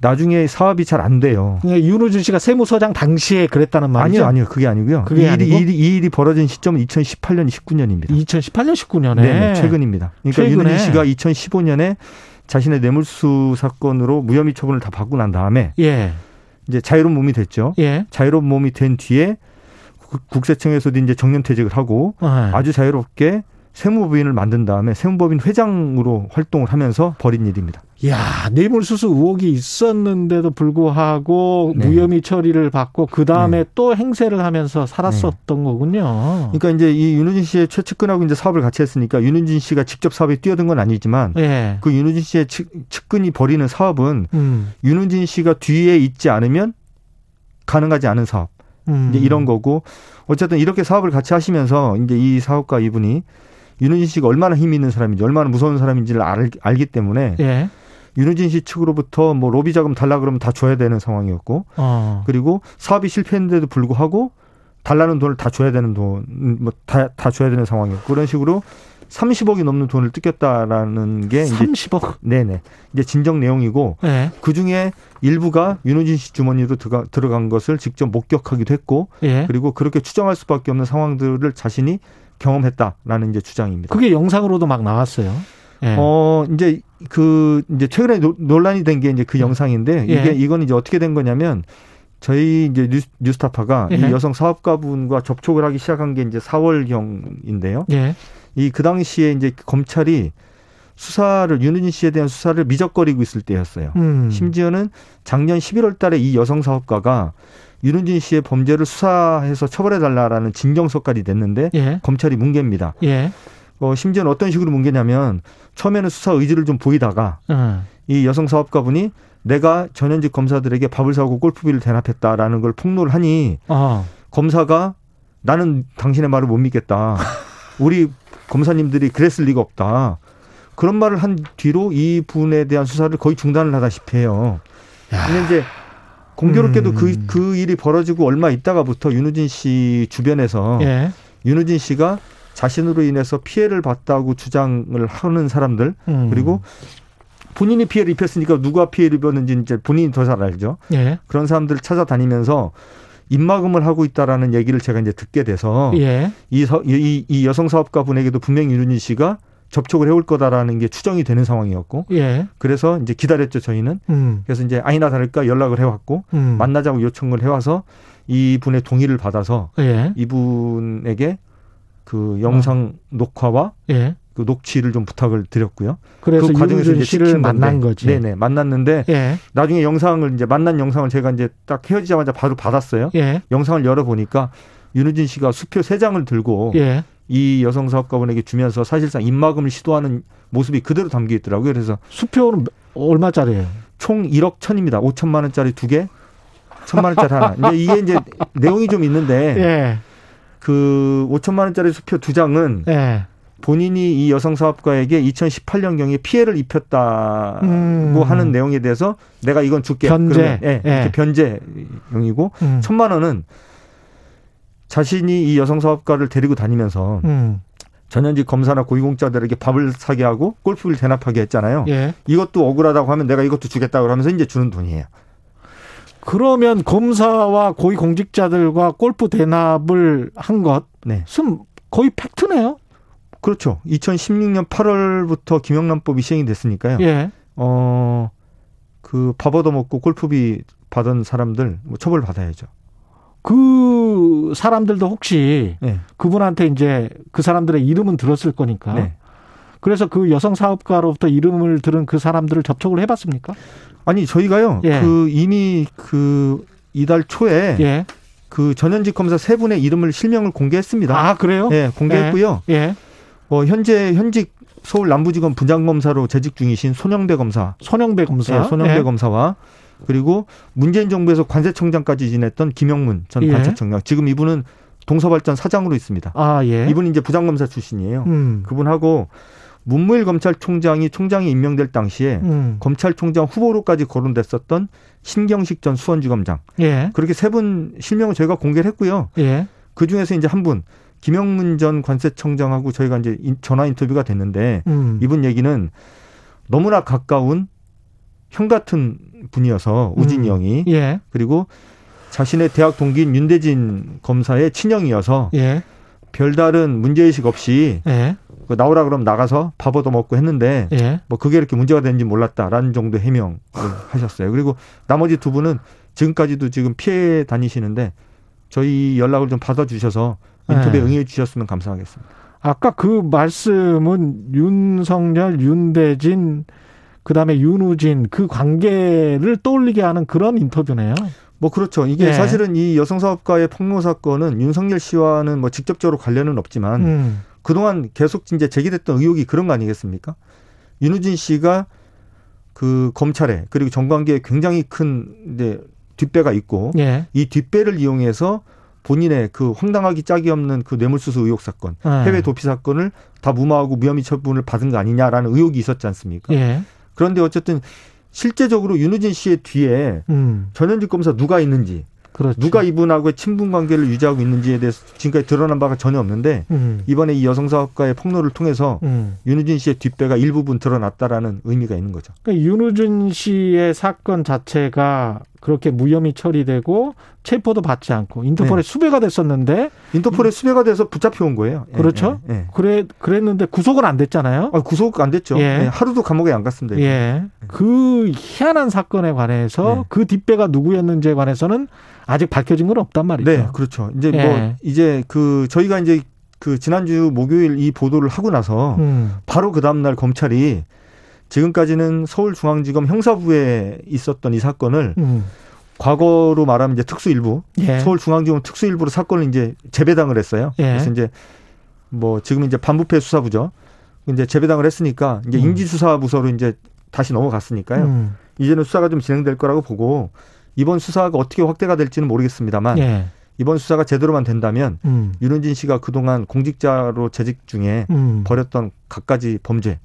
[SPEAKER 11] 나중에 사업이 잘 안 돼요.
[SPEAKER 2] 네, 윤우준 씨가 세무서장 당시에 그랬다는 말이죠?
[SPEAKER 11] 아니요, 아니요. 그게 아니고요. 그게 이, 일이, 일이, 이 일이 벌어진 시점은 2018년, 19년입니다.
[SPEAKER 2] 2018년, 19년에?
[SPEAKER 11] 네, 최근입니다. 그러니까 최근에. 윤우준 씨가 2015년에 자신의 뇌물수 사건으로 무혐의 처분을 다 받고 난 다음에 예. 이제 자유로운 몸이 됐죠. 예. 자유로운 몸이 된 뒤에 국세청에서도 이제 정년 퇴직을 하고 네. 아주 자유롭게 세무법인을 만든 다음에 세무법인 회장으로 활동을 하면서 벌인 일입니다.
[SPEAKER 2] 야 뇌물수수 의혹이 있었는데도 불구하고 네. 무혐의 처리를 받고 그 다음에 네. 또 행세를 하면서 살았었던 네. 거군요.
[SPEAKER 11] 그러니까 이제 이 윤우진 씨의 최측근하고 이제 사업을 같이 했으니까 윤우진 씨가 직접 사업에 뛰어든 건 아니지만 네. 그 윤우진 씨의 측, 측근이 벌이는 사업은 음. 윤우진 씨가 뒤에 있지 않으면 가능하지 않은 사업. 음. 이제 이런 거고 어쨌든 이렇게 사업을 같이 하시면서 이제 이 사업가 이분이 윤우진 씨가 얼마나 힘 있는 사람인지 얼마나 무서운 사람인지를 알, 알기 때문에 예. 윤우진 씨 측으로부터 뭐 로비 자금 달라 그러면 다 줘야 되는 상황이었고 어. 그리고 사업이 실패했는데도 불구하고 달라는 돈을 다 줘야 되는 돈 뭐 다 다 줘야 되는 상황이었고 그런 식으로 30억이 넘는 돈을 뜯겼다라는 게
[SPEAKER 2] 30억.
[SPEAKER 11] 네네. 이제 진정 내용이고 네. 그 중에 일부가 윤호진 씨 주머니로 들어가, 들어간 것을 직접 목격하기도 했고 네. 그리고 그렇게 추정할 수밖에 없는 상황들을 자신이 경험했다라는 이제 주장입니다.
[SPEAKER 2] 그게 영상으로도 막 나왔어요.
[SPEAKER 11] 네. 어 이제 그 이제 최근에 논란이 된 게 이제 그 영상인데 이게 이건 이제 어떻게 된 거냐면 저희 이제 뉴스, 뉴스 타파가 이 여성 사업가분과 접촉을 하기 시작한 게 이제 4월경인데요. 이 그 당시에 이제 검찰이 수사를 윤은진 씨에 대한 수사를 미적거리고 있을 때였어요. 음. 심지어는 작년 11월 달에 이 여성 사업가가 윤은진 씨의 범죄를 수사해서 처벌해 달라라는 진정서까지 냈는데 예. 검찰이 뭉개입니다. 예. 어, 심지어는 어떤 식으로 뭉개냐면 처음에는 수사 의지를 좀 보이다가 음. 이 여성 사업가분이 내가 전현직 검사들에게 밥을 사고 골프비를 대납했다라는 걸 폭로를 하니 아. 검사가 나는 당신의 말을 못 믿겠다. 우리 검사님들이 그랬을 리가 없다. 그런 말을 한 뒤로 이 분에 대한 수사를 거의 중단을 하다시피 해요. 근데 이제 공교롭게도 그, 음. 그, 그 일이 벌어지고 얼마 있다가부터 윤우진 씨 주변에서 예. 윤우진 씨가 자신으로 인해서 피해를 봤다고 주장을 하는 사람들 음. 그리고 본인이 피해를 입혔으니까 누가 피해를 입었는지 이제 본인이 더 잘 알죠. 예. 그런 사람들을 찾아다니면서 입막음을 하고 있다라는 얘기를 제가 이제 듣게 돼서 예. 이, 이, 이 여성 사업가 분에게도 분명히 윤은희 씨가 접촉을 해올 거다라는 게 추정이 되는 상황이었고 예. 그래서 이제 기다렸죠 저희는 음. 그래서 이제 아니나 다를까 연락을 해왔고 음. 만나자고 요청을 해와서 이분의 동의를 받아서 예. 이분에게 그 영상 어. 녹화와 예. 그 녹취를 좀 부탁을 드렸고요.
[SPEAKER 2] 그래서 그 과정에서 이제 씨를 만난 거지.
[SPEAKER 11] 네네 만났는데 예. 나중에 영상을 이제 만난 영상을 제가 이제 딱 헤어지자마자 바로 받았어요. 예. 영상을 열어 보니까 윤우진 씨가 수표 세 장을 들고 예. 이 여성 사업가분에게 주면서 사실상 입막음을 시도하는 모습이 그대로 담겨 있더라고요. 그래서
[SPEAKER 2] 수표는 얼마짜리예요?
[SPEAKER 11] 총 1억 천입니다. 5천만 원짜리 두 개, 천만 원짜리 하나. 이제 이게 이제 내용이 좀 있는데 예. 그 5천만 원짜리 수표 두 장은 예. 본인이 이 여성 사업가에게 2018년경에 피해를 입혔다고 음. 하는 내용에 대해서 내가 이건 줄게.
[SPEAKER 2] 변제.
[SPEAKER 11] 예, 예. 이렇게 변제용이고 음. 천만 원은 자신이 이 여성 사업가를 데리고 다니면서 음. 전현직 검사나 고위공자들에게 밥을 사게 하고 골프를 대납하게 했잖아요. 예. 이것도 억울하다고 하면 내가 이것도 주겠다고 하면서 이제 주는 돈이에요.
[SPEAKER 2] 그러면 검사와 고위공직자들과 골프 대납을 한 것, 네. 거의 팩트네요.
[SPEAKER 11] 그렇죠. 2016년 8월부터 김영란법이 시행이 됐으니까요. 예. 어, 그 밥 얻어먹고 골프비 받은 사람들 뭐 처벌 받아야죠.
[SPEAKER 2] 그 사람들도 혹시 네. 그분한테 이제 그 사람들의 이름은 들었을 거니까. 네. 그래서 그 여성 사업가로부터 이름을 들은 그 사람들을 접촉을 해봤습니까?
[SPEAKER 11] 아니 저희가요. 예. 그 이미 그 이달 초에 예. 그 전현직 검사 세 분의 이름을 실명을 공개했습니다.
[SPEAKER 2] 아 그래요?
[SPEAKER 11] 예, 공개했고요. 예. 예. 뭐 현재 현직 서울 남부지검 분장검사로 재직 중이신 손영배 검사,
[SPEAKER 2] 손영배 검사,
[SPEAKER 11] 네, 손영배 예. 검사와 그리고 문재인 정부에서 관세청장까지 지냈던 김영문 전 예. 관세청장. 지금 이분은 동서발전 사장으로 있습니다. 아, 예. 이분이 이제 부장검사 출신이에요. 음. 그분하고 문무일 검찰총장이 총장이 임명될 당시에 음. 검찰총장 후보로까지 거론됐었던 신경식 전 수원지검장. 예. 그렇게 세 분 실명을 저희가 공개를 했고요. 예. 그 중에서 이제 한 분, 김영문 전 관세청장하고 저희가 이제 전화 인터뷰가 됐는데 음. 이분 얘기는 너무나 가까운 형 같은 분이어서 우진이 음. 형이 예. 그리고 자신의 대학 동기인 윤대진 검사의 친형이어서 예. 별다른 문제의식 없이 예. 그 나오라 그러면 나가서 밥 얻어 먹고 했는데 예. 뭐 그게 이렇게 문제가 되는지 몰랐다라는 정도 해명을 하셨어요. 그리고 나머지 두 분은 지금까지도 지금 피해 다니시는데 저희 연락을 좀 받아 주셔서 인터뷰에 예. 응해 주셨으면 감사하겠습니다.
[SPEAKER 2] 아까 그 말씀은 윤석열, 윤대진 그다음에 윤우진 그 관계를 떠올리게 하는 그런 인터뷰네요.
[SPEAKER 11] 뭐 그렇죠. 이게 네. 사실은 이 여성 사업가의 폭로 사건은 윤석열 씨와는 뭐 직접적으로 관련은 없지만 음. 그동안 계속 이제 제기됐던 의혹이 그런 거 아니겠습니까? 윤우진 씨가 그 검찰에 그리고 정관계에 굉장히 큰 이제 뒷배가 있고 예. 이 뒷배를 이용해서 본인의 그 황당하기 짝이 없는 그 뇌물수수 의혹 사건, 예. 해외 도피 사건을 다 무마하고 무혐의 처분을 받은 거 아니냐라는 의혹이 있었지 않습니까? 예. 그런데 어쨌든 실제적으로 윤우진 씨의 뒤에 음. 전현직 검사 누가 있는지 그렇죠. 누가 이분하고의 친분 관계를 유지하고 있는지에 대해서 지금까지 드러난 바가 전혀 없는데 음. 이번에 이 여성 사업가의 폭로를 통해서 음. 윤우진 씨의 뒷배가 일부분 드러났다라는 의미가 있는 거죠.
[SPEAKER 2] 그러니까 윤우진 씨의 사건 자체가 그렇게 무혐의 처리되고 체포도 받지 않고 인터폴에 네. 수배가 됐었는데
[SPEAKER 11] 인터폴에 수배가 돼서 붙잡혀 온 거예요.
[SPEAKER 2] 예, 그렇죠. 예, 예. 그래 그랬는데 구속은 안 됐잖아요.
[SPEAKER 11] 아, 구속 안 됐죠. 예. 예 하루도 감옥에 안 갔습니다.
[SPEAKER 2] 예. 그 희한한 사건에 관해서 네. 그 뒷배가 누구였는지에 관해서는 아직 밝혀진 건 없단 말이죠.
[SPEAKER 11] 네, 그렇죠. 이제 뭐 예. 이제 그 저희가 이제 그 지난주 목요일 이 보도를 하고 나서 음. 바로 그 다음 날 검찰이 지금까지는 서울중앙지검 형사부에 있었던 이 사건을 음. 과거로 말하면 이제 특수일부 예. 서울중앙지검 특수일부로 사건을 이제 재배당을 했어요. 예. 그래서 이제 뭐 지금 이제 반부패 수사부죠. 이제 재배당을 했으니까 이제 음. 인지수사부서로 이제 다시 넘어갔으니까요. 음. 이제는 수사가 좀 진행될 거라고 보고 이번 수사가 어떻게 확대가 될지는 모르겠습니다만 예. 이번 수사가 제대로만 된다면 음. 윤은진 씨가 그동안 공직자로 재직 중에 음. 벌였던 갖가지 범죄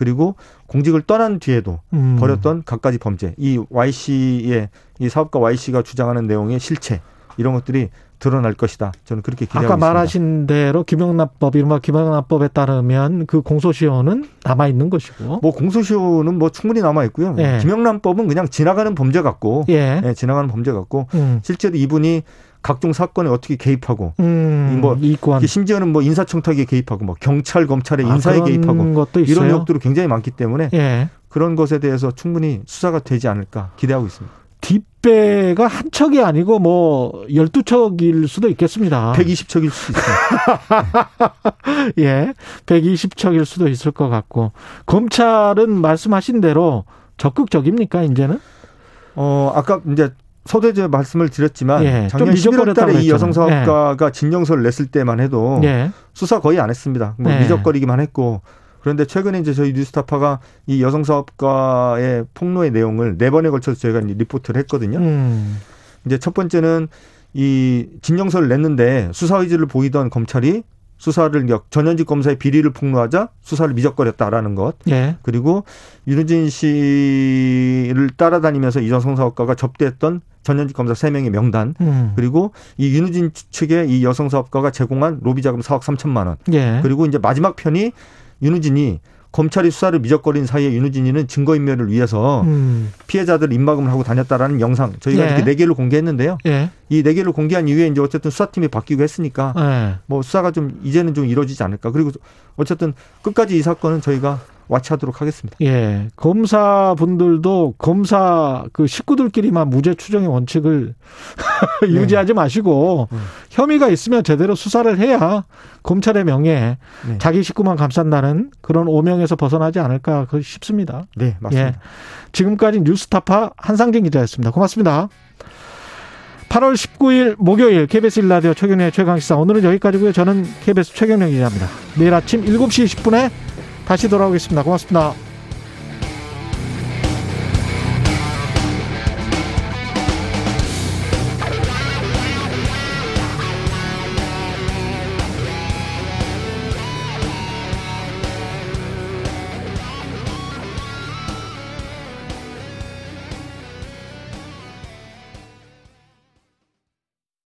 [SPEAKER 11] 그리고 공직을 떠난 뒤에도 음. 벌였던 갖가지 범죄 이 Y 씨의 이 사업가 Y 씨가 주장하는 내용의 실체 이런 것들이 드러날 것이다. 저는 그렇게 기대하고
[SPEAKER 2] 아까
[SPEAKER 11] 있습니다.
[SPEAKER 2] 말하신 대로 김영란법 이른바 김영란법에 따르면 그 공소시효는 남아 있는 것이고
[SPEAKER 11] 뭐 공소시효는 뭐 충분히 남아 있고요. 예. 김영란법은 그냥 지나가는 범죄 같고 예. 예 지나가는 범죄 같고 음. 실제로 이분이 각종 사건에 어떻게 개입하고 음, 뭐 이권. 심지어는 뭐 인사청탁에 개입하고 뭐 경찰 검찰의 아, 인사에 개입하고 이런 의혹들이 굉장히 많기 때문에 예. 그런 것에 대해서 충분히 수사가 되지 않을까 기대하고 있습니다.
[SPEAKER 2] 뒷배가 한 척이 아니고 뭐 12척일 수도 있겠습니다.
[SPEAKER 11] 120척일 수도 있어요.
[SPEAKER 2] 예. 120척일 수도 있을 것 같고. 검찰은 말씀하신 대로 적극적입니까, 이제는?
[SPEAKER 11] 어, 아까 이제 서대제 말씀을 드렸지만 예, 작년 11월 달에 이 여성 사업가가 예. 진정서를 냈을 때만 해도 예. 수사 거의 안 했습니다. 뭐 예. 미적거리기만 했고 그런데 최근에 이제 저희 뉴스타파가 이 여성 사업가의 폭로의 내용을 네 번에 걸쳐서 저희가 리포트를 했거든요. 음. 이제 첫 번째는 이 진정서를 냈는데 수사 의지를 보이던 검찰이 수사를 전현직 검사의 비리를 폭로하자 수사를 미적거렸다라는 것. 예. 그리고 윤우진 씨를 따라다니면서 이정성 사업가가 접대했던 전현직 검사 3명의 명단. 음. 그리고 이 윤우진 측의 이 여성 사업가가 제공한 로비 자금 4억 3천만 원. 예. 그리고 이제 마지막 편이 윤우진이 검찰이 수사를 미적거린 사이에 윤우진이는 증거인멸을 위해서 음. 피해자들 입막음을 하고 다녔다라는 영상 저희가 예. 이렇게 네 개를 공개했는데요. 예. 이네 개를 공개한 이후에 이제 어쨌든 수사팀이 바뀌고 했으니까 예. 뭐 수사가 좀 이제는 좀 이루어지지 않을까. 그리고 어쨌든 끝까지 이 사건은 저희가 와치하도록 하겠습니다.
[SPEAKER 2] 예. 검사분들도 검사 그 식구들끼리만 무죄 추정의 원칙을 네. 유지하지 마시고 네. 혐의가 있으면 제대로 수사를 해야 검찰의 명예 네. 자기 식구만 감싼다는 그런 오명에서 벗어나지 않을까 싶습니다.
[SPEAKER 11] 네, 맞습니다. 예.
[SPEAKER 2] 지금까지 뉴스타파 한상진 기자였습니다. 고맙습니다. 8월 19일 목요일 KBS 일라디오 최경련의 최강시사 오늘은 여기까지고요. 저는 KBS 최경련 기자입니다. 내일 아침 7시 20분에 다시 돌아오겠습니다. 고맙습니다.